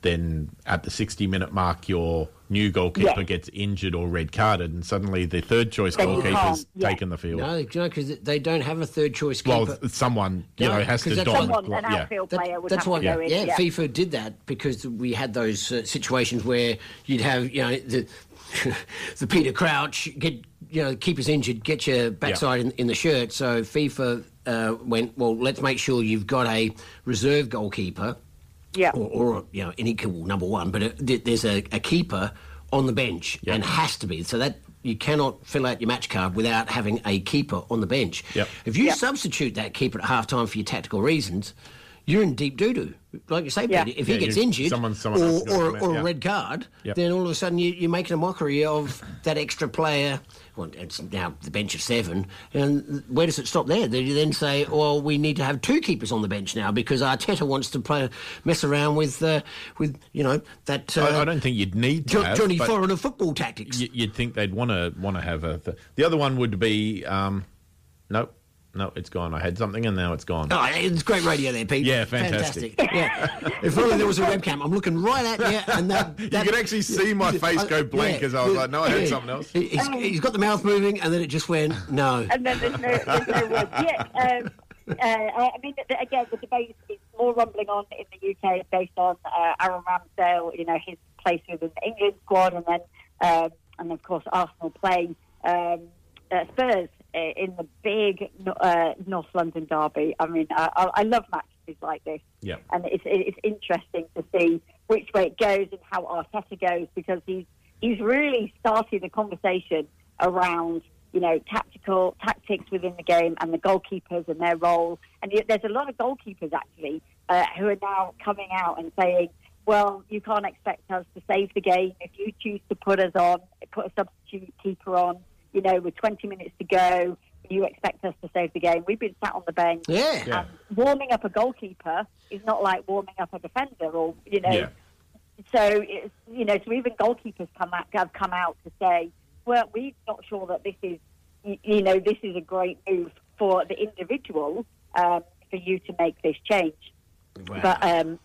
then at the 60 minute mark, your new goalkeeper Yeah. gets injured or red carded, and suddenly the third choice Then you goalkeeper's yeah. taken the field. No, because they don't have a third choice keeper. well, someone, you No, know, has 'cause to that's die. what- yeah. That- that's why, go in, yeah, yeah. FIFA did that because we had those uh, situations where you'd have, you know, the the Peter Crouch get, you know, keeper's injured, get your backside in, in the shirt. So FIFA uh, went, well, let's make sure you've got a reserve goalkeeper, yeah, or, or you know, an equal number one, but uh, th- there's a, a keeper on the bench and has to be. So that you cannot fill out your match card without having a keeper on the bench. Yep. If you substitute that keeper at half time for your tactical reasons, you're in deep doo doo. Like you say, Yeah. Peter, if Yeah, he gets you- injured someone- someone else or, has or, come or yeah. a red card, Yep. then all of a sudden you, you're making a mockery of that extra player. Well, it's now the bench of seven. And where does it stop there? Do you then say, well, we need to have two keepers on the bench now because Arteta wants to play, mess around with, uh, with you know, that. Uh, I, I don't think you'd need to Jo- have, Johnny Foreigner football tactics. y- You'd think they'd want to want to have a. Th- the other one would be, um, nope, no, it's gone. I had something and now it's gone. Oh, it's great radio there, Pete. Yeah, fantastic. yeah. If only there was a webcam. I'm looking right at you, and that, You that could actually see my face go blank as I was like, no, I had something else. He- He's, he's got the mouth moving, and then it just went no. and then there's no, there's no words. Yeah, um, uh, I I mean, again, the debate is more rumbling on in the UK based on uh, Aaron Ramsdale, you know, his place within the England squad, and then, um, and of course, Arsenal playing um, uh, Spurs in the big uh, North London derby. I mean, I, I I love matches like this Yeah. and it's it's interesting to see which way it goes and how Arteta goes because he's he's really started a conversation around you know tactical tactics within the game and the goalkeepers and their role. And there's a lot of goalkeepers actually uh, who are now coming out and saying, "Well, you can't expect us to save the game if you choose to put us on, put a substitute keeper on. You know, with 20 minutes to go." You expect us to save the game. We've been sat on the bench. Yeah. And warming up a goalkeeper is not like warming up a defender, or you know. Yeah. So it's, you know, so even goalkeepers come out, have come out to say, well, we're not sure that this is, you know, this is a great move for the individual um, for you to make this change. But um,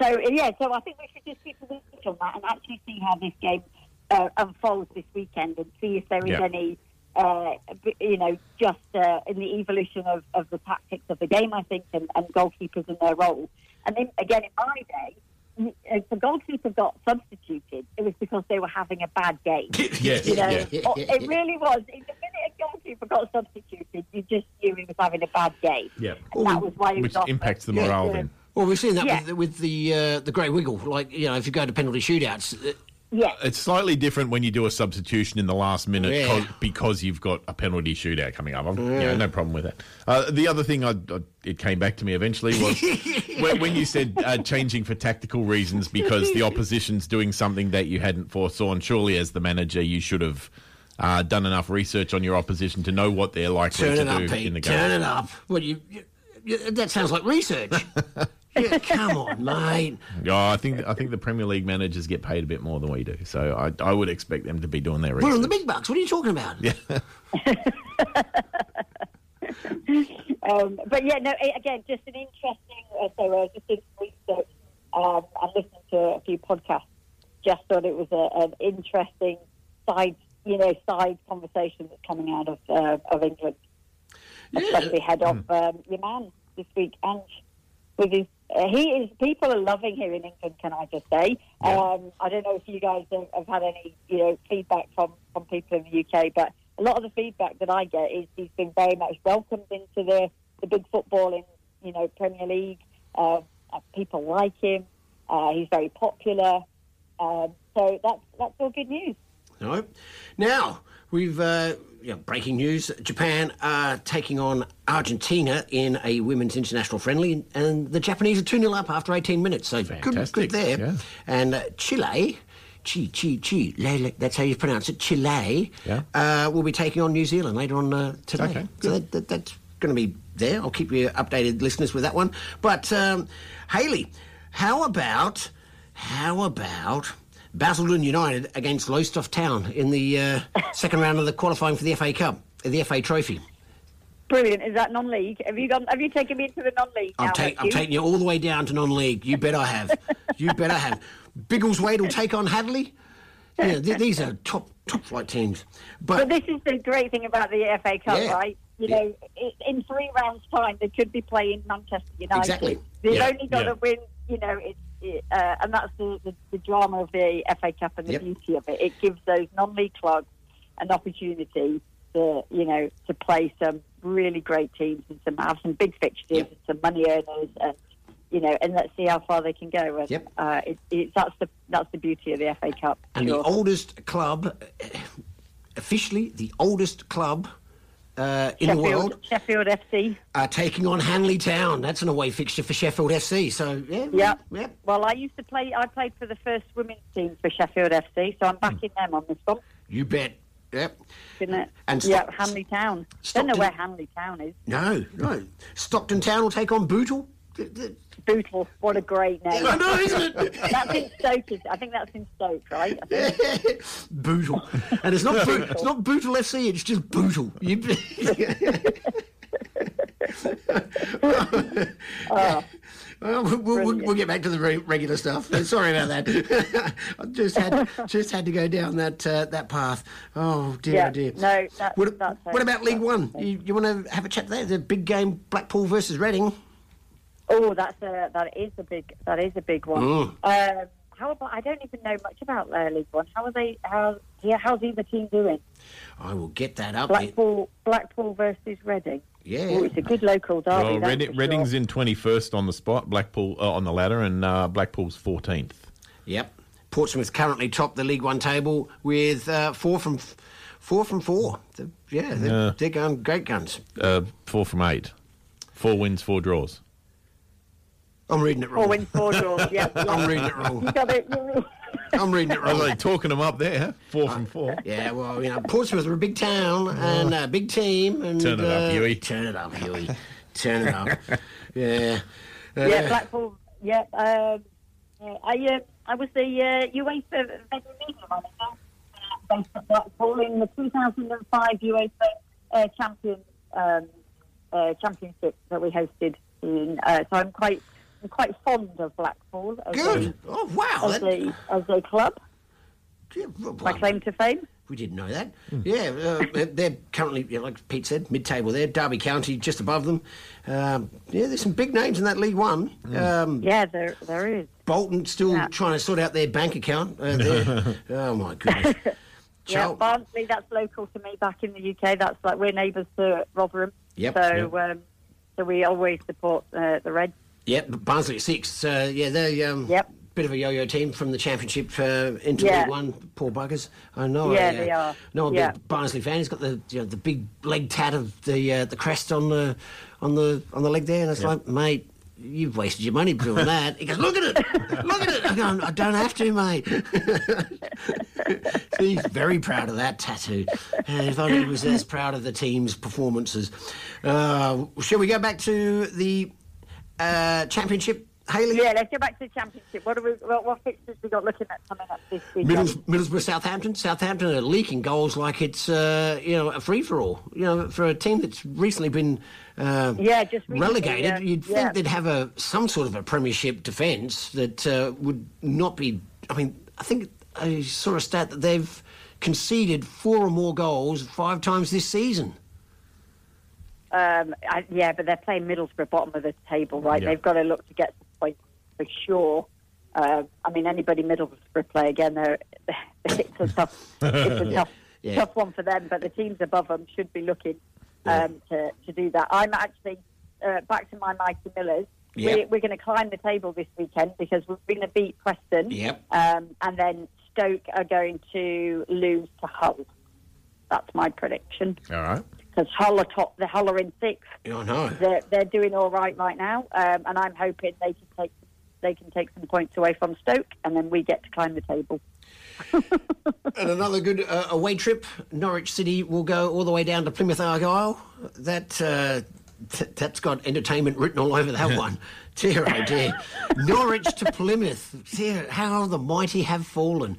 so yeah, so I think we should just keep a watch on that and actually see how this game uh, unfolds this weekend and see if there is Yeah. any, uh, you know, just uh, in the evolution of, of the tactics of the game, I think, and, and goalkeepers and their role. And then again, in my day, y- if the goalkeeper got substituted, it was because they were having a bad game. Yes, you know, yeah. It really was. In the minute a goalkeeper got substituted, you just knew he was having a bad game. Yeah. And that was why he Which was off impacts the Yeah. morale then. Well, we've seen that Yeah. with, with the uh, the grey wiggle. Like you know, if you go to penalty shootouts, uh, Yeah. It's slightly different when you do a substitution in the last minute Yeah. co- because you've got a penalty shootout coming up. I'm, you Yeah. know, no problem with that. Uh, the other thing I, I, it came back to me eventually was when, when you said uh, changing for tactical reasons because the opposition's doing something that you hadn't foresawn. Surely, as the manager, you should have. Uh, done enough research on your opposition to know what they're likely turn to it up, do in the game. Turn it up. Well, you, you, you that sounds like research. yeah, come on, mate. Yeah, I think I think the Premier League managers get paid a bit more than we do, so I, I would expect them to be doing their We're research. on the big bucks. What are you talking about? Yeah. um, but yeah, no. Again, just an interesting. Uh, so I was just doing research um, and listening to a few podcasts. Just thought it was a, an interesting side, you know, side conversation that's coming out of uh, of England, especially head of um, your man this week, Ange, with his. Uh, he is. People are loving here in England. Can I just say? Um, I don't know if you guys have, have had any, you know, feedback from from people in the UK, but a lot of the feedback that I get is he's been very much welcomed into the the big football in, you know, Premier League. Uh, uh, people like him. Uh, he's very popular. Um, so that's that's all good news. No. Now We've uh, you know, breaking news: Japan are taking on Argentina in a women's international friendly, and the Japanese are two 0 up after eighteen minutes. So good, Fantastic, good there. yeah. And uh, Chile. Chi, Chi, Chi, Lele, that's how you pronounce it, Chile, Yeah. uh, will be taking on New Zealand later on uh, today. Okay, so that, that, that's going to be there. I'll keep you updated, listeners, with that one. But, um, Hayley, how about, how about Basildon United against Lowestoft Town in the uh, second round of the qualifying for the FA Cup, the FA Trophy? Brilliant. Is that non-league? Have you gone? Have you taken me into the non-league? I'm, ta- I'm taking you all the way down to non-league. You bet I have. you bet I have. Biggleswade will take on Hadley. Yeah, th- these are top top flight teams. But, But, this is the great thing about the FA Cup, Yeah. right? You Yeah. know, in three rounds' time, they could be playing Manchester United. Exactly. They've Yeah. only got to win. You know, it's it, uh, and that's the, the, the drama of the FA Cup and the Yep. beauty of it. It gives those non-league clubs an opportunity to, you know, to play some really great teams and some have some big fixtures and some money earners and. You know, and let's see how far they can go. And, Yep. uh, it, it, that's the that's the beauty of the FA Cup. and sure. the oldest club, uh, officially the oldest club uh, in the world, Sheffield FC. are taking on Hanley Town. That's an away fixture for Sheffield FC. So yeah, Yeah. yeah. Well, I used to play. I played for the first women's team for Sheffield FC, so I'm backing them on this one. You bet. Yep. Isn't it? And yeah, Stock- Hanley Town. Don't know where Hanley Town is. No, no. Stockton Town will take on Bootle. Bootle. What a great name. I know, isn't it? that's in Stoke. I think that's in Stoke, right? Think. Bootle. And it's not Bo- it's not Bootle FC. It's just Bootle. You. Oh, Well, we'll, we'll, we'll get back to the re- regular stuff. Sorry about that. I just had just had to go down that uh, that path. Oh dear, yeah. oh dear. No, that's, What, what about League One? You, you want to have a chat there? The big game, Blackpool versus Reading. Oh, that's a that is a big that is a big one. Mm. Um, how about? I don't even know much about uh, League One. How are they? How yeah? How's either team doing? I will get that up. Blackpool Blackpool versus Reading. Yeah. Oh, it's a good local derby. Well, that's Reading, for sure. Reading's in 21st on the spot, Blackpool uh, on the ladder, and uh, Blackpool's 14th. Yep. Portsmouth currently top the League One table with uh, four from f- four from four. The- yeah, they're, Yeah. they're going great guns. Uh, four from eight. Four wins, four draws. I'm reading it wrong. Four wins, four draws. Yeah, yeah. I'm reading it wrong. You got it. I'm reading it I was wrong. like talking them up there. Four from four. Yeah, well, you know, Portsmouth are a big town and a big team. And, Turn it up, uh, Huey. Turn it up, Huey. Turn it up. Yeah. Uh, yeah, Blackpool. Yeah, um, yeah, I uh, I was the uh, UEFA Federal Media Manager uh, based at Blackpool in the 2005 UEFA uh, Champion um, uh, Championship that we hosted. In, uh, so I'm quite I'm quite fond of Blackpool as Good. a Oh, wow. as That, a as a club. yeah, well, My claim to fame. we didn't know that. Yeah, uh, they're- they're currently, like Pete said, mid-table there. Derby County just above them. Um, yeah, there's some big names in that League One. Um, Yeah, there there is. Bolton still Yeah. trying to sort out their bank account. Uh, there. oh my goodness. Yeah, Chal- Barnsley, that's local to me back in the UK. That's like we're neighbours to Rotherham. Yep, So, Um, so we always support uh, the Reds. Yep, Barnsley at six. Uh, yeah, they're um, Yep. bit of a yo-yo team from the Championship uh, into Yeah. League One. Poor buggers. I know. Yeah, I, uh, they are. No, a Yeah. big Barnsley fan. He's got the you know, the big leg tat of the uh, the crest on the on the on the leg there, and it's like, mate. You've wasted your money doing that. He goes, look at it, look at it. I, go, I don't have to, mate. He's very proud of that tattoo. And if only he was as proud of the team's performances. Uh, shall we go back to the uh, championship, Hayley? Yeah, let's go back to the Championship. What, are we, what, what fixtures we got looking at coming up this weekend? Middles, Middlesbrough, Southampton. Southampton are leaking goals like it's uh, you know a free for all. You know, for a team that's recently been uh, Yeah, just recently, relegated, yeah, you'd think yeah. they'd have a some sort of a Premiership defence that uh, would not be. I mean, I think I saw a stat that they've conceded four or more goals five times this season. Um, I, yeah, but they're playing Middlesbrough bottom of the table, right? Yeah. They've got to look to get some points for sure. Uh, I mean, anybody Middlesbrough play again, they're, it's a tough, it's a tough, Yeah. tough one for them. But the teams above them should be looking um, to to do that. I'm actually uh, back to my Mighty Millers. Yeah. We're, we're going to climb the table this weekend because we're going to beat Preston. Yep. Um, and then Stoke are going to lose to Hull. That's my prediction. All right. Because Hull are top, the Hull are in sixth. Yeah, I know. They're they're doing all right right now, um, and I'm hoping they can take they can take some points away from Stoke, and then we get to climb the table. And another good uh, away trip. Norwich City will go all the way down to Plymouth Argyle. That uh, th- that's got entertainment written all over that one. Dear oh dear. Norwich to Plymouth. Dear, how the mighty have fallen.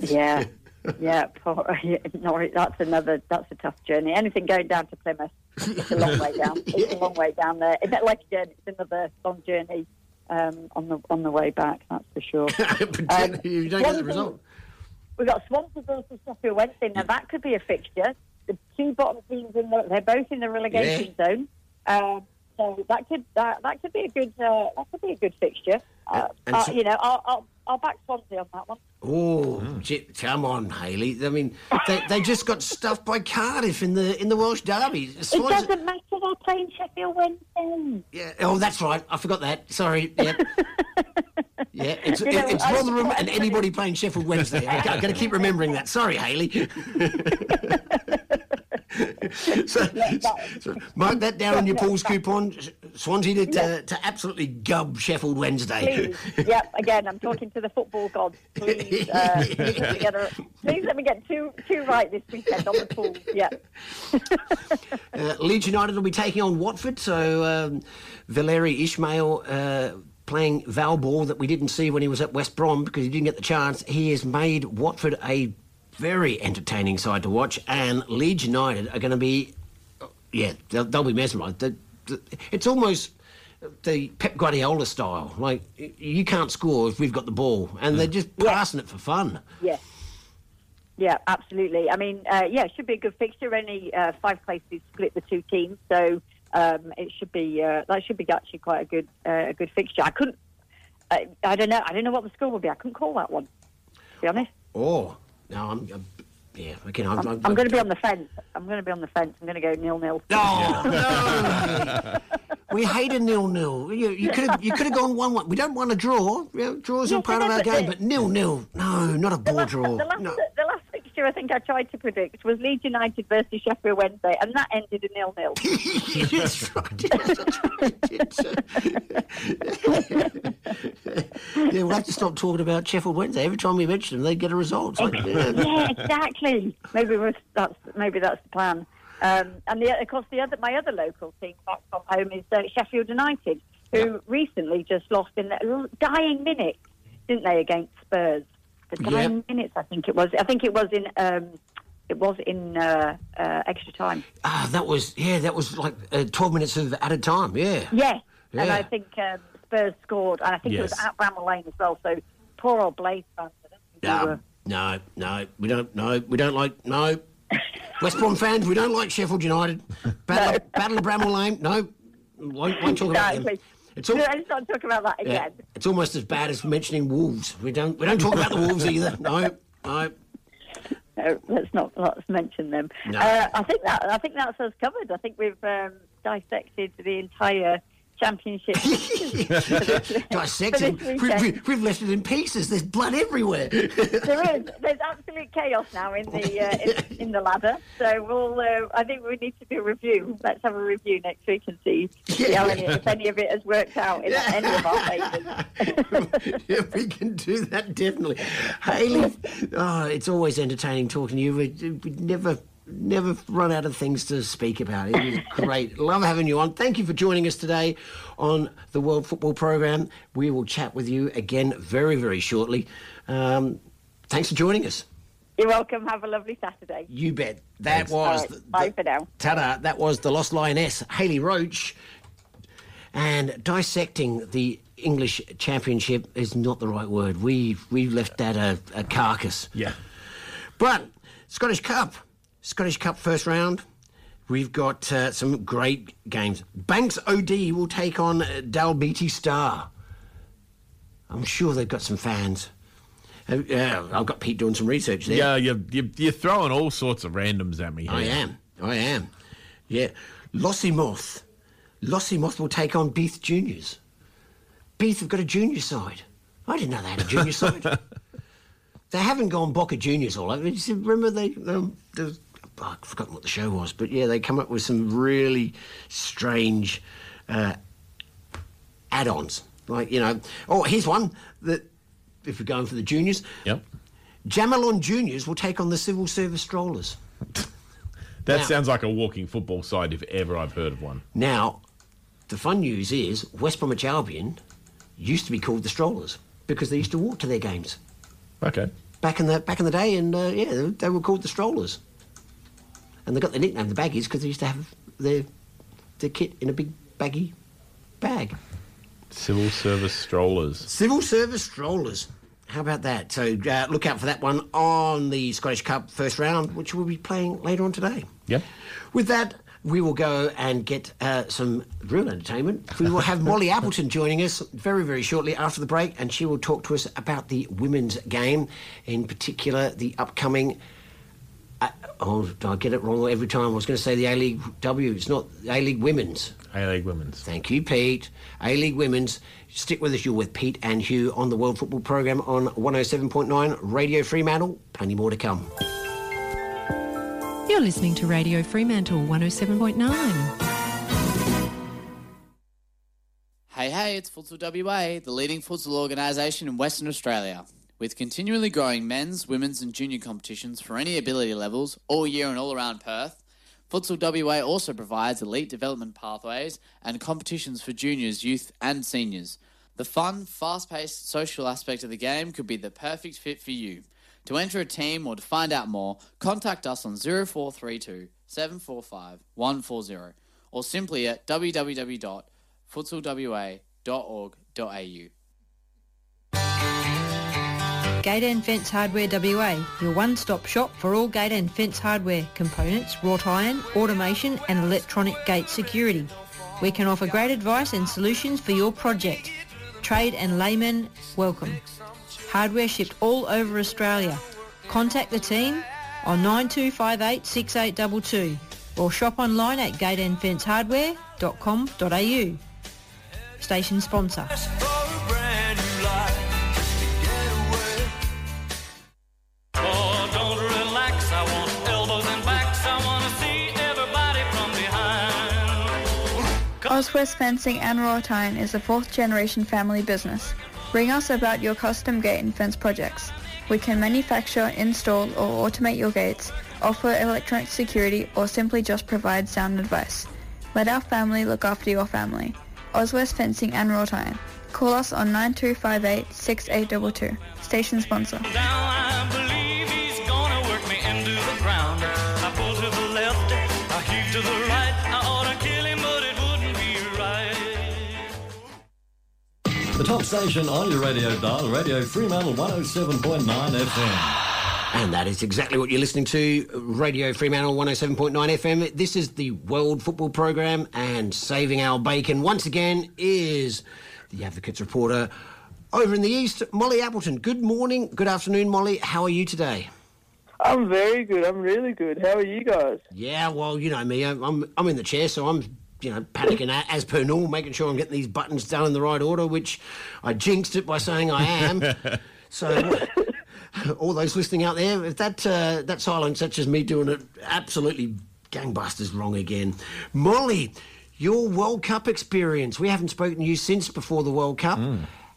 Yeah, yeah, poor, Norwich. That's another. That's a tough journey. Anything going down to Plymouth, it's a long way down. It's a long way down there. It's not like again, it's another long journey um, on the on the way back. That's for sure. Um, you don't get the result. We've got Swansea versus Sheffield Wednesday. Now that could be a fixture. The two bottom teams in the, they're both in the relegation zone. Um, so that could that, that could be a good uh, that could be a good fixture. Uh, uh, so- you know, I'll, I'll I'll back Swansea on that one. Oh, gee, come on, Hayley. I mean, they, they just got stuffed by Cardiff in the in the Welsh derby. It doesn't matter. They're playing Sheffield Wednesday. Yeah. Oh, that's right. I forgot that. Sorry. Yeah. yeah. It's, You know, it's I- Rotherham and anybody playing Sheffield Wednesday. I, have got to keep remembering that. Sorry, Hayley. so, so mark that down on your Paul's coupon. Swansea to, to, to absolutely gub Sheffield Wednesday. Please, yep. Again, I'm talking to the football gods. Please, uh, please, let me get a, please let me get two two right this weekend on the pool. Yeah. Uh, Leeds United will be taking on Watford, so um, Valérien Ismaël uh, playing Val Ball that we didn't see when he was at West Brom because he didn't get the chance. He has made Watford a very entertaining side to watch, and Leeds United are going to be, yeah, they'll, they'll be mesmerised. The- the- It's almost the Pep Guardiola style. Like, you can't score if we've got the ball, and they're just passing it for fun. Yeah. Yeah, absolutely. I mean, uh, yeah, it should be a good fixture. Only uh, five places split the two teams, so um, it should be uh, that should be actually quite a good uh, a good fixture. I couldn't, I, I don't know, I don't know what the score will be. I couldn't call that one. To be honest, Oh, no, I'm, I'm yeah, again, I'm, I'm, I'm going to be on the fence. I'm going to be on the fence. I'm going to go nil nil. No, no. we hate a nil nil. You, you could have you could have gone one one. We don't want a draw. You know, draws are Yes, part of our game, the- but nil nil. No, not a ball draw. The last, No. the last fixture I think I tried to predict was Leeds United versus Sheffield Wednesday, and that ended in nil nil. That's yeah, we'll have to stop talking about Sheffield Wednesday. Every time we mention them, they get a result. Yeah. yeah, exactly. Maybe we're, that's maybe that's the plan. Um, and the, of course, the other my other local team back from home is uh, Sheffield United, who recently just lost in the dying minutes, didn't they, against Spurs? The Yeah. dying minutes, I think it was. I think it was in um, it was in uh, uh, extra time. Ah, that was yeah, that was like uh, twelve minutes of added time. Yeah. Yes, and I think um, Spurs scored, and I think it was at Bramall Lane as well. So poor old Blades fans. I don't think they No, were- no, no, we don't. No, we don't like. No, West Brom fans, we don't like Sheffield United. Battle, of, Battle of Bramall Lane. No, won't, won't talk about them. It's all, No, let's not talk about that yeah, again. it's almost as bad as mentioning Wolves. We don't. We don't talk about the Wolves either. No, no. No, let's not let's mention them. No. Uh, I think that I think that's us covered. I think we've um, dissected the entire championship. Dissecting. We, this we, left it in pieces. There's blood everywhere. there is there's absolute chaos now in the uh, in, in the ladder. So we'll uh, I think we need to do a review. Let's have a review next week and see, see how any, if any of it has worked out in any of our favours. yeah, we can do that definitely. Hayley, oh, it's always entertaining talking to you. We, we never. Never run out of things to speak about. It is great. Love having you on. Thank you for joining us today on the World Football Program. We will chat with you again very, very shortly. Um, thanks for joining us. You're welcome. Have a lovely Saturday. You bet. That All was right, the, bye for now. Ta-da! That was the Lost Lioness, Hayley Roach, and dissecting the English Championship is not the right word. We we left that a, a carcass. Yeah. But Scottish Cup, Scottish Cup first round. We've got uh, some great games. Banks O' Dee will take on uh, Dalbeatty Star. I'm sure they've got some fans. Uh, yeah, I've got Pete doing some research there. Yeah, you're, you're, you're throwing all sorts of randoms at me. I am. I am. Yeah. Lossiemouth. Lossiemouth will take on Beath Juniors. Beath have got a junior side. I didn't know they had a junior side. They haven't gone Boca Juniors all over. Remember they um, there was I've forgotten what the show was, but yeah, they come up with some really strange uh, add-ons. Like you know, oh, here's one that if we're going for the juniors, Yep. Camelon juniors will take on the civil service strollers. That Now- sounds like a walking football side if ever I've heard of one. Now, the fun news is West Bromwich Albion used to be called the strollers because they used to walk to their games Okay. back in the back in the day, and uh, yeah, they were called the strollers, and they got the nickname the baggies because they used to have their their kit in a big baggy bag. Civil service strollers. Civil service strollers. How about that? So uh, look out for that one on the Scottish Cup first round, which we'll be playing later on today. Yep. With that, we will go and get uh, some real entertainment. We will have Molly Appleton joining us very, very shortly after the break, and she will talk to us about the women's game, in particular the upcoming. Uh, oh, I get it wrong every time? I was going to say the A League W. It's not A League Women's. A League Women's. Thank you, Pete. A League Women's. Stick with us. You're with Pete and Hugh on the World Football Program on 107.9 Radio Fremantle. Plenty more to come. You're listening to Radio Fremantle 107.9. Hey, hey, it's Futsal WA, the leading futsal organisation in Western Australia. With continually growing men's, women's, and junior competitions for any ability levels all year and all around Perth, Futsal WA also provides elite development pathways and competitions for juniors, youth, and seniors. The fun, fast paced social aspect of the game could be the perfect fit for you. To enter a team or to find out more, contact us on 0432 745 140 or simply at www.futsalwa.org.au. Gate and Fence Hardware WA, your one-stop shop for all gate and fence hardware, components, wrought iron, automation and electronic gate security. We can offer great advice and solutions for your project. Trade and laymen, welcome. Hardware shipped all over Australia. Contact the team on 9258 6822 or shop online at gateandfencehardware.com.au. Station sponsor. Oswest Fencing and Wrought is a fourth generation family business. Ring us about your custom gate and fence projects. We can manufacture, install or automate your gates, offer electronic security or simply just provide sound advice. Let our family look after your family. Oswest Fencing and Wrought. Call us on 9258 6822. Station sponsor. The top station on your radio dial, Radio Fremantle 107.9 FM. And that is exactly what you're listening to. Radio Fremantle 107.9 FM. This is the World Football Program, and saving our bacon once again is the Advocates reporter over in the East, Molly Appleton. Good morning, good afternoon, Molly. How are you today? I'm very good. I'm really good. How are you guys? Yeah, well, you know me. I'm I'm, I'm in the chair, so I'm you know panicking a- as per normal, making sure I'm getting these buttons done in the right order, which I jinxed it by saying I am. so. All those listening out there, if that uh, that silence, that's just me doing it absolutely gangbusters wrong again. Molly, your World Cup experience. We haven't spoken to you since before the World Cup.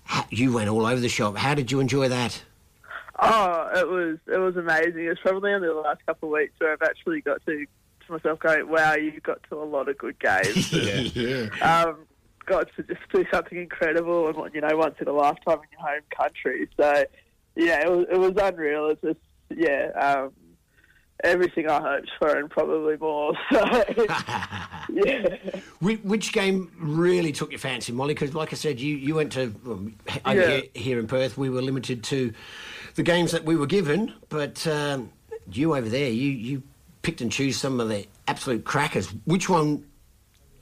Ha- You went all over the shop. How did you enjoy that? Oh, it was it was amazing. It's probably only the last couple of weeks where I've actually got to to myself going, "Wow, you got to a lot of good games." yeah. um, got to just do something incredible, and you know, once in a lifetime in your home country. So, yeah, it was it was unreal. It's just yeah, um, everything I hoped for and probably more. So, yeah. Which, which game really took your fancy, Molly? Because, like I said, you, you went to um, over Yeah. here, here in Perth. We were limited to the games that we were given, but um, you over there, you, you picked and choose some of the absolute crackers. Which one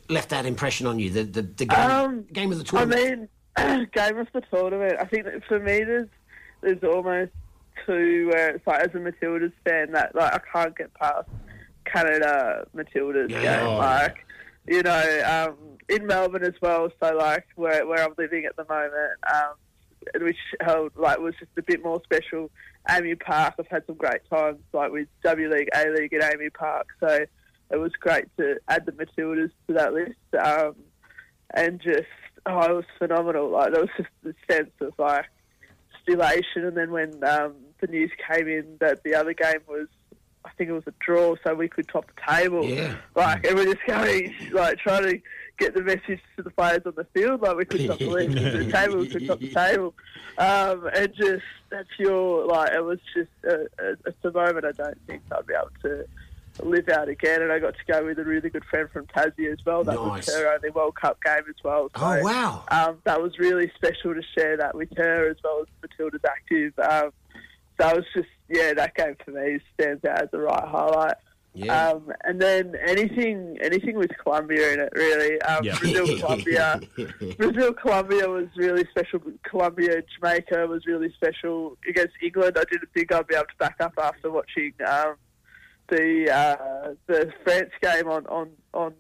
left that impression on you? The the, the game, Um, game of the tournament. I mean, game of the tournament. I think that for me, there's there's almost two where it's like as a Matildas fan that like I can't get past Canada Matildas Yeah. game. Oh, like you know, um, in Melbourne as well. So like where where I'm living at the moment, um, which held like was just a bit more special AAMI Park. I've had some great times like with W League, A League, and AAMI Park. So it was great to add the Matildas to that list. Um, and just oh, it was phenomenal. Like there was just the sense of like stimulation. And then when um, the news came in that the other game was, I think it was a draw, so we could top the table. Yeah. Like and we're just going like trying to get the message to the players on the field, like we could the league, the table, we could top the table. Um, and just that pure like it was just a, a, it's a moment I don't think I'd be able to live out again. And I got to go with a really good friend from Tassie as well. That Nice. was her only World Cup game as well. So, Oh, wow. Um, that was really special to share that with her as well as Matilda's active. Um, so it was just yeah, that game for me stands out as the right highlight. Yeah. Um, and then anything anything with Colombia in it really. Um, Yeah. Brazil Colombia. Brazil Colombia was really special. Colombia Jamaica was really special against England. I didn't think I'd be able to back up after watching um, the uh, the France game on on on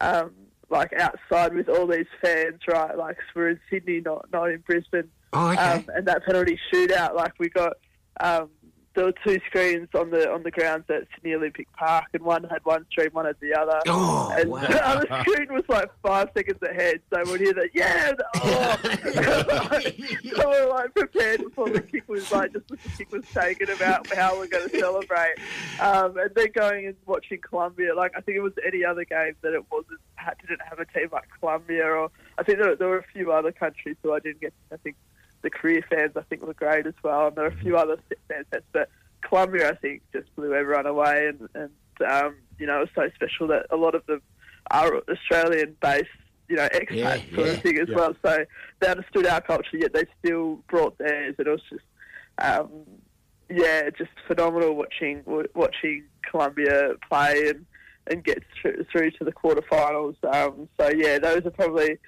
um, like outside with all these fans, right? Like we're in Sydney, not not in Brisbane. Oh, okay. um, and that penalty shootout, like we got. Um, there were two screens on the on the grounds at Sydney Olympic Park, and one had one screen, one had the other. Oh, and wow. the other screen was like five seconds ahead, so we'd hear that, yeah, oh. so we're like prepared before the kick was like just the kick was taken about how we're going to celebrate, um, and then going and watching Colombia. Like I think it was any other game that it wasn't had, didn't have a team like Colombia, or I think there, there were a few other countries who I didn't get. I think the Korea fans I think were great as well, and there are a few other fan sets, but Colombia I think just blew everyone away, and, and um, you know it was so special that a lot of them are Australian based, you know, expats Yeah, sort yeah, of thing as yeah. well. So they understood our culture, yet they still brought theirs, and it was just. Um, yeah, just phenomenal watching w- watching Colombia play and, and get through, through to the quarterfinals. Um, so yeah, those are probably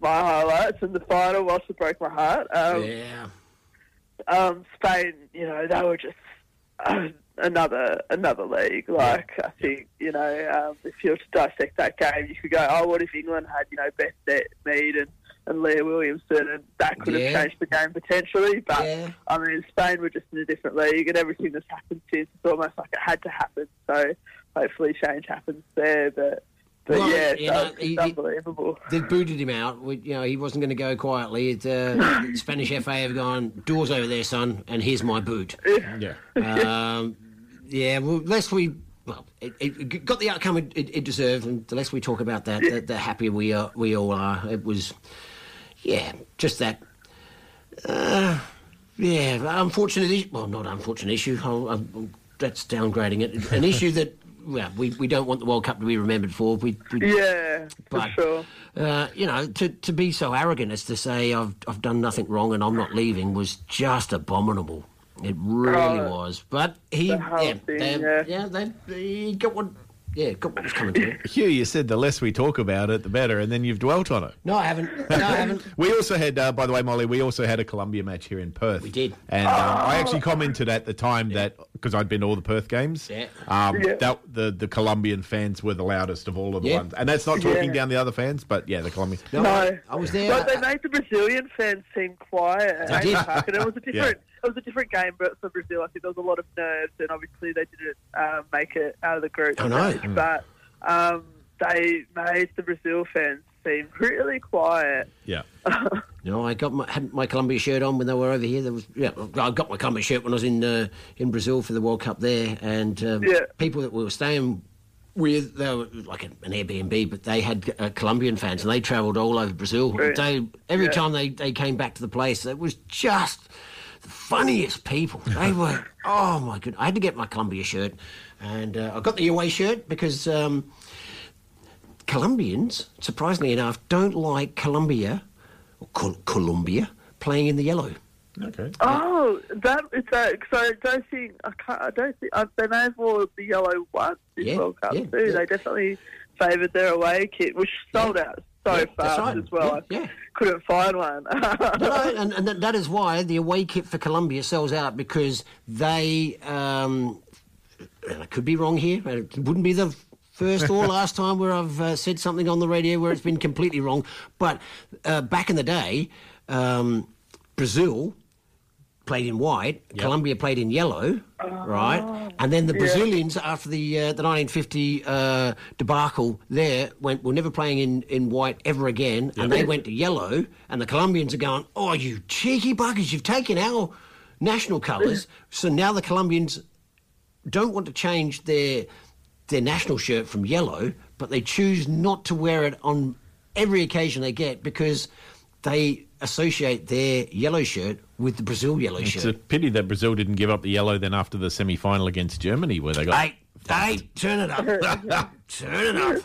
my highlights. in the final whilst it broke my heart. Um, yeah. um, Spain, you know, they were just uh, another another league. Like I think, you know, um, if you were to dissect that game, you could go, oh, what if England had, you know, Beth De- Mead and, and Leah Williamson, and that could Yeah. have changed the game potentially. But Yeah. I mean, Spain were just in a different league, and everything that's happened since, it's almost like it had to happen. So hopefully, change happens there. But but Well, yeah, you know, it's he- he- unbelievable. They booted him out. We, you know, he wasn't going to go quietly. It, uh, the Spanish FA have gone, doors over there, son, and here's my boot. Yeah. Um, yeah, well, less we. Well, it, it got the outcome it, it, it deserved, and the less we talk about that, the, the happier we are. We all are. It was, yeah, just that. Uh, yeah, unfortunate. issue- Well, not unfortunate issue. I'll, i that's downgrading it. An issue that well, we, we don't want the World Cup to be remembered for. We, we Yeah, but for sure. uh, you know, to, to be so arrogant as to say I've I've done nothing wrong and I'm not leaving was just abominable. It really Oh, was. But he, yeah, thing, they, yeah. yeah, they, he got what, yeah, got what was coming to him. Hugh, you said the less we talk about it, the better, and then you've dwelt on it. No, I haven't. No, I haven't. We also had, uh, by the way, Molly, we also had a Colombia match here in Perth. We did. And um, I actually commented at the time that, because I'd been to all the Perth games, Yeah. um, Yeah. that the, the Colombian fans were the loudest of all of the Yeah. ones. And that's not talking Yeah. down the other fans, but yeah, the Colombian. No, No, I, I was there. But they made the Brazilian fans seem quiet at They did. Park, and it was a different. It was a different game, but for Brazil, I think there was a lot of nerves, and obviously they didn't uh, make it out of the group I know. stage. But um, they made the Brazil fans seem really quiet. Yeah. No, I got my had my Colombia shirt on when they were over here. There was yeah, I got my Colombia shirt when I was in uh, in Brazil for the World Cup there, and um, Yeah. people that we were staying with they were like an Airbnb, but they had uh, Colombian fans and they travelled all over Brazil. Right. They every Yeah. time they, they came back to the place, it was just the funniest people. They were oh my god! I had to get my Colombia shirt, and uh, I got the away shirt because. Um, Colombians, surprisingly enough, don't like Colombia, or Col- Colombia, playing in the yellow. Okay. Oh, that is that. So I don't think I can't. I don't think uh, they may have wore the yellow once this Yeah, World Cup yeah, too. yeah. They definitely favoured their away kit, which sold out so Yeah, fast right. as well. Yeah, yeah. Couldn't find one. No, and, and that- that is why the away kit for Colombia sells out because they. Um, and I could be wrong here. It wouldn't be the first or last time where I've uh, said something on the radio where it's been completely wrong. But uh, back in the day, um, Brazil played in white, Colombia played in yellow, right? And then the Yeah. Brazilians, after the uh, the 1950 uh, debacle, there went we're never playing in, in white ever again, and they went to yellow. And the Colombians are going, oh, you cheeky buggers, you've taken our national colours. so now the Colombians don't want to change their their national shirt from yellow, but they choose not to wear it on every occasion they get because they associate their yellow shirt with the Brazil yellow It's shirt. It's a pity that Brazil didn't give up the yellow then after the semi final against Germany, where they got. Hey, hey, turn it up. turn it up.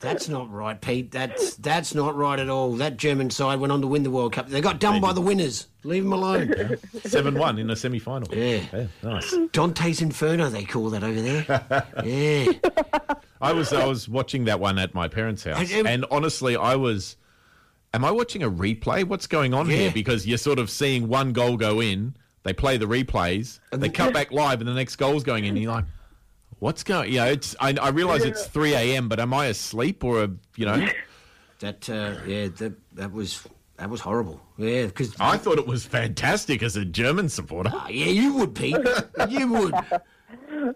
That's not right, Pete. That's that's not right at all. That German side went on to win the World Cup. They got done by the winners. Leave them alone. 7 1 in the semi final. Yeah. Nice. Dante's Inferno, they call that over there. Yeah. I was I was watching that one at my parents' house, I- um, and honestly, I was. Am I watching a replay? What's going on Yeah. here? Because you're sort of seeing one goal go in, they play the replays, and they cut back live, and the next goal's going in. And you're like, what's going? You know, it's. I, I realize it's 3 a.m., but am I asleep or a, you know? That uh, yeah, that that was that was horrible. Yeah, because I thought it was fantastic as a German supporter. yeah, you would, Pete. you would.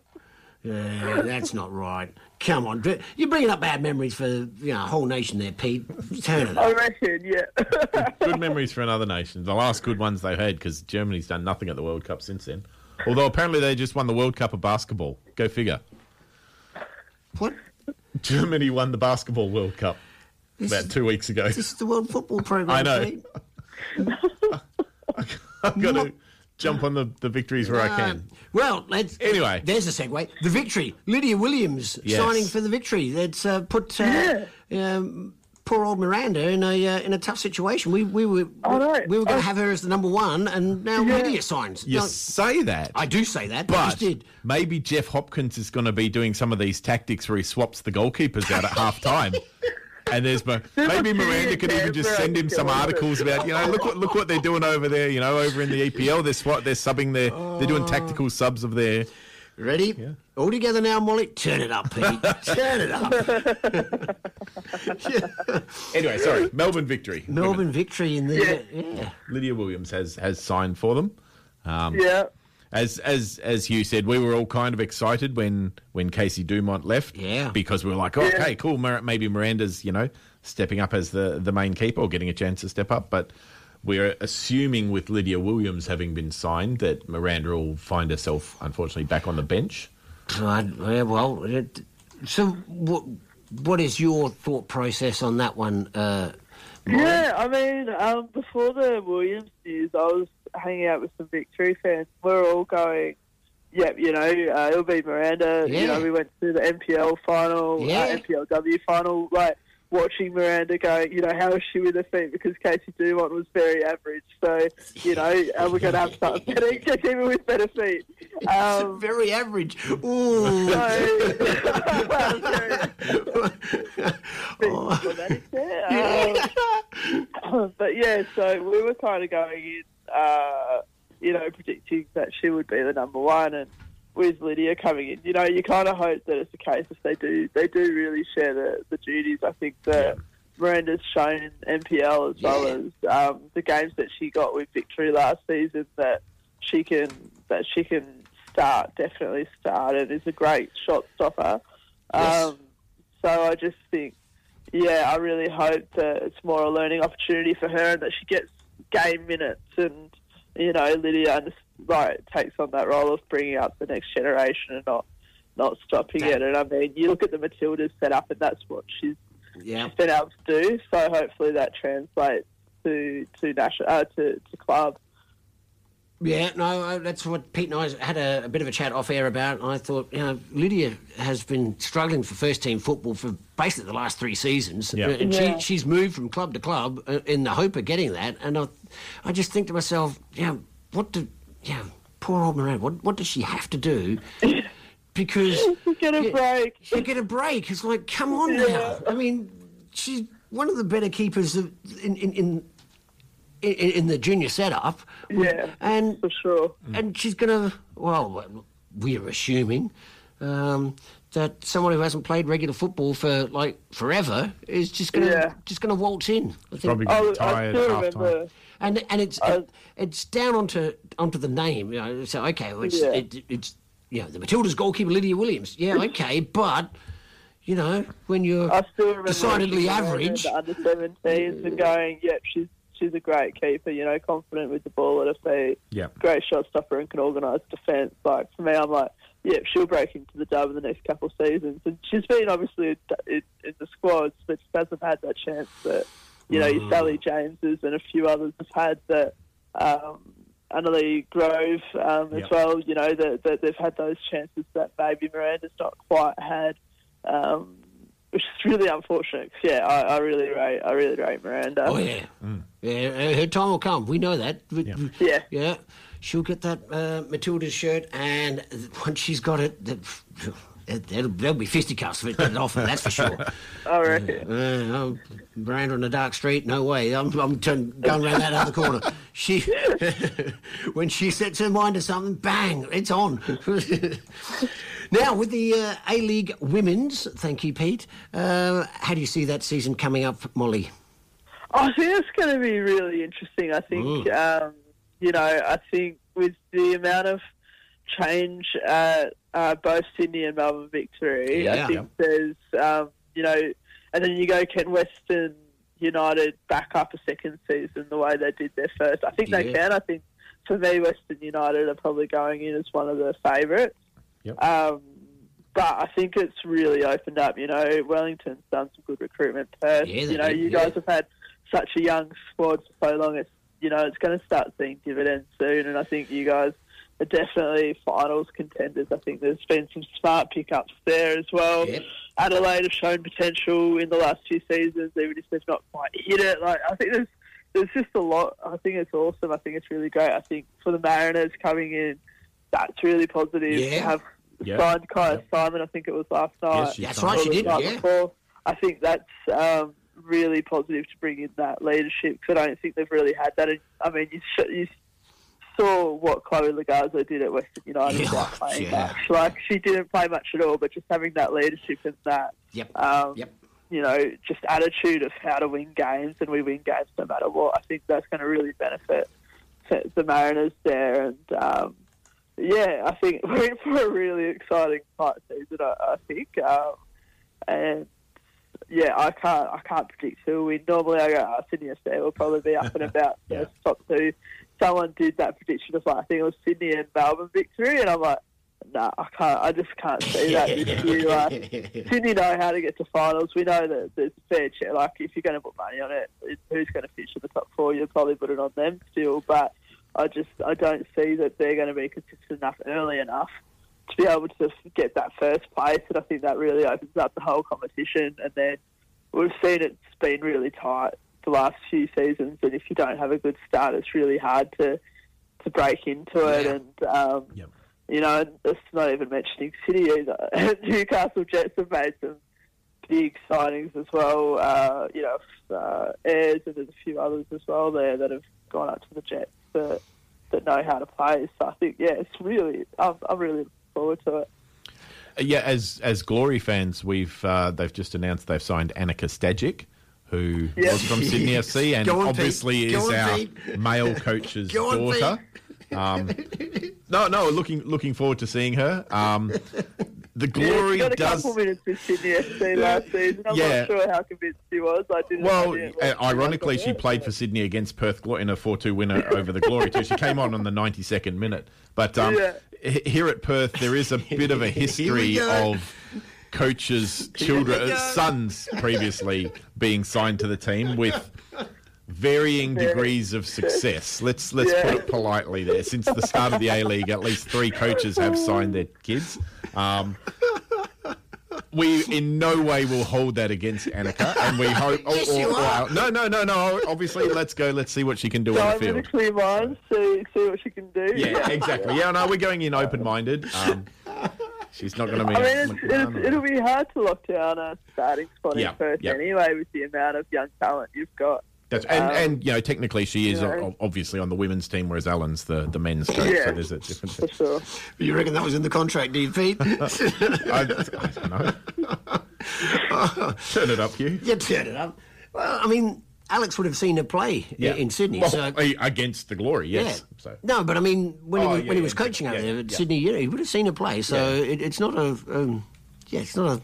Yeah, that's not right. Come on, you're bringing up bad memories for you know a whole nation there, Pete. Turn it I reckon, yeah. good memories for another nation. The last good ones they've had because Germany's done nothing at the World Cup since then. Although apparently they just won the World Cup of basketball. Go figure. What? Germany won the basketball World Cup This about is- two weeks ago. This is the World Football Program. I know. I've got to jump on the, the victories where I Uh, can. well, let's Anyway. There's a segue. The victory. Lydia Williams Yes. signing for the victory. That's uh, put uh, um, poor old Miranda in a uh, in a tough situation. We we were I we were going to have her as the number one, and now Yeah. Lydia signs. You No, say that. I do say that, but, I just did. maybe Jeff Hopkins is going to be doing some of these tactics where he swaps the goalkeepers out at half time. And there's Mo- maybe Miranda could even just send him some articles about you know look what look what they're doing over there you know over in the EPL they're swat they're subbing their they're doing tactical subs of their Ready? All together now, Molly. Turn it up, Pete. Turn it up. anyway sorry Melbourne victory Melbourne victory in the Yeah. yeah. Lydia Williams has has signed for them um, yeah. As as as you said, we were all kind of excited when when Casey Dumont left. Yeah. Because we were like, oh, Yeah. okay, cool. Mir- Maybe Miranda's you know stepping up as the the main keeper or getting a chance to step up, but. We're assuming with Lydia Williams having been signed that Miranda will find herself, unfortunately, back on the bench. Yeah, well, it, so what, what is your thought process on that one? Uh, Molly? Yeah, I mean, um, before the Williams news, I was hanging out with some Victory fans. We are all going, yep, you know, uh, it'll be Miranda. Yeah. You know, we went to the NPL final, Yeah. uh, NPLW final, like watching Miranda going, you know, how is she with her feet? Because Casey Dumont was very average. So, you know, are we going to have something better, even with better feet? Um, Very average. Ooh. Um, but yeah, so we were kind of going in, uh, you know, predicting that she would be the number one, and with Lydia coming in, you know, you kind of hope that it's the case if they do, they do really share the, the duties. I think that Miranda's shown in NPL as well as um, the games that she got with Victory last season that she can that she can start definitely start and is a great shot stopper. Yes. Um, so I just think, yeah, I really hope that it's more a learning opportunity for her and that she gets game minutes and you know Lydia under, like takes on that role of bringing up the next generation and not not stopping it. And I mean, you look at the Matildas set up, and that's what she's Yeah. been able to do. So hopefully that translates to to national uh, to to club. Yeah, no, uh, that's what Pete and I had a, a bit of a chat off air about. I thought, you know, Lydia has been struggling for first team football for basically the last three seasons. Yeah. And Yeah. she, she's moved from club to club uh, in the hope of getting that. And I, I just think to myself, yeah, what do, yeah, poor old Miranda, what, what does she have to do? Because Get a Yeah. break. to get a break, it's like, come on Yeah. now. I mean, she's one of the better keepers of, in, in, in in, in the junior setup. Yeah, and for sure. And she's going to, well, we're assuming um, that someone who hasn't played regular football for like forever is just gonna Yeah. just gonna waltz in. I think. Probably gonna get I- I tired still at half-time. remember- And and it's it's down onto onto the name. You know, so okay, well, it's Yeah. it, it's you know the Matildas goalkeeper Lydia Williams. Yeah, okay, but you know when you're I still decidedly when she was average. in the under 17s and going, yep, she's she's a great keeper. You know, confident with the ball at her feet. Yep. Great shot stopper and can organise defence. Like for me, I'm like, yep, she'll break into the dub in the next couple of seasons. And she's been obviously in, in the squads, but just hasn't had that chance that you know your Mm. Sally Jameses and a few others have had that. Um, Annalie Grove um, as Yep. well. You know that, that they've had those chances that maybe Miranda's not quite had. Um, which is really unfortunate. 'cause, yeah, I, I really rate, I really rate Miranda. Oh yeah, yeah. uh, Her time will come. We know that. Yeah, yeah. She'll get that uh, Matilda's shirt, and once she's got it, that'll, there'll be fisticuffs if it get it off her. That's for sure. I reckon. Uh, oh, Miranda on a dark street? No way. I'm, I'm turn, going around that other corner. She, when she sets her mind to something, bang, it's on. now, with the uh, A League Women's, thank you, Pete. Uh, how do you see that season coming up, Molly? I think it's going to be really interesting. I think, um, you know, I think with the amount of change at uh, both Sydney and Melbourne Victory, Yeah. I think there's, um, you know, and then you go Kent Western United back up a second season the way they did their first. I think they can. I think for me, Western United are probably going in as one of the favourites. Um, but I think it's really opened up. You know, Wellington's done some good recruitment. Perth, Yeah, you know, you yeah. guys have had such a young squad for so long. It's you know, it's going to start seeing dividends soon, and I think you guys definitely finals contenders. I think there's been some smart pickups there as well. Adelaide have shown potential in the last few seasons, even if they've not quite hit it. Like I think there's there's just a lot. I think it's awesome. I think it's really great. I think for the Mariners coming in, that's really positive to Yeah. have Yeah. signed Kyah Simon. I think it was last night. Yes, That's right, she did, yeah. before. I think that's um, really positive to bring in that leadership because I don't think they've really had that. I mean, you, sh- you saw what Chloe Logarzo did at Western United Yeah, without playing yeah. much. Like she didn't play much at all, but just having that leadership and that, Yep. um, Yep. you know, just attitude of how to win games, and we win games no matter what. I think that's going to really benefit the- Mariners there, and um, yeah, I think we're in for a really exciting tight season. I, I think, um, and yeah, I can't I can't predict who we. Normally, I go oh, Sydney FC will probably be up and about the top two. Someone did that prediction of like I think it was Sydney and Melbourne victory, and I'm like, nah, I can't. I just can't see that this year. Like, Sydney know how to get to finals. We know that there's a fair chance. Like if you're going to put money on it, it- who's going to finish in the top four? You'll probably put it on them still. But I just I don't see that they're going to be consistent enough early enough to be able to get that first place. And I think that really opens up the whole competition. And then we've seen it's been really tight the last few seasons. And if you don't have a good start, it's really hard to to break into it. And um, you know, it's not even mentioning City either. Newcastle Jets have made some big signings as well. Uh, you know, uh, Ayers and there's a few others as well there that have gone up to the Jets that that know how to play. So I think, yeah, it's really, I'm, I'm really looking forward to it. Uh, Yeah, as as Glory fans, we've uh, they've just announced they've signed Annika Stajic, who Yeah. was from Sydney FC and on, obviously Pete. Is our Pete. male coach's daughter. Um, no, no, looking looking forward to seeing her. Um, the Yeah, glory she got a does. couple minutes with Sydney FC last season. I'm Yeah. not sure how convinced she was. I didn't. I Well, didn't uh, watch ironically, she played for Sydney against Perth in a 4 2 winner over the Glory, too. She came on on the 92nd minute. But um, Yeah. here at Perth, there is a bit of a history of coaches' children, uh, sons previously being signed to the team with varying degrees of success. Let's let's put it politely there. Since the start of the A League, at least three coaches have signed their kids. Um, we in no way will hold that against Annika, and we hope. or- Yes, you or- or no, no, no, no. Obviously, let's go. Let's see what she can do So on the going field. to clear mine, see, see what she can do. Yeah, exactly. Yeah, no, we're going in open-minded. Um, she's not going to be. I a mean, it's, it's, it'll be hard to lock down a starting spot Yeah, in first yeah. anyway with the amount of young talent you've got. That's, and, Um, and you know, technically, she is you know. obviously on the women's team, whereas Alan's the, the men's coach. Yeah, so there's a difference. for sure. You reckon that was in the contract, do you, Pete? I, I don't know. Turn it up, Hugh. You turn it up. Well, I mean, Alex would have seen her play i- in Sydney. Well, so against the glory, yes. Yeah. So No, but I mean, when Oh, he was, yeah, when he was coaching yeah, over there at yeah. Sydney, you know, he would have seen her play. So it, it's not a, um, yeah, it's not a.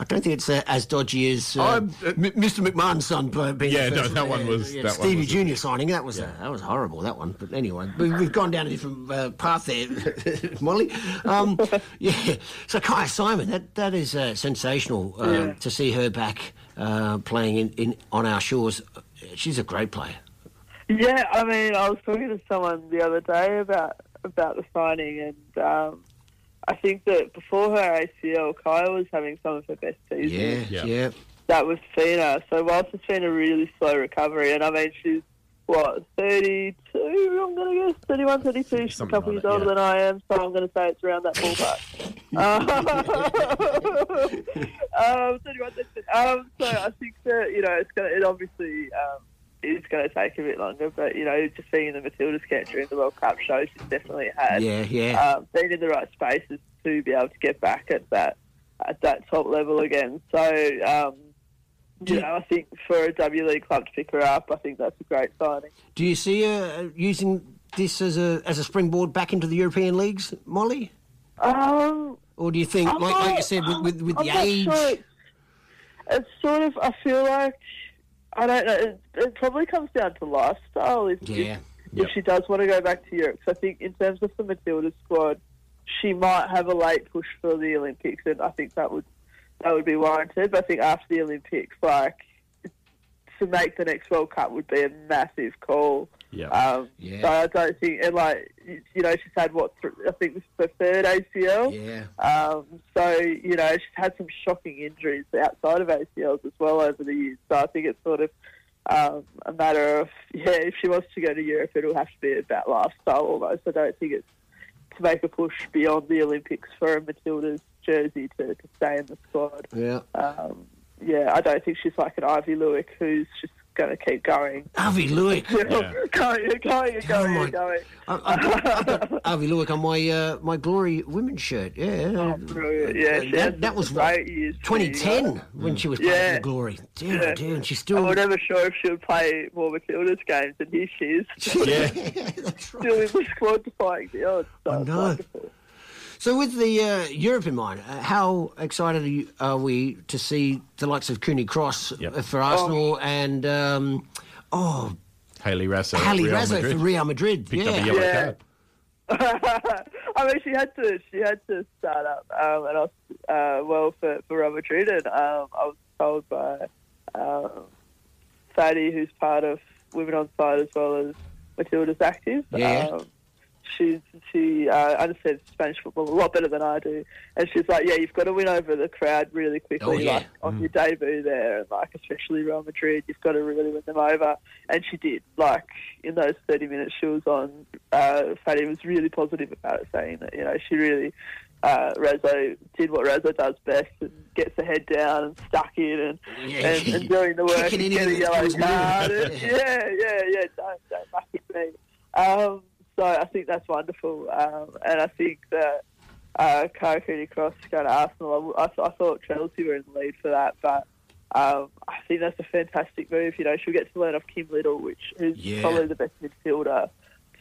I don't think it's uh, as dodgy as uh, I'm- Mr. McMahon's son being. Yeah, the no, first- that one was- that one Stevie was- Junior signing. That was uh, that was horrible. That one. But anyway, we, we've gone down a different uh, path there, Molly. Um, yeah. So Kyah Simon, that that is uh, sensational uh, Yeah. to see her back uh, playing in, in on our shores. She's a great player. Yeah, I mean, I was talking to someone the other day about about the signing, and um, I think that before her ACL, Kyah was having some of her best seasons. Yeah, yeah. That was Fina. So whilst it's been a really slow recovery, and I mean, she's what 32? I'm gonna guess 31, 32. She's a couple like years that, older yeah. than I am, so I'm gonna say it's around that ballpark. um, 31, 32. Um, so I think that you know it's gonna it obviously. Um, it's going to take a bit longer, but you know, just being in the Matildas camp during the World Cup shows she's definitely had Yeah, yeah. um, been in the right spaces to be able to get back at that at that top level again. So, um, you know, I think for a W League club to pick her up, I think that's a great signing. Do you see her uh, using this as a as a springboard back into the European leagues, Molly? Um, Or do you think, like, like you said, with, with, with the age? sure. It's, sort of. I feel like I don't know. It, it probably comes down to lifestyle. If, Yeah. if, if she does want to go back to Europe, I think in terms of the Matilda squad, she might have a late push for the Olympics, and I think that would that would be warranted. But I think after the Olympics, like to make the next World Cup would be a massive call. Yeah. Um, Yeah. So I don't think, and like you you know, she's had what th- I think this is her third ACL. Yeah. Um, so you know, she's had some shocking injuries outside of ACLs as well over the years. So I think it's sort of um, a matter of yeah, if she wants to go to Europe, it'll have to be about lifestyle almost. I don't think it's to make a push beyond the Olympics for a Matilda's jersey to, to stay in the squad. Yeah. Um, yeah, I don't think she's like an Aivi Luik who's just going to keep going. Aivi Luik. going and going and going my- and going. I, I, I've got Aivi Luik on my uh, my Glory women's shirt. Yeah. Oh, brilliant. Yeah, she that, that was what, great years 2010 guys. when she was playing Yeah. for the Glory. Dear, Yeah. oh dear, and she's still. I still. was never sure if she would play more Matilda's games, and here she is. Yeah. Still in the squad defying the odds. So I it's know. wonderful. So, with the uh, Europe in mind, uh, how excited are, you, are we to see the likes of Cooney Cross Yep. uh, for Arsenal and um, oh, Hayley Raso. at Hayley Real Raso for Real Madrid? Picked yeah. up a yellow Yeah. card. I mean, she had to. She had to start up, um, and I was uh, well for for Real Madrid, and um, I was told by um, Sadie, who's part of Women on Side as well as Matilda's Active. Yeah. Um, she's she uh, understands Spanish football a lot better than I do, and she's like, yeah, you've got to win over the crowd really quickly, Oh, yeah. like on your debut there, and like especially Real Madrid, you've got to really win them over, and she did. Like in those thirty minutes she was on, uh, Fatty was really positive about it, saying that you know she really. Uh, Raso did what Raso does best and gets her head down and stuck in and, Yeah. and, and doing the work and getting a yellow card. and- yeah, yeah, yeah. Don't don't muck it me. Um, so I think that's wonderful, um, and I think that uh, Cooney Cross going to Arsenal. I, I, I thought Chelsea were in the lead for that, but um, I think that's a fantastic move. You know, she'll get to learn off Kim Little, which is Yeah. probably the best midfielder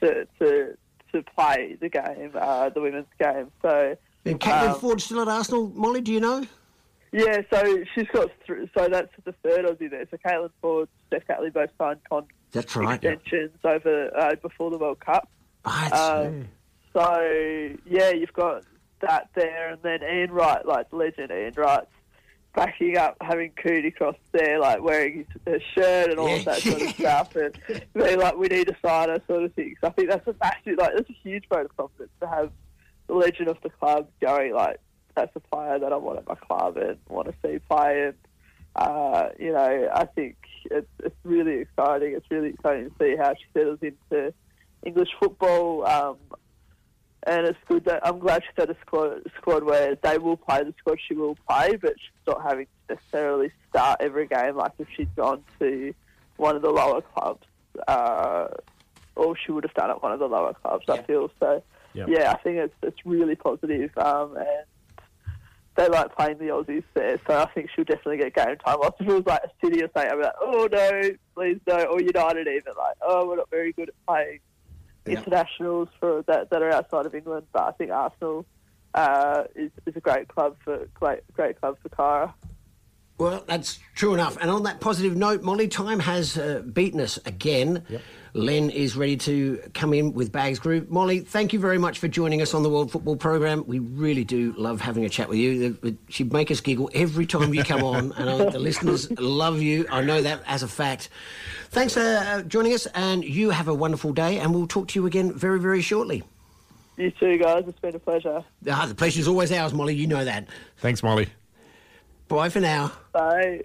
to to to play the game, uh, the women's game. So. And Caitlin um, Foord still at Arsenal, Molly, do you know? yeah, so she's got th- so that's the third Aussie there. So Caitlin Foord, Steph Catley both signed con That's right. extensions over uh, before the World Cup. Um, so yeah, you've got that there, and then Ian Wright, like legend Ian Wright's backing up, having Cooney Cross there, like wearing his, his shirt and all of that sort of stuff, and being like, "We need a sign her," sort of thing. So I think that's a massive, like, that's a huge vote of confidence to have the legend of the club going like, "That's a player that I want at my club and want to see play." And uh, you know, I think it's, it's really exciting. It's really exciting to see how she settles into English football. Um, and it's good that I'm glad she's got a squad, squad where they will play the squad she will play, but she's not having to necessarily start every game like if she'd gone to one of the lower clubs, uh, or she would have done at one of the lower clubs. I feel so. Yep. Yeah, I think it's it's really positive, um, and they like playing the Aussies there. So I think she'll definitely get game time. Whilst if it was like a City or something, I'd be like, oh no, please no, or United even like, oh, we're not very good at playing internationals for that that are outside of England. But I think Arsenal uh, is is a great club for great great club for Kyra. Well, that's true enough. And on that positive note, Molly, time has uh, beaten us again. Len is ready to come in with Bags Group. Molly, thank you very much for joining us on the World Football Program. We really do love having a chat with you. You make us giggle every time you come on, and uh, the listeners love you. I know that as a fact. Thanks for uh, joining us, and you have a wonderful day, and we'll talk to you again very, very shortly. You too, guys. It's been a pleasure. Ah, the pleasure's always ours, Molly. You know that. Thanks, Molly. Bye for now. Bye.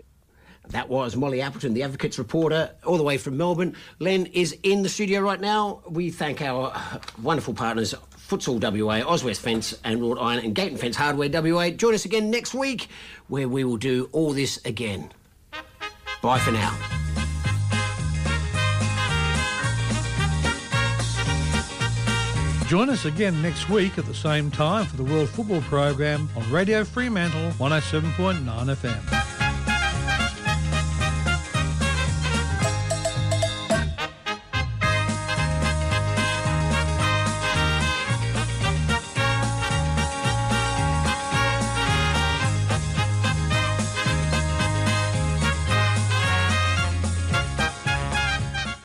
That was Molly Appleton, the Advocates reporter, all the way from Melbourne. Len is in the studio right now. We thank our wonderful partners, Futsal WA, Oswest Fence and Wrought Iron, and Gate and Fence Hardware WA. Join us again next week, where we will do all this again. Bye for now. Join us again next week at the same time for the World Football Program on Radio Fremantle 107.9 FM.